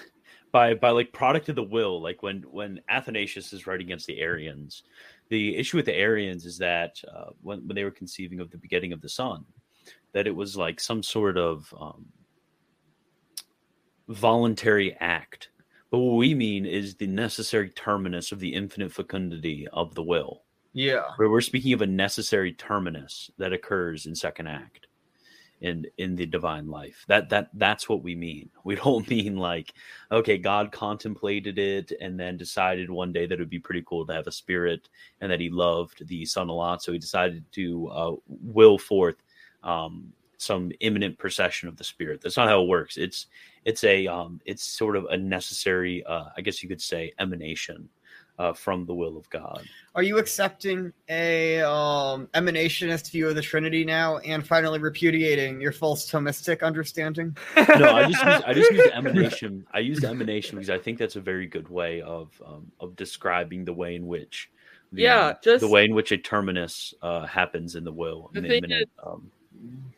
by by like product of the will, like when when Athanasius is writing against the Arians, the issue with the Arians is that uh, when when they were conceiving of the begetting of the Son, that it was like some sort of um, voluntary act. But what we mean is the necessary terminus of the infinite fecundity of the will Yeah. where we're speaking of a necessary terminus that occurs in second act in in the divine life that that that's what we mean we don't mean like okay god contemplated it and then decided one day that it would be pretty cool to have a spirit and that he loved the son a lot so he decided to uh, will forth um, some immanent procession of the spirit that's not how it works it's it's a um, it's sort of a necessary uh, i guess you could say emanation uh, from the will of god Are you accepting a um, emanationist view of the Trinity now, and finally repudiating your false Thomistic understanding? no, I just use, I just use emanation. I use emanation because I think that's a very good way of um, of describing the way in which the, Yeah, just- the way in which a terminus uh, happens in the will The in the thing immanent um,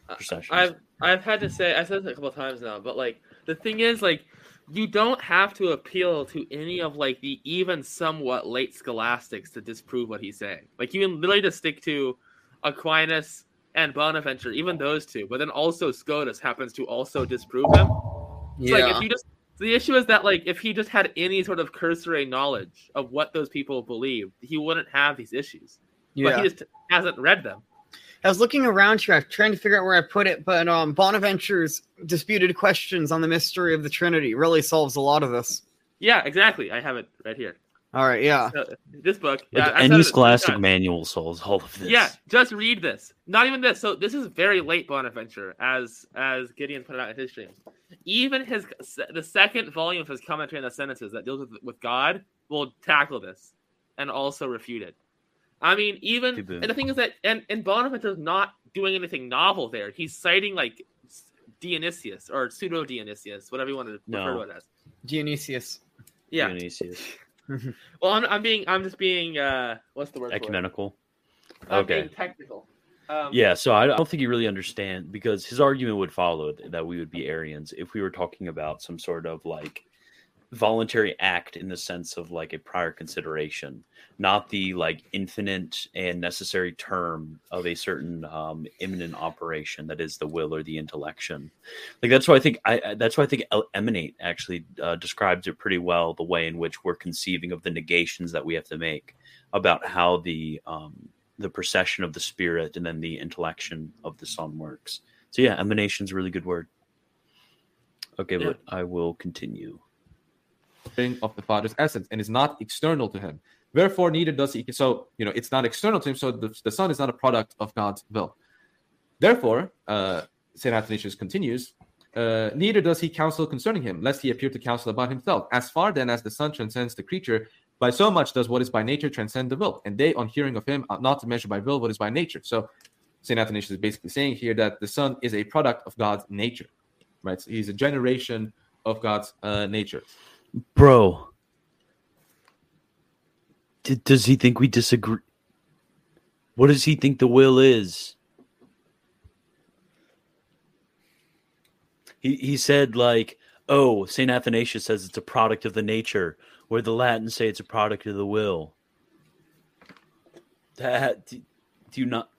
processions. I've I've had to say I said this a couple times now, but like the thing is like you don't have to appeal to any of like the even somewhat late scholastics to disprove what he's saying. Like you can literally just stick to Aquinas and Bonaventure, even oh. those two, but then also Scotus happens to also disprove him. It's like if you just the issue is that like if he just had any sort of cursory knowledge of what those people believed, he wouldn't have these issues. Yeah. But he just hasn't read them. I was looking around here, I was trying to figure out where I put it, but um, Bonaventure's disputed questions on the mystery of the Trinity really solves a lot of this. Yeah, exactly. I have it right here. All right, yeah. So, this book. like Yeah, I any scholastic times. manual solves all of this. Yeah, just read this. Not even this. So this is very late Bonaventure, as as Gideon put it out in his stream. Even his the second volume of his commentary on the sentences that deals with with God will tackle this and also refute it. I mean, even and the thing is that and and Bonaventure's not doing anything novel there. He's citing like Dionysius or pseudo Dionysius, whatever you want to refer No. to it as. Dionysius. Yeah. Dionysius. Well, I'm, I'm being I'm just being uh what's the word for it? ecumenical. I'm Okay. being technical. Um, Yeah, so I don't think you really understand because his argument would follow that we would be Arians if we were talking about some sort of like voluntary act in the sense of like a prior consideration, not the like infinite and necessary term of a certain um, immanent operation that is the will or the intellection. Like that's why I think I that's why I think emanate actually uh, describes it pretty well the way in which we're conceiving of the negations that we have to make about how the um, the procession of the spirit and then the intellection of the son works. So yeah, emanation is a really good word. Okay, Yeah. but I will continue. Thing of the Father's essence and is not external to him. Therefore, neither does he. So, you know, it's not external to him. So the, the Son is not a product of God's will. Therefore, uh, St. Athanasius continues, uh, neither does he counsel concerning him, lest he appear to counsel about himself. As far then as the Son transcends the creature, by so much does what is by nature transcend the will. And they, on hearing of him, ought not to measure by will what is by nature. So, St. Athanasius is basically saying here that the Son is a product of God's nature, right? So he's a generation of God's uh, nature. Bro, d- does he think we disagree? What does he think the will is? He he said like, oh, Saint Athanasius says it's a product of the nature, where the Latins say it's a product of the will. That do, do you not?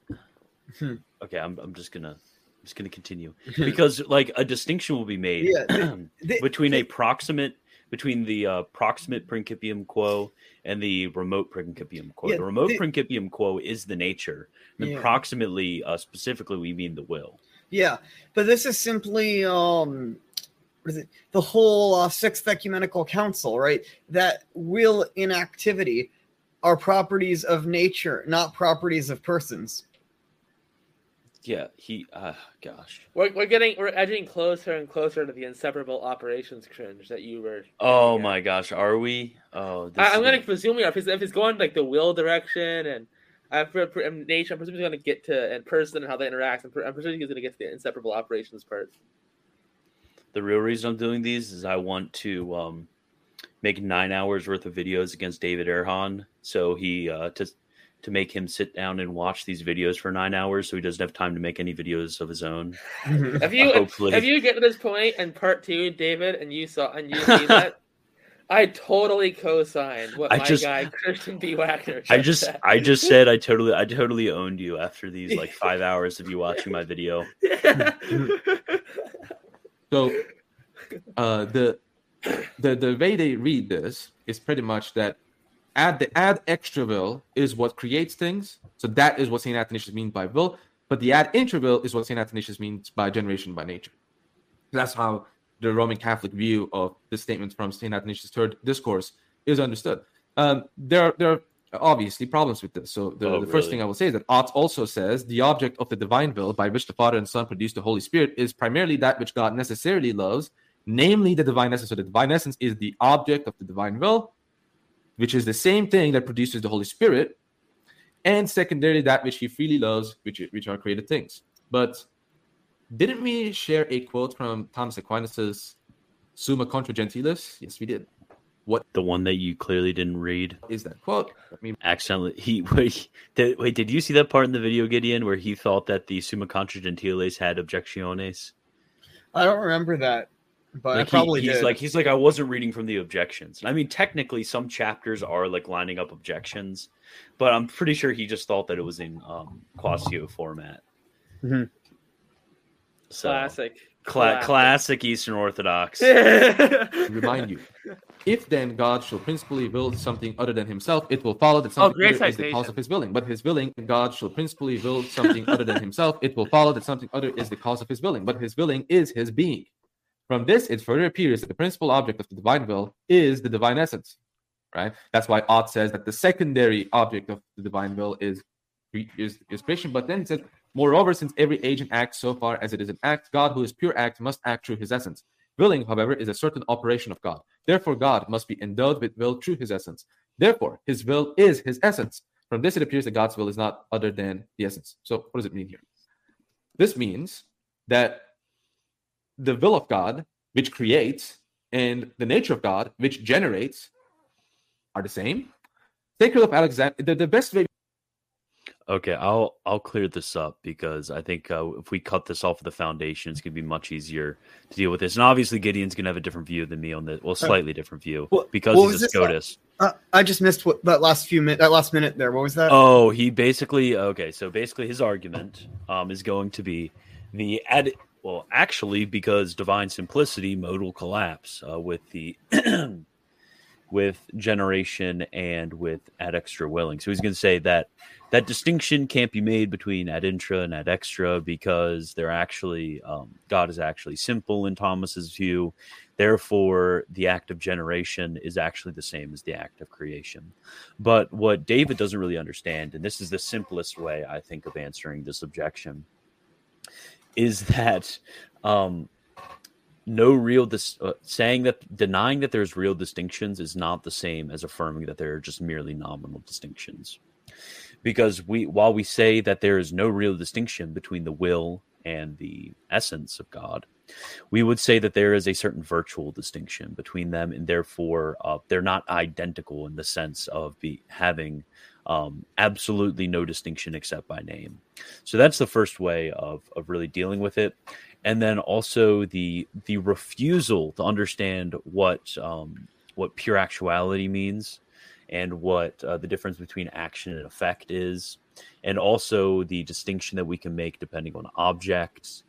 Hmm. okay, I'm I'm just gonna just gonna continue hmm. because like a distinction will be made Yeah, They- between a proximate between the uh, proximate principium quo and the remote principium quo. Yeah, the remote they- principium quo is the nature. And Yeah. proximately, uh, specifically, we mean the will. Yeah, but this is simply um what is it? The whole uh, Sixth Ecumenical Council, right? That will inactivity are properties of nature, not properties of persons. Yeah, he. Uh, gosh. We're, we're getting we're edging closer and closer to the inseparable operations cringe that you were. Oh at. my gosh, are we? Oh, I, I'm gonna presume we are. If he's, if it's going like the will direction and uh, for, for and nature, I'm presuming he's gonna get to and person and how they interact. I'm, I'm presuming he's gonna get to the inseparable operations part. the real reason I'm doing these is I want to um, make nine hours worth of videos against David Erhan. So he uh, to to make him sit down and watch these videos for nine hours, so he doesn't have time to make any videos of his own. have you Hopefully. if you get to this point in part two, David, and you saw and you see that, I totally co-signed what I my just- guy Christian B. Wagner. I just just said. I just said I totally I totally owned you after these like five hours of you watching my video. So uh, the the the way they read this is pretty much that add the ad extra will is what creates things. So that is what Saint Athanasius means by will. But the ad intra will is what Saint Athanasius means by generation by nature. That's how the Roman Catholic view of this statement from Saint Athanasius' third discourse is understood. Um, there are there are obviously problems with this. So the, Oh, the first really? thing I will say is that Ott also says the object of the divine will by which the Father and Son produce the Holy Spirit is primarily that which God necessarily loves, namely the divine essence. So the divine essence is the object of the divine will, which is the same thing that produces the Holy Spirit, and secondarily that which he freely loves, which which are created things. But didn't we share a quote from Thomas Aquinas's Summa Contra Gentiles? Yes, we did. What the one that you clearly didn't read Is that quote? Let me accidentally. He wait, did, wait. Did you see that part in the video, Gideon, where he thought that the Summa Contra Gentiles had objectiones? I don't remember that, but I Like he- probably he's did. like he's like I wasn't reading from the objections. I mean, technically, some chapters are like lining up objections, but I'm pretty sure he just thought that it was in um, quaestio format. Mm-hmm. So Classic. cla- classic Eastern Orthodox. remind you. If then God shall principally will something other than himself, it will follow that something great other is the cause of his willing. But his willing, God shall principally will something other than himself, it will follow that something other is the cause of his willing. But his willing is his being. From this, it further appears that the principal object of the divine will is the divine essence. Right? That's why Ott says that the secondary object of the divine will is is, is creation. But then he says, moreover, since every agent acts so far as it is an act, God, who is pure act, must act through his essence. Willing, however, is a certain operation of God. Therefore, God must be endowed with will through his essence. Therefore, his will is his essence. From this, it appears that God's will is not other than the essence. So, what does it mean here? This means that the will of God, which creates, and the nature of God, which generates, are the same. Take Sacred of Alexander, the, the best way Okay, I'll I'll clear this up because I think uh, if we cut this off of the foundation, it's gonna be much easier to deal with this. And obviously, Gideon's gonna have a different view than me on this. Well, slightly different view What- because he's a SCOTUS. uh, I just missed what that last few minute that last minute there. What was that? Oh, he basically okay. So basically, his argument um, is going to be the ad. Well, actually, because divine simplicity, modal collapse uh, with the with generation and with ad extra willing. So he's going to say that that distinction can't be made between ad intra and ad extra because they're actually um, God is actually simple in Thomas's view. Therefore, the act of generation is actually the same as the act of creation. But what David doesn't really understand, and this is the simplest way I think of answering this objection, is that um, no real dis- uh, saying that denying that there's real distinctions is not the same as affirming that there are just merely nominal distinctions. Because we while we say that there is no real distinction between the will and the essence of god we would say that there is a certain virtual distinction between them and therefore uh, they're not identical in the sense of be having um, absolutely no distinction except by name. So that's the first way of, of really dealing with it. And then also the the refusal to understand what um, what pure actuality means and what uh, the difference between action and effect is. And also the distinction that we can make depending on objects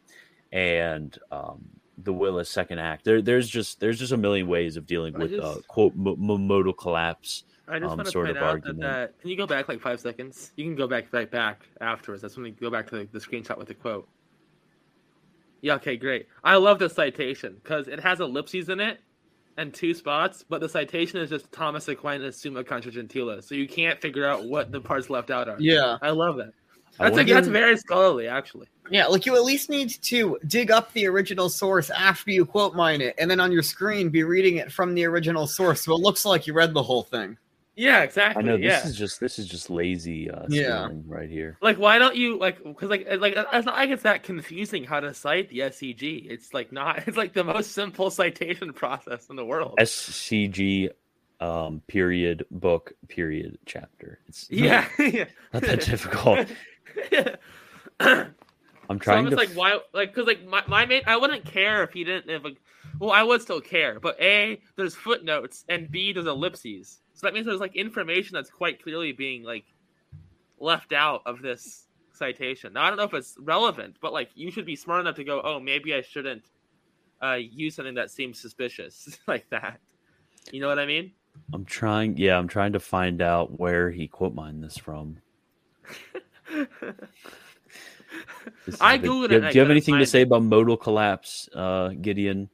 and um, the will as second act. There, there's just there's just a million ways of dealing with uh, quote m- modal collapse I just um, want to point out argument that, that can you go back like five seconds? You can go back back back afterwards. That's when we go back to the, the screenshot with the quote. Yeah, okay, great. I love this citation because it has ellipses in it and two spots, but the citation is just Thomas Aquinas Summa Contra Gentila, so you can't figure out what the parts left out are. Yeah. I love that. I That's like wonder- that's very scholarly, actually. Yeah, like you at least need to dig up the original source after you quote mine it, and then on your screen be reading it from the original source, so it looks like you read the whole thing. Yeah, exactly. i know this yeah. is just this is just lazy uh Yeah. right here Like, why don't you like? Because like, like it's not like it's that confusing how to cite the SCG. It's like not. It's like the most simple citation process in the world. scg um period book period chapter it's not- yeah, yeah. not that difficult I'm i'm trying so to it's like why, like, because like my my mate, I wouldn't care if he didn't. If like, well, I would still care, but a there's footnotes and b there's ellipses, so that means there's like information that's quite clearly being like left out of this citation. Now I don't know if it's relevant, but like you should be smart enough to go, oh, maybe I shouldn't uh, use something that seems suspicious like that. You know what I mean? I'm trying. Yeah, I'm trying to find out where he quote mined this from. This I googled do it and have, do you have anything to say it. about modal collapse, uh, Gideon?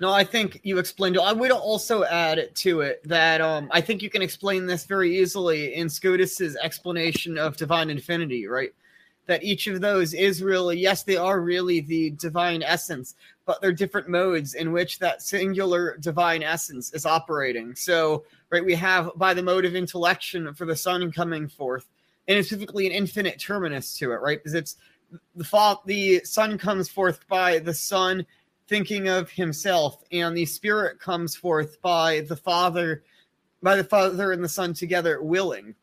No, I think you explained it. I would also add to it that um, I think you can explain this very easily in Scotus's explanation of divine infinity, right? That each of those is really, yes, they are really the divine essence, but they're different modes in which that singular divine essence is operating. So, right, we have by the mode of intellection for the son coming forth, and it's typically an infinite terminus to it, right? Because it's the the son comes forth by the son thinking of himself and the spirit comes forth by the father by the father and the son together willing.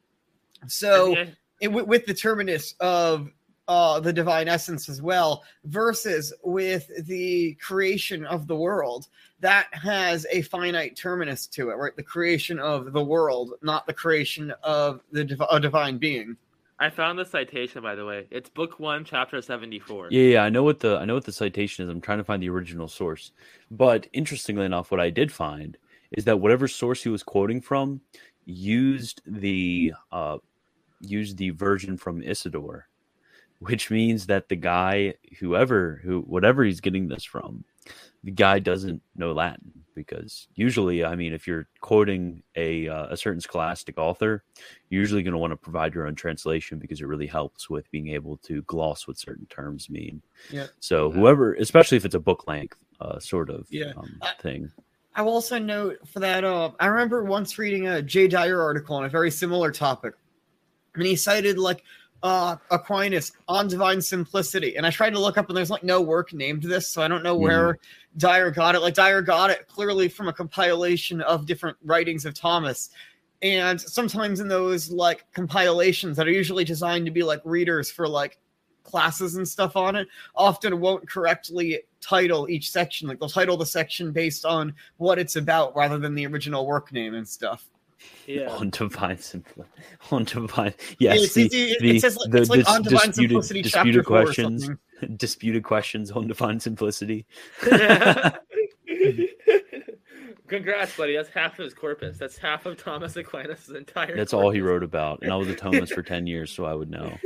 So Yeah. it, with the terminus of uh, the divine essence as well versus with the creation of the world that has a finite terminus to it right? The creation of the world not the creation of the div- a divine being I found the citation by the way. It's book one, chapter seventy-four. Yeah, yeah, I know what the I know what the citation is. I'm trying to find the original source. But interestingly enough, what I did find is that whatever source he was quoting from used the uh used the version from Isidore, which means that the guy, whoever who whatever he's getting this from, the guy doesn't know Latin because usually, I mean, if you're quoting a uh, a certain scholastic author, you're usually going to want to provide your own translation because it really helps with being able to gloss what certain terms mean. Yeah. So whoever, especially if it's a book length uh, sort of Yeah. um, I- thing. I will also note for that. Uh, I remember once reading a Jay Dyer article on a very similar topic, and he cited like uh, Aquinas on divine simplicity. And I tried to look up, and there's like no work named this, so I don't know where Dyer got it. Like Dyer got it clearly from a compilation of different writings of Thomas. And sometimes in those like compilations that are usually designed to be like readers for like classes and stuff on it, often won't correctly title each section. Like they'll title the section based on what it's about rather than the original work name and stuff. Yeah. On divine simplicity. On divine, yes. it's- the, it's- it- the, it says, like- the it's like dis- on Divine disputed, Simplicity, disputed chapter four or questions. Disputed questions on divine simplicity. Congrats, buddy. That's half of his corpus. That's half of Thomas Aquinas' entire. That's all he wrote about, and I was a Thomas for ten years, so I would know.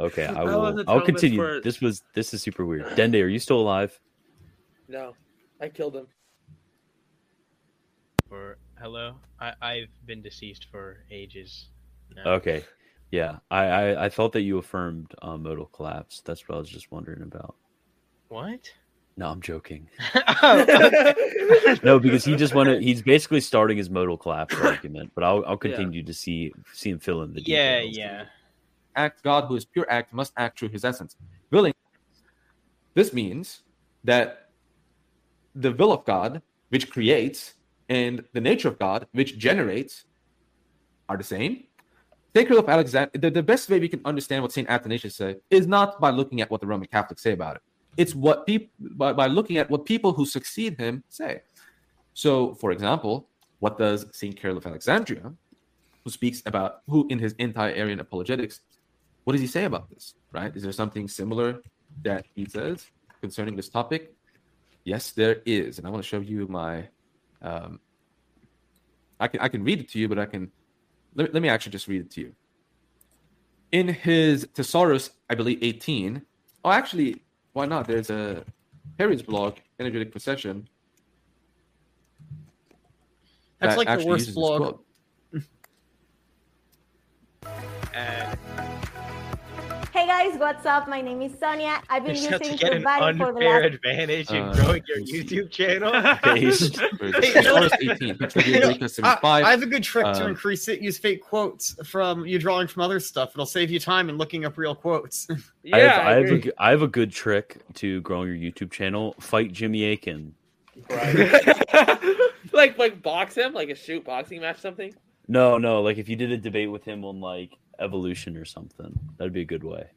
Okay, I I was will. a I'll continue. for- This was this is super weird. Dende, are you still alive? no, I killed him. For hello, I I've been deceased for ages. now. Okay, yeah. I I, I thought that you affirmed um, modal collapse. That's what I was just wondering about. What? No, I'm joking. oh, okay. No, because he just wanted. He's basically starting his modal collapse argument, but I'll I'll continue to see see him fill in the yeah, details. yeah. act, God who is pure act must act through his essence. Willing. This means that the will of God, which creates, and the nature of God, which generates, are the same. St. Cyril of Alexander, the, the best way we can understand what St. Athanasius said is not by looking at what the Roman Catholics say about it. It's what people by, by looking at what people who succeed him say. So, for example, what does St. Cyril of Alexandria, who speaks about who in his anti-Arian apologetics what does he say about this right is there something similar that he says concerning this topic yes there is and i want to show you my um i can i can read it to you but i can let, let me actually just read it to you. In his thesaurus i believe 18 oh actually why not? There's a Perry's blog energetic procession That's that like the worst blog. Uh, guys, what's up? My name is Sonia. I've been you're about to using get an Turbine for the unfair last. advantage in Uh, growing your. YouTube channel. Based. Where is it? Thesaurus 18 Petroglyph You know, Greek I, I have a good trick to Um, increase it. Use fake quotes from you drawing from other stuff. It'll save you time in looking up real quotes. Yeah, I have, I, have a, agree. g- I have a good trick to growing your YouTube channel. Fight Jimmy Akin. like like box him, like a shoot boxing match, something. No, no, like if you did a debate with him on like evolution or something, that'd be a good way.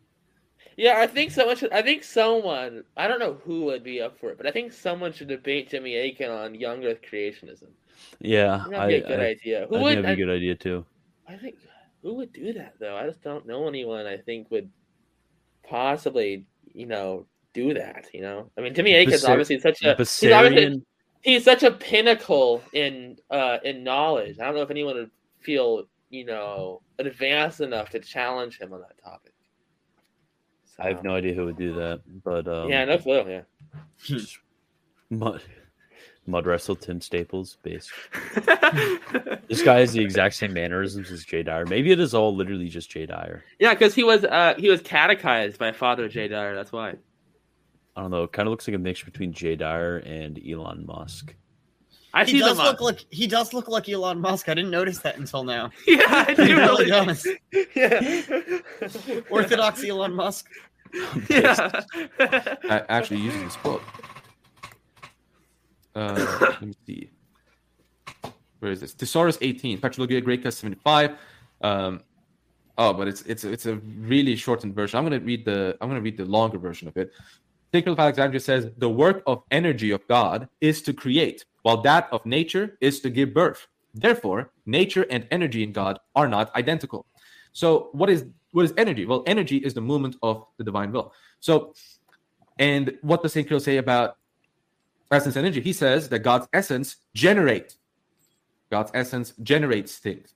Yeah, I think someone should. I think someone. I don't know who would be up for it, but I think someone should debate Jimmy Akin on young Earth creationism. Yeah, That'd I, be a good I, idea. I Who think would? that'd be a good idea too. I think who would do that though? I just don't know anyone. I think would possibly, you know, do that. You know, I mean, Jimmy Akin's Basar- obviously such a. He's obviously he's such a pinnacle in uh in knowledge. I don't know if anyone would feel you know advanced enough to challenge him on that topic. I have no idea who would do that, but um, yeah, no clue. Yeah. mud, mud wrestle Tim Staples based. This guy has the exact same mannerisms as Jay Dyer. Maybe it is all literally just Jay Dyer. yeah, because he was uh he was catechized by Father Jay Dyer. That's why. I don't know. It kind of looks like a mix between Jay Dyer and Elon Musk. I he see does them. look like he does look like Elon Musk. I didn't notice that until now. yeah, I He do really really does. Yeah. Orthodox Elon Musk. Yeah. a- actually using this quote. Uh, let me see. Where is this? Thesaurus 18, Patrologia Graeca 75. Um, oh, but it's it's it's a really shortened version. I'm gonna read the I'm gonna read the longer version of it. St. Cyril of Alexandria says the work of energy of God is to create, while that of nature is to give birth. Therefore, nature and energy in God are not identical. So, what is what is energy? Well, energy is the movement of the divine will. So, and what does St. Cyril say about essence and energy? He says that God's essence generates. God's essence generates things.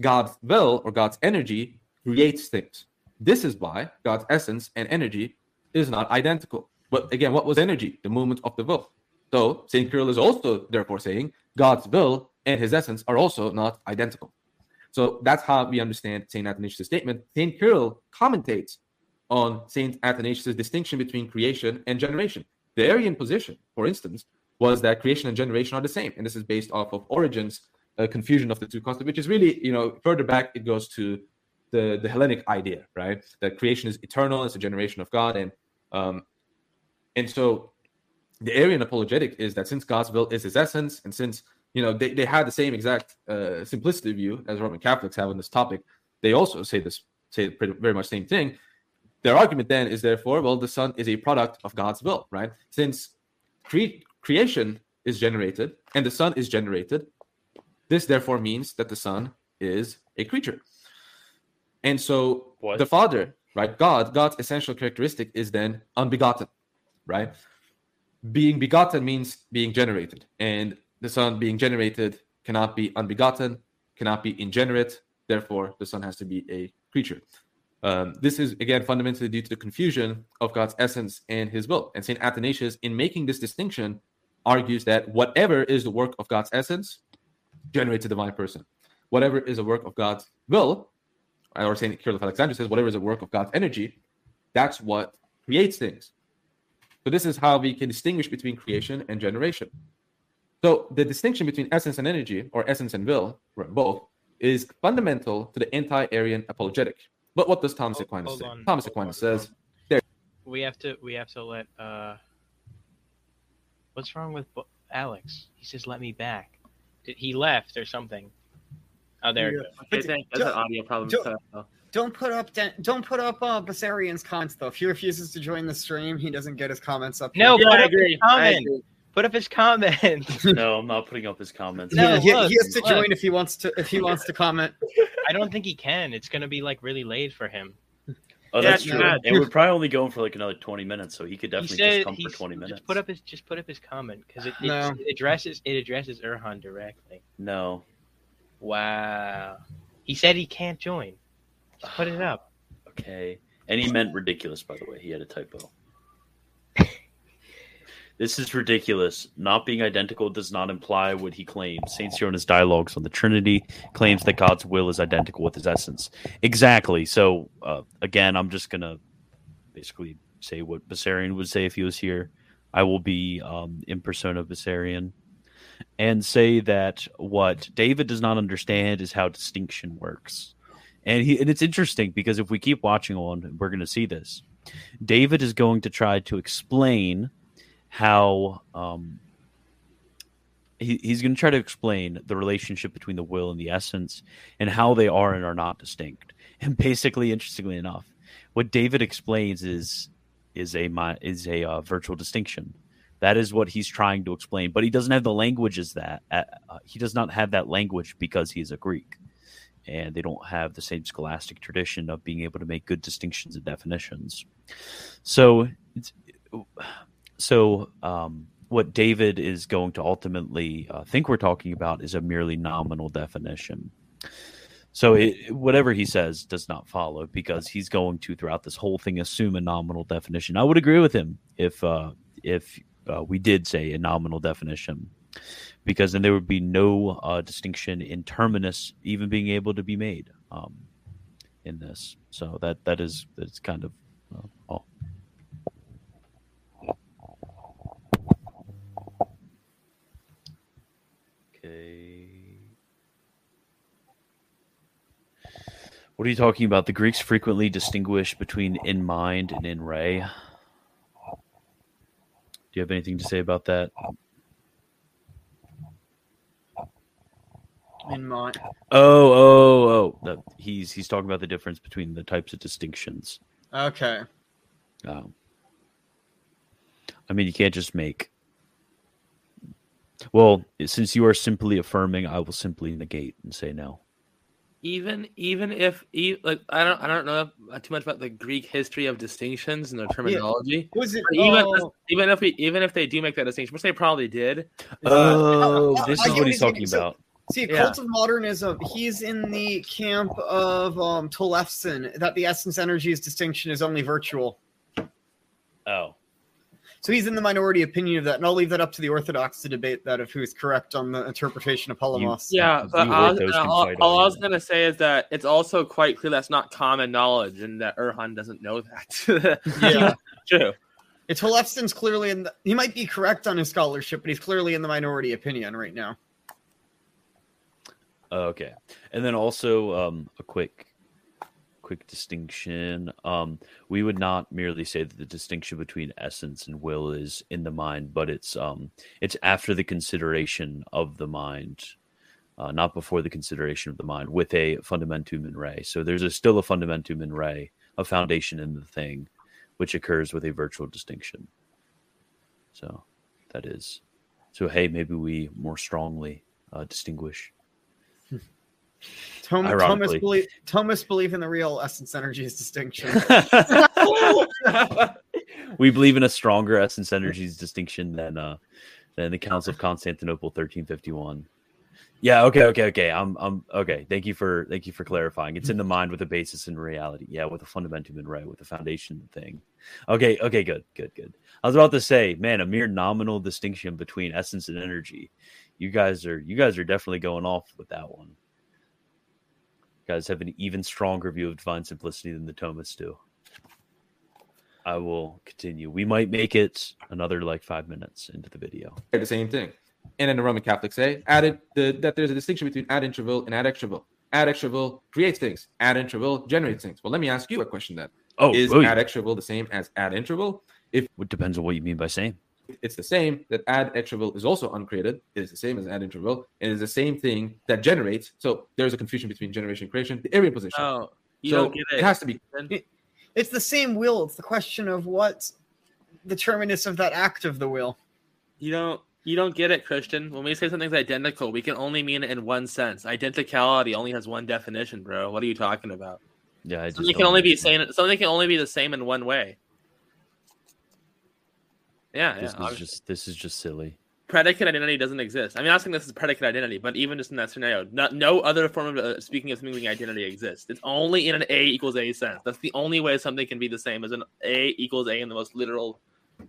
God's will or God's energy creates things. This is why God's essence and energy is not identical. But again, what was energy? The movement of the will. So St. Cyril is also therefore saying God's will and his essence are also not identical. So that's how we understand St. Athanasius' statement. St. Cyril commentates on St. Athanasius' distinction between creation and generation. The Arian position, for instance, was that creation and generation are the same. And this is based off of Origen's uh, confusion of the two concepts, which is really, you know, further back, it goes to the, the Hellenic idea, right? That creation is eternal, it's a generation of God. And, um, and so the Arian apologetic is that since God's will is his essence, and since you know they, they had the same exact uh, simplicity view as Roman Catholics have on this topic, they also say this say pretty, very much same thing. Their argument then is therefore, well, the Son is a product of God's will, right? Since cre- creation is generated and the Son is generated, this therefore means that the Son is a creature. And so What? the Father, right? God, God's essential characteristic is then unbegotten, right? Being begotten means being generated. And the Son being generated cannot be unbegotten, cannot be ingenerate. Therefore, the Son has to be a creature. Um, this is again fundamentally due to the confusion of God's essence and His will. And Saint Athanasius, in making this distinction, argues that whatever is the work of God's essence generates a divine person. Whatever is a work of God's will, or Saint Cyril of Alexandria says, whatever is a work of God's energy, that's what creates things. So this is how we can distinguish between creation and generation. So the distinction between essence and energy, or essence and will, or both, is fundamental to the anti-Arian apologetic. But what does Thomas Aquinas hold say? on, Thomas Aquinas on, hold says, We have to we have to let uh What's wrong with Bo- Alex? He says let me back. Did he left or something? Oh there it goes. I think that's an audio problem. don't- so- Don't put up Dan- don't put up uh, Bessarion's comments though. If he refuses to join the stream, he doesn't get his comments up. No, here. put I up his agree. I comment. agree. Put up his comment. no, I'm not putting up his comments. No, Yeah, he, look, he has to look. join if he wants to. If he wants to comment. I don't think he can. It's gonna be like really late for him. Oh, Yeah, that's true. not. And we're probably only going for like another 20 minutes, so he could He definitely said just come for 20 minutes. Just put up his just put up his comment because it, it, No. it addresses it addresses Erhan directly. No. Wow. He said he can't join. Put it up. Okay. And he meant ridiculous, by the way. He had a typo. this is ridiculous. Not being identical does not imply what he claims. St. Cyril dialogues on the Trinity claims that God's will is identical with his essence. Exactly. So, uh, again, I'm just going to basically say what Bessarion would say if he was here. I will be um, in persona Bessarion and say that what David does not understand is how distinction works. And he and it's interesting because if we keep watching on, we're going to see this. David is going to try to explain how um, he, he's going to try to explain the relationship between the will and the essence and how they are and are not distinct. And basically, interestingly enough, what David explains is is a is a uh, virtual distinction. That is what he's trying to explain, but he doesn't have the language as that. Uh, he does not have that language because he is a Greek and they don't have the same scholastic tradition of being able to make good distinctions and definitions. So, so um, what David is going to ultimately uh, think we're talking about is a merely nominal definition. So, it, whatever he says does not follow because he's going to, throughout this whole thing, assume a nominal definition. I would agree with him if uh, if uh, we did say a nominal definition because then there would be no uh, distinction in terminus even being able to be made um, in this. So that that is that's kind of uh, all. Okay. What are you talking about? The Greeks frequently distinguish between in mind and in re. Do you have anything to say about that? In my Oh, oh, oh! That, he's he's talking about the difference between the types of distinctions. okay. Um, I mean, you can't just make. Well, since you are simply affirming, I will simply negate and say no. even even if e- like I don't I don't know too much about the Greek history of distinctions and their terminology. Was it? Even oh, even if we even if they do make that distinction, which they probably did, Oh, uh, this I is get what what he's he's talking So- about. See, Yeah. cult of modernism. He's in the camp of um, Tollefsen that the essence energies distinction is only virtual. Oh, So he's in the minority opinion of that, and I'll leave that up to the Orthodox to debate that of who's correct on the interpretation of Palamas. yeah. But You all, orthos all, all I was gonna say is that it's also quite clear that's not common knowledge, and that Erhan doesn't know that. Yeah. true. It's Tollefsen's clearly in. The, he might be correct on his scholarship, but he's clearly in the minority opinion right now. Okay. And then also um, a quick, quick distinction. Um, we would not merely say that the distinction between essence and will is in the mind, but it's um, it's after the consideration of the mind. uh, not before the consideration of the mind, with a fundamentum in re. So there's a, still a fundamentum in re, a foundation in the thing, which occurs with a virtual distinction. So that is. So hey, maybe we more strongly uh, distinguish. Tom, Thomas believe Thomas believe in the real essence energies distinction. we believe in a stronger essence energies distinction than uh, Then the Council of Constantinople, thirteen fifty one. Yeah. Okay. Okay. Okay. I'm. I'm. Okay. Thank you for. Thank you for clarifying. It's in the mind with a basis in reality. Yeah, with a fundamentum in right, with a foundation thing. Okay. Okay. Good. Good. Good. I was about to say, man, a mere nominal distinction between essence and energy. You guys are. You guys are definitely going off with that one. Guys have an even stronger view of divine simplicity than the Thomists do. I will continue. We might make it another like five minutes into the video. They're the same thing. And then the Roman Catholics say added the, that there's a distinction between ad intra will and ad extra will. Ad extra will creates things. Ad intra will generates things. Well, let me ask you a question then. Oh, is oh, ad extra will the same as ad intra will? If It depends on what you mean by same. It's the same, that ad extra will is also uncreated. It is the same as ad and It is the same thing that generates. So there's a confusion between generation and creation. The Arian position. Oh, you so don't get it. it has to be. It's the same will. It's the question of what the terminus of that act of the will. You don't you don't get it, Christian. When we say something's identical, we can only mean it in one sense. Identicality only has one definition, bro. What are you talking about? Yeah, I just Something can only be saying something can only be the same in one way. Yeah, This yeah. is just this is just silly. predicate identity doesn't exist. I mean, I'm not saying this is predicate identity, but even just in that scenario, no, no other form of uh, speaking of something being identity exists. It's only in an A equals A sense. That's the only way something can be the same as an A equals A in the most literal,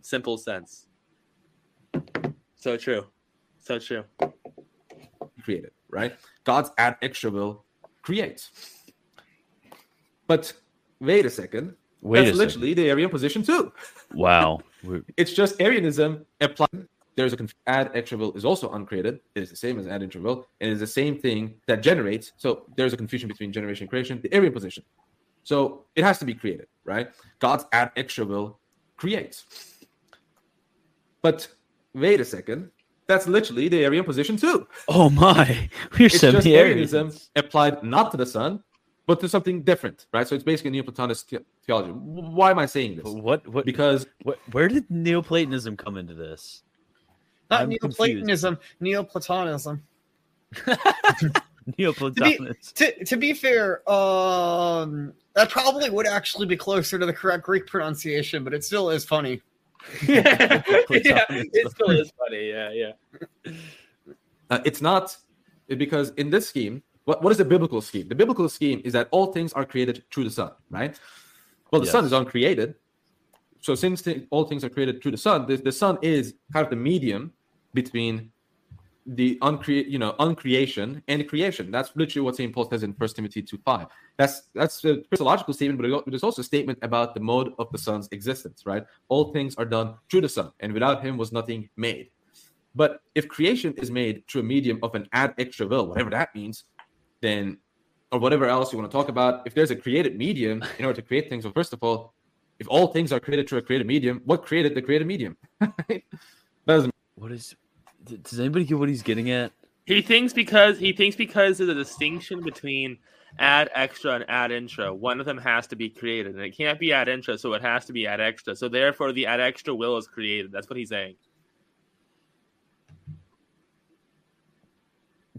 simple sense. So true. So true. created, right? God's ad extra will creates. But wait a second. Wait That's a second. literally the Arian position too. Wow. It's just Arianism applied. There's a conf- ad extra will is also uncreated. It is the same as ad intra will, and it is the same thing that generates. So there's a confusion between generation and creation. The Arian position. So it has to be created, right? God's ad extra will creates. But wait a second. That's literally the Arian position too. Oh my, we're it's just Arianism applied not to the Son, but to something different, right? So it's basically Neoplatonist the- theology. Why am I saying this? What what Because what where did Neoplatonism come into this? Not I'm Neoplatonism, Neoplatonism. Neoplatonist. To, to be fair, um, that probably would actually be closer to the correct Greek pronunciation, but it still is funny. yeah, it still is funny. Yeah, yeah. uh, it's not because in this scheme, what, what is the biblical scheme? The biblical scheme is that all things are created through the Son, right? Well, the Son is uncreated. So since thi- all things are created through the Son, the, the Son is kind of the medium between the uncreate, you know, uncreation and creation. That's literally what St. Paul says in First Timothy 2 5. That's that's a Christological statement, but it- there's also a statement about the mode of the Son's existence, right? All things are done through the Son, and without him was nothing made. But if creation is made through a medium of an ad extra will, whatever that means, then or whatever else you want to talk about, if there's a created medium in order to create things, well, first of all, if all things are created through a created medium, what created the created medium? Doesn't What is? Does anybody get what he's getting at? He thinks because he thinks because there's a distinction between ad extra and ad intra. One of them has to be created, and it can't be ad intra, so it has to be ad extra. So therefore, the ad extra will is created. That's what he's saying.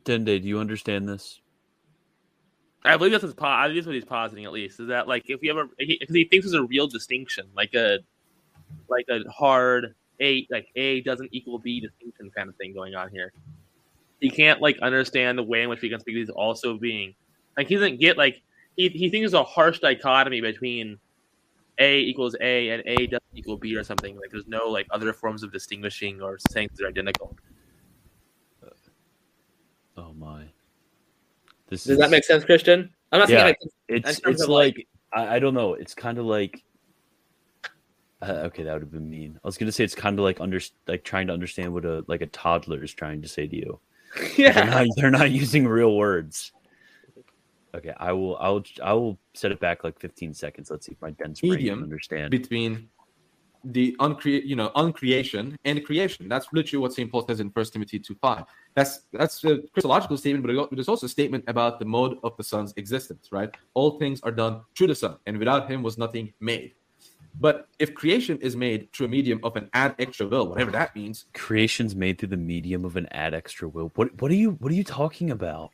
Dende, do you understand this? I believe that's his po- I believe that's what he's positing at least is that like if you ever because he, thinks there's a real distinction like a like a hard A like A doesn't equal B distinction kind of thing going on here. He can't like understand the way in which we can speak these also being like he doesn't get like he he thinks there's a harsh dichotomy between A equals A and A doesn't equal B or something like there's no like other forms of distinguishing or saying they're identical. Oh my. This Does that make sense, Christian? I'm not Yeah, saying it's it's of, like I, I don't know. It's kind of like uh, okay, that would have been mean. I was gonna say it's kind of like under like trying to understand what a like a toddler is trying to say to you. Yeah. they're not, they're not using real words. Okay, I will. I will. I will set it back like 15 seconds. Let's see if my dense brain medium can understand. between the uncreate, you know, uncreation and creation. That's literally what St. Paul says in First Timothy 2 5. That's that's a Christological statement, but it there's also a statement about the mode of the Son's existence, right? All things are done through the Son, and without him was nothing made. But if creation is made through a medium of an ad extra will, whatever that means, Creation's made through the medium of an ad extra will. What what are you what are you talking about?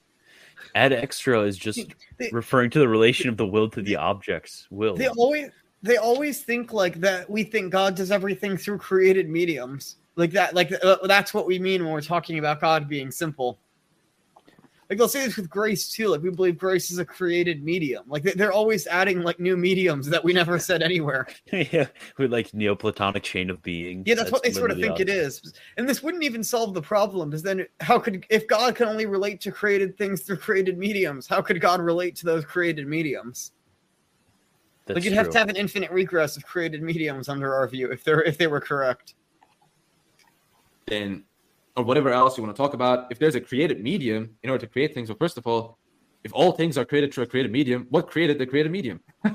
Ad extra is just referring to the relation of the will to the object's will. They always they always think like that we think God does everything through created mediums. Like that, like uh, that's what we mean when we're talking about God being simple. Like they'll say this with grace too. Like we believe grace is a created medium. Like they- they're always adding like new mediums that we never said anywhere. yeah, with like Neoplatonic chain of being. Yeah, that's, what they sort of think it is. And this wouldn't even solve the problem, because then how could if God can only relate to created things through created mediums, how could God relate to those created mediums? That's like you'd have to have an infinite regress of created mediums under our view if they're if they were correct. then or whatever else you want to talk about. If there's a created medium in order to create things, well, first of all, if all things are created through a created medium, what created the created medium?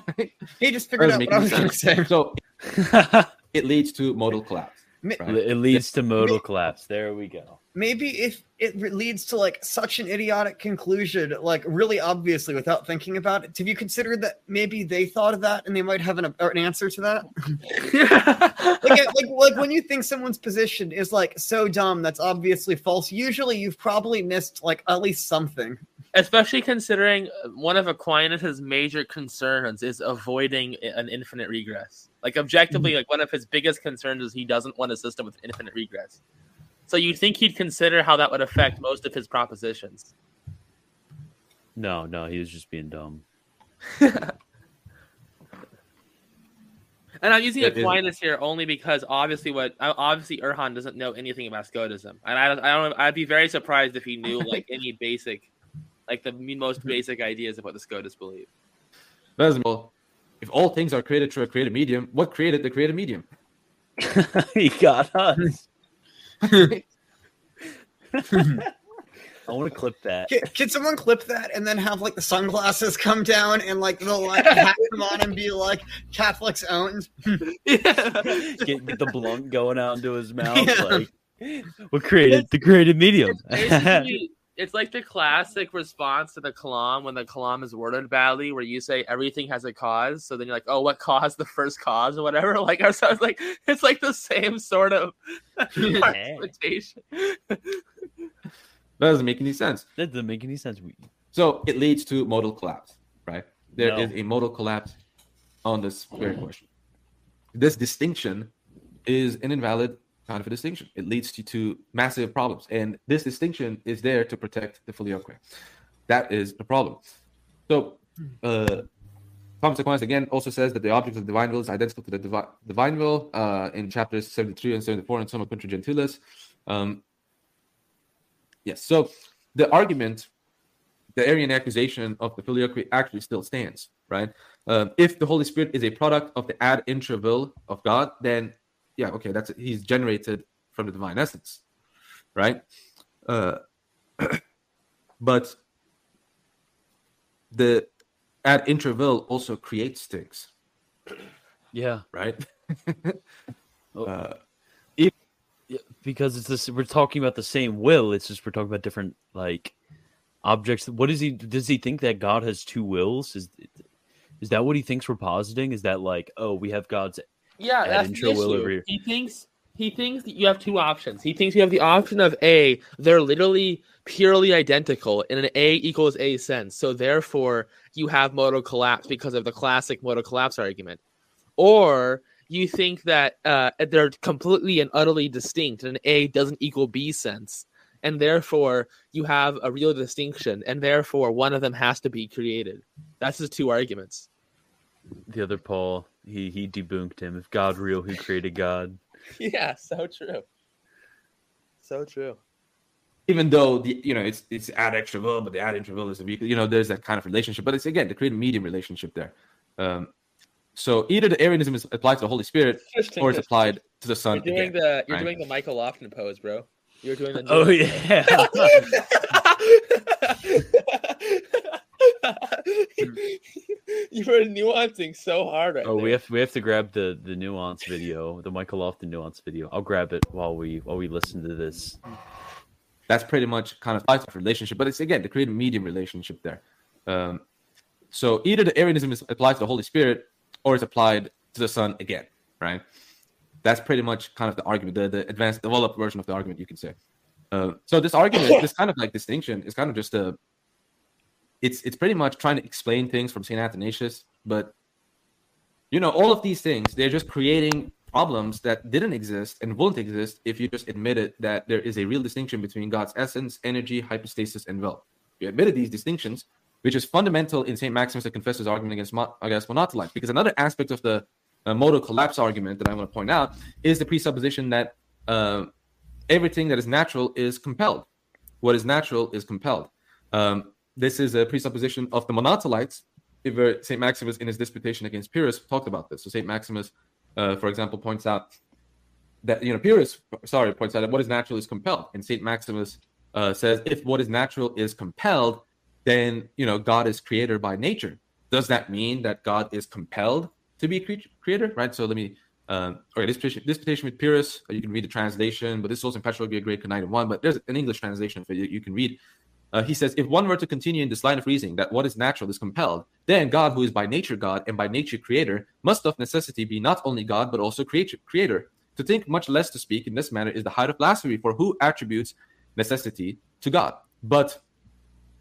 He just figured out what I was going to say. So it leads to modal collapse. Right? It leads to modal collapse. There we go. Maybe if it leads to like such an idiotic conclusion, like really obviously without thinking about it, have you considered that maybe they thought of that and they might have an, an answer to that? like, like like when you think someone's position is like so dumb that's obviously false usually you've probably missed like at least something Especially considering uh, one of Aquinas's major concerns is avoiding an infinite regress. Like objectively, like one of his biggest concerns is he doesn't want a system with infinite regress. So you'd think he'd consider how that would affect most of his propositions. No, no, he was just being dumb. And I'm using That is- Aquinas here only because obviously what uh, obviously Erhan doesn't know anything about Scotism, and I, I don't I'd be very surprised if he knew like any basic, like the most basic ideas of what the Scotus believe. Doesn't well, if all things are created through a created medium, what created the created medium? he got us. I want to clip that. can, can someone clip that and then have like the sunglasses come down and like they'll like hat them on and be like catholics owned Get, get the blunt going out into his mouth. Yeah. Like, what created the created medium? Basically, it's like the classic response to the Kalam when the Kalam is worded badly, where you say everything has a cause. So then you're like, oh, what caused the first cause or whatever? Like, I was like, it's like the same sort of argumentation. That doesn't make any sense. that doesn't make any sense. We- So it leads to modal collapse, right? There is No. a modal collapse on this very question. This distinction is an invalid kind of a distinction. It leads to, to massive problems. And this distinction is there to protect the filioque. That is the problem. So uh Thomas Aquinas again also says that the object of the divine will is identical to the divi- divine will uh, in chapters 73 and 74 in Summa Contra Gentiles. Um, yes, so the argument the Arian accusation of the filioque actually still stands, right? Um, if the Holy Spirit is a product of the ad intra will of God, then yeah, okay, that's he's generated from the divine essence, right? Uh, but the ad intra will also creates things, yeah, right? Oh. uh, because it's this. We're talking about the same will. It's just we're talking about different like objects. What is he? Does he think that God has two wills? Is is that what he thinks we're positing? Is that like, oh, we have God's Yeah, Add that's intro the will issue. over here. He thinks he thinks that you have two options. He thinks you have the option of A, they're literally purely identical in an A equals A sense. So therefore you have modal collapse because of the classic modal collapse argument. Or you think that uh, they're completely and utterly distinct and A doesn't equal B sense. And therefore you have a real distinction, and therefore one of them has to be created. That's his two arguments. the other Paul? He he debunked him. If God real, who created God? Yeah, so true. So true. even though the you know it's it's ad extra will, but the ad intra will is a vehicle, you know, there's that kind of relationship. But it's again the created medium relationship there. Um, so either the Arianism is applied to the Holy Spirit or it's applied to the Son. You're doing again, the you're right? doing the Michael Lofton pose, bro. You're doing the Oh yeah. you were nuancing so hard right Oh, we have we have to grab the the nuance video, the Michael Lofton nuance video. I'll grab it while we while we listen to this. That's pretty much kind of applies to the relationship, but it's again the created medium relationship there. Um, so either the Arianism is applied to the Holy Spirit or it's applied to the Son again, right? That's pretty much kind of the argument, the, the advanced developed version of the argument, you can say. Uh, so this argument, this kind of like distinction, is kind of just a. It's it's pretty much trying to explain things from Saint Athanasius, but you know all of these things they're just creating problems that didn't exist and won't exist if you just admitted that there is a real distinction between God's essence, energy, hypostasis, and will. You admitted these distinctions, which is fundamental in St. Maximus the Confessor's argument against, against monothelites. Because another aspect of the uh, modal collapse argument that I want to point out is the presupposition that uh, everything that is natural is compelled. What is natural is compelled. Um, this is a presupposition of the monothelites. If, uh, St. Maximus, in his disputation against Pyrrhus, talked about this. So St. Maximus, uh, for example, points out that you know Pyrrhus, sorry, points out that what is natural is compelled, and St. Maximus uh, says if what is natural is compelled, then you know God is creator by nature. Does that mean that God is compelled to be cre- creator? Right. So let me. Um, okay, disputation, disputation with Pyrrhus. Uh, you can read the translation, but this is also in Patrologia Graeca United one. But there's an English translation for you. You can read. Uh, he says, if one were to continue in this line of reasoning that what is natural is compelled, then God, who is by nature God and by nature creator, must of necessity be not only God but also creator. creator. To think, much less to speak in this manner, is the height of blasphemy. For who attributes necessity to God? But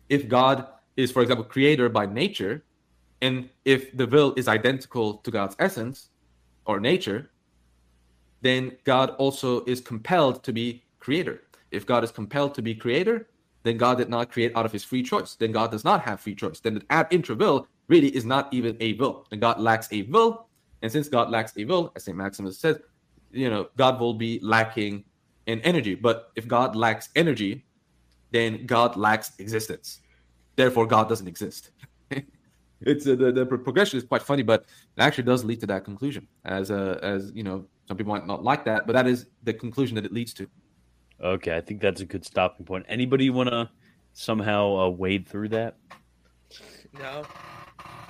if God is, for example, creator by nature, and if the will is identical to God's essence or nature, then God also is compelled to be creator. If God is compelled to be creator, then God did not create out of his free choice. Then God does not have free choice. Then the ab intra will really is not even a will. And God lacks a will. And since God lacks a will, as St. Maximus says, you know, God will be lacking in energy. But if God lacks energy, then God lacks existence. Therefore, God doesn't exist. it's uh, the, the progression is quite funny, but it actually does lead to that conclusion. As uh, as you know, some people might not like that, but that is the conclusion that it leads to. Okay, I think that's a good stopping point. Anybody want to somehow uh, wade through that? No.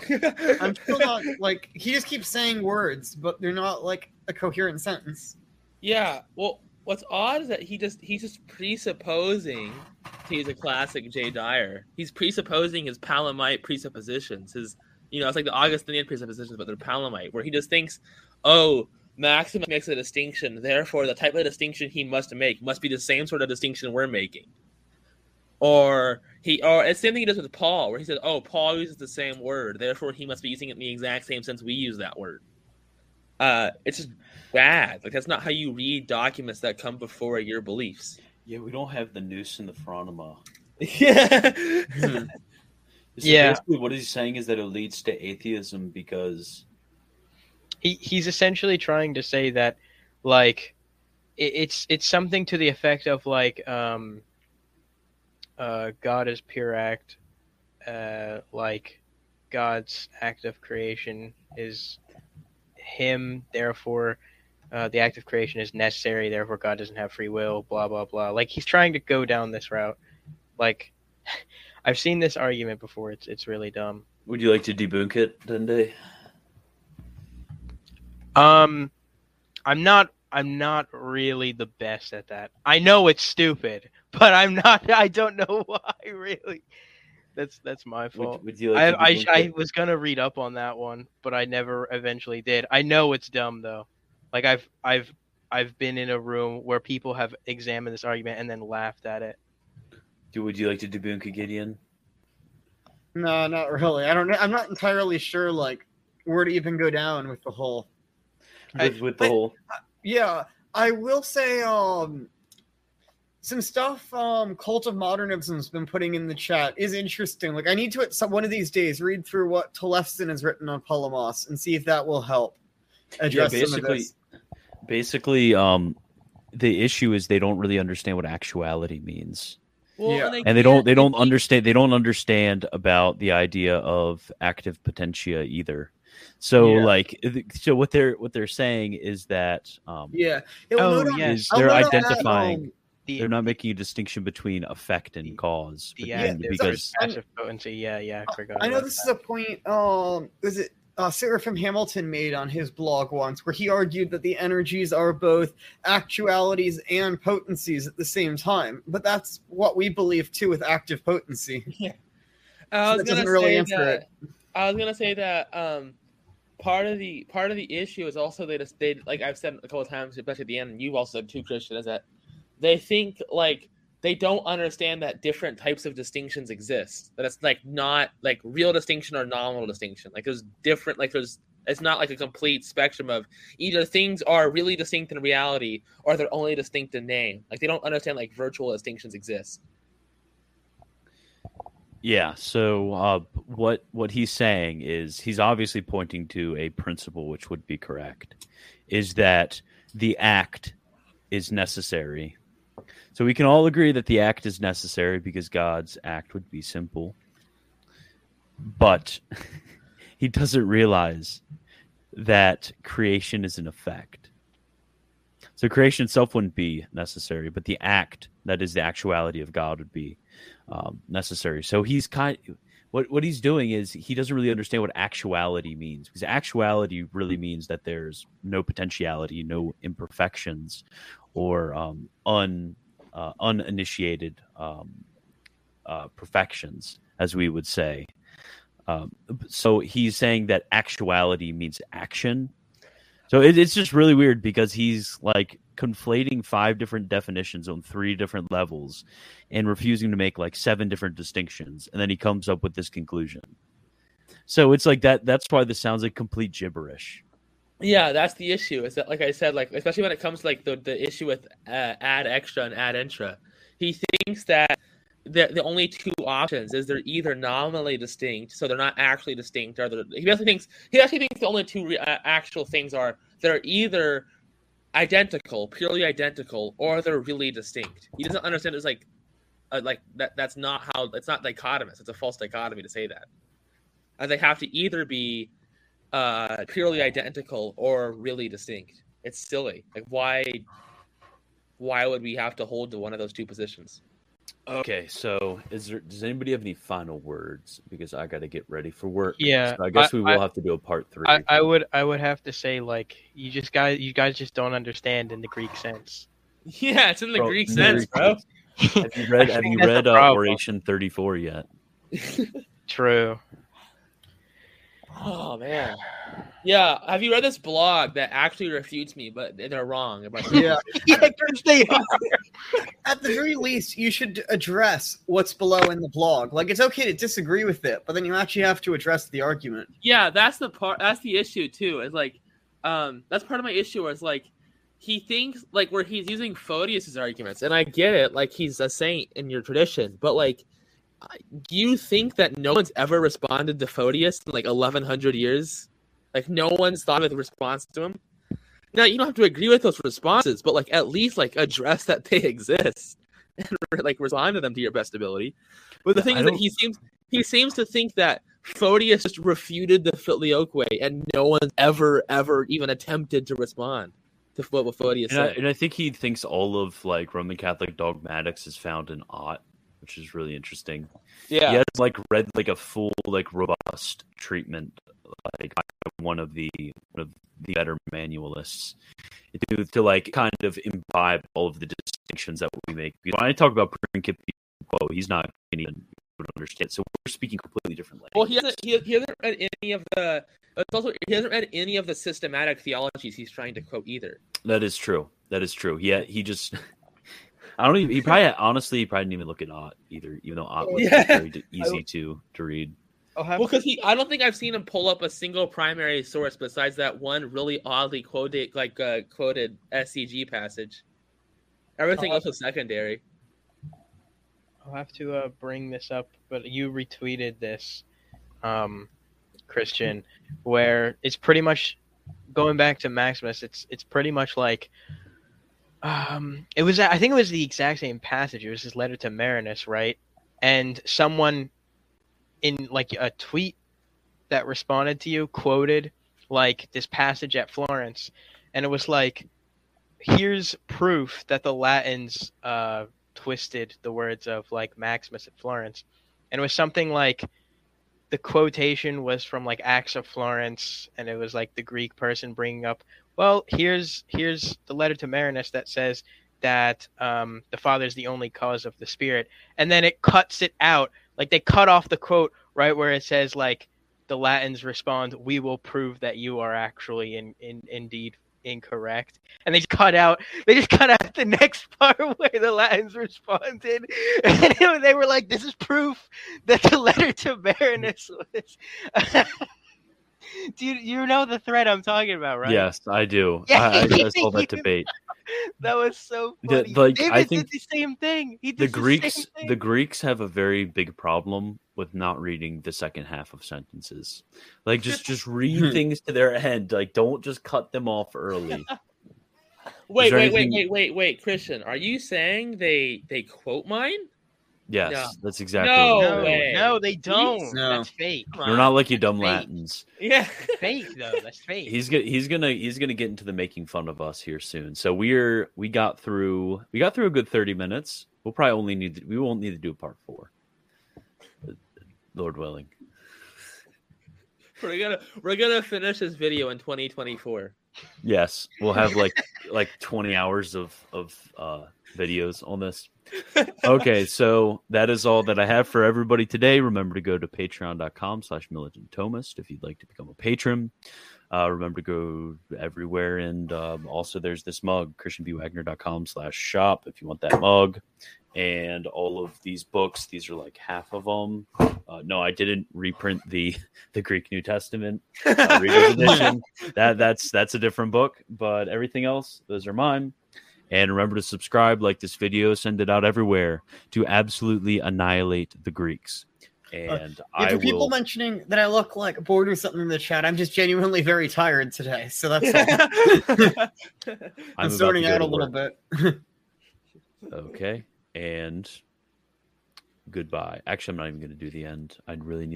I'm still not like he just keeps saying words, but they're not like a coherent sentence. Yeah. Well, what's odd is that he just he's just presupposing he's a classic Jay Dyer. He's presupposing his Palamite presuppositions. His you know, it's like the Augustinian presuppositions, but they're Palamite, where he just thinks, oh, Maximus makes a distinction, therefore the type of distinction he must make must be the same sort of distinction we're making. Or he or it's the same thing he does with Paul, where he says, Oh, Paul uses the same word, therefore he must be using it in the exact same sense we use that word. Uh it's just bad. Like that's not how you read documents that come before your beliefs. Yeah, we don't have the nous in the phronema. yeah. So Yeah. Basically, what he's saying is that it leads to atheism because he he's essentially trying to say that like it, it's it's something to the effect of like um uh god is pure act uh like god's act of creation is him therefore uh, the act of creation is necessary therefore god doesn't have free will blah blah blah. Like he's trying to go down this route. Like i've seen this argument before. It's it's really dumb. Would you like to debunk it, Dende? Um, I'm not. I'm not really the best at that. I know it's stupid, but I'm not. I don't know why. Really, that's that's my fault. Would, would you like to I I, I was gonna read up on that one, but I never eventually did. I know it's dumb though. Like I've I've I've been in a room where people have examined this argument and then laughed at it. Do would you like to debunk it, Gideon? No, not really. I don't. I'm not entirely sure like where to even go down with the whole. With, with the whole Yeah, I will say um some stuff um Cult of Modernism's been putting in the chat is interesting. Like I need to at some one of these days read through what Tollefsen has written on Palamas and see if that will help address some of basically, this. basically, um, the issue is they don't really understand what actuality means. Well, Yeah. and, and they don't they don't can't- understand they don't understand about the idea of active potentia either so Yeah. like so what they're what they're saying is that um Yeah. Yeah, Oh, note on- yes. they're note on identifying um, The they're not making a distinction between effect and cause the but then active because versus potency. Yeah, yeah. I forgot. I know this that. is a point. Um, was it uh, Seraphim Hamilton made on his blog once, where he argued that the energies are both actualities and potencies at the same time. But that's what we believe too with active potency. I So was that gonna doesn't really say answer that, it. I was gonna say that um, part of the part of the issue is also they just they like I've said a couple of times, especially at the end, and you've also said too, Christian, is that they think like they don't understand that different types of distinctions exist. That it's like not like real distinction or nominal distinction. Like there's different like there's It's not like a complete spectrum of either things are really distinct in reality or they're only distinct in name. Like they don't understand like virtual distinctions exist. Yeah. So uh, what what he's saying is he's obviously pointing to a principle which would be correct, is that the act is necessary. So we can all agree that the act is necessary because God's act would be simple. But he doesn't realize that creation is an effect. So creation itself wouldn't be necessary, but the act that is the actuality of God would be um, necessary. So he's kind. What what he's doing is he doesn't really understand what actuality means because actuality really means that there's no potentiality, no imperfections, or um, un uh, uninitiated um, uh, perfections, as we would say. Um, so he's saying that actuality means action. So it, it's just really weird because he's like conflating five different definitions on three different levels and refusing to make like seven different distinctions. And then he comes up with this conclusion. So it's like that. That's why this sounds like complete gibberish. Yeah, that's the issue. Is that like I said, like especially when it comes to like the the issue with uh, ad extra and ad intra, he thinks that the the only two options is they're either nominally distinct, so they're not actually distinct, or he basically thinks he actually thinks the only two re- uh, actual things are they're either identical, purely identical, or they're really distinct. He doesn't understand. It's like uh, like that. That's not how. It's not dichotomous. It's a false dichotomy to say that. And they have to either be uh, purely identical or really distinct. It's silly. Like why? Why would we have to hold to one of those two positions? Okay, so is there? Does anybody have any final words? Because I got to get ready for work. Yeah, So I guess I- we will I- have to do a part three. I, I would I would have to say like you just guys you guys just don't understand in the Greek sense. Yeah, it's in the Bro, Greek sense, bro. have you read? I Have you read uh. Oration Thirty Four yet? True. Oh man. Yeah, have you read this blog that actually refutes me, but they're wrong about Yeah. yeah, 'cause they are. At the very least, you should address what's below in the blog. Like, it's okay to disagree with it, but then you actually have to address the argument. yeah that's the part that's the issue too is like um that's part of my issue where it's like he thinks like where he's using photius's arguments and i get it like he's a saint in your tradition but like do you think that no one's ever responded to photius in like 1100 years like no one's thought of a response to him. Now you don't have to agree with those responses but like at least like address that they exist and like respond to them to your best ability. But the Yeah, thing I is that don't- he seems he seems to think that Photius just refuted the filioque, way, and no one's ever, ever even attempted to respond to what Photius And I, said. and I think he thinks all of like Roman Catholic dogmatics is found in Ott, which is really interesting. yeah, He has like read like a full like robust treatment like one of the one of the better manualists to to like kind of imbibe all of the distinctions that we make. Because when I talk about Principi quo, oh, he's not even would understand. So we're speaking completely different language. Well, he hasn't. He, he hasn't read any of the. It's also he hasn't read any of the systematic theologies he's trying to quote either. That is true. That is true. He he just. I don't even. He probably honestly he probably didn't even look at Ott either, even though Ott was Yeah. very d- easy to to read. I'll Well, because he, I don't think I've seen him pull up a single primary source besides that one really oddly quoted, like uh, quoted SCG passage. Everything else was secondary. I'll have to uh, bring this up, but you retweeted this, um, Christian, where it's pretty much going back to Maximus. It's it's pretty much like, um, it was I think it was the exact same passage. It was his letter to Marinus, right? And someone in like a tweet that responded to you quoted like this passage at Florence, and it was like, here's proof that the Latins uh twisted the words of like Maximus at Florence. And it was something like the quotation was from like Acts of Florence and it was like the Greek person bringing up, well, here's here's the letter to Marinus that says that um, the Father is the only cause of the Spirit, and then it cuts it out. Like they cut off the quote right where it says like the Latins respond, "We will prove that you are actually in, in indeed incorrect," and they just cut out. They just cut out the next part where the Latins responded, and they were like, "This is proof that the letter to Marinus was." Do you, you know the thread I'm talking about, right? Yes, I do. Yeah, I, I, I saw that debate. That was so The- funny. like, David I think did the same thing. He did the the Greeks same thing. the Greeks have a very big problem with not reading the second half of sentences. Like just just read hmm. things to their end. Like don't just cut them off early. Wait, there wait, wait, wait, wait, wait, Christian, are you saying they they quote mine? Yes, No. that's exactly No what no, way. no, they don't. No. That's fake. You're not like you dumb Fake. Latins. Yeah. fake though. That's fake. He's gonna he's gonna he's gonna get into the making fun of us here soon. So we're we got through we got through a good thirty minutes. We'll probably only need to, we won't need to do a part four. Lord willing. We're gonna we're gonna finish this video in 2024. Yes, we'll have like like 20 hours of of uh videos on this. Okay, so that is all that I have for everybody today. Remember to go to patreon.com slash militant Thomist if you'd like to become a patron. Uh, remember to go everywhere and um, also there's this mug, christianbwagner.com slash shop if you want that mug. And all of these books, these are like half of them. Uh, no, I didn't reprint the the Greek New Testament uh, Reader's edition. That that's that's a different book, but everything else, those are mine. And remember to subscribe, like this video, send it out everywhere to absolutely annihilate the Greeks. Uh, and Yeah, I for people will. mentioning that I look like bored or something in the chat, I'm just genuinely very tired today. So that's all. I'm I'm sorting out a little bit. Okay, and goodbye. Actually, I'm not even going to do the end. I really need.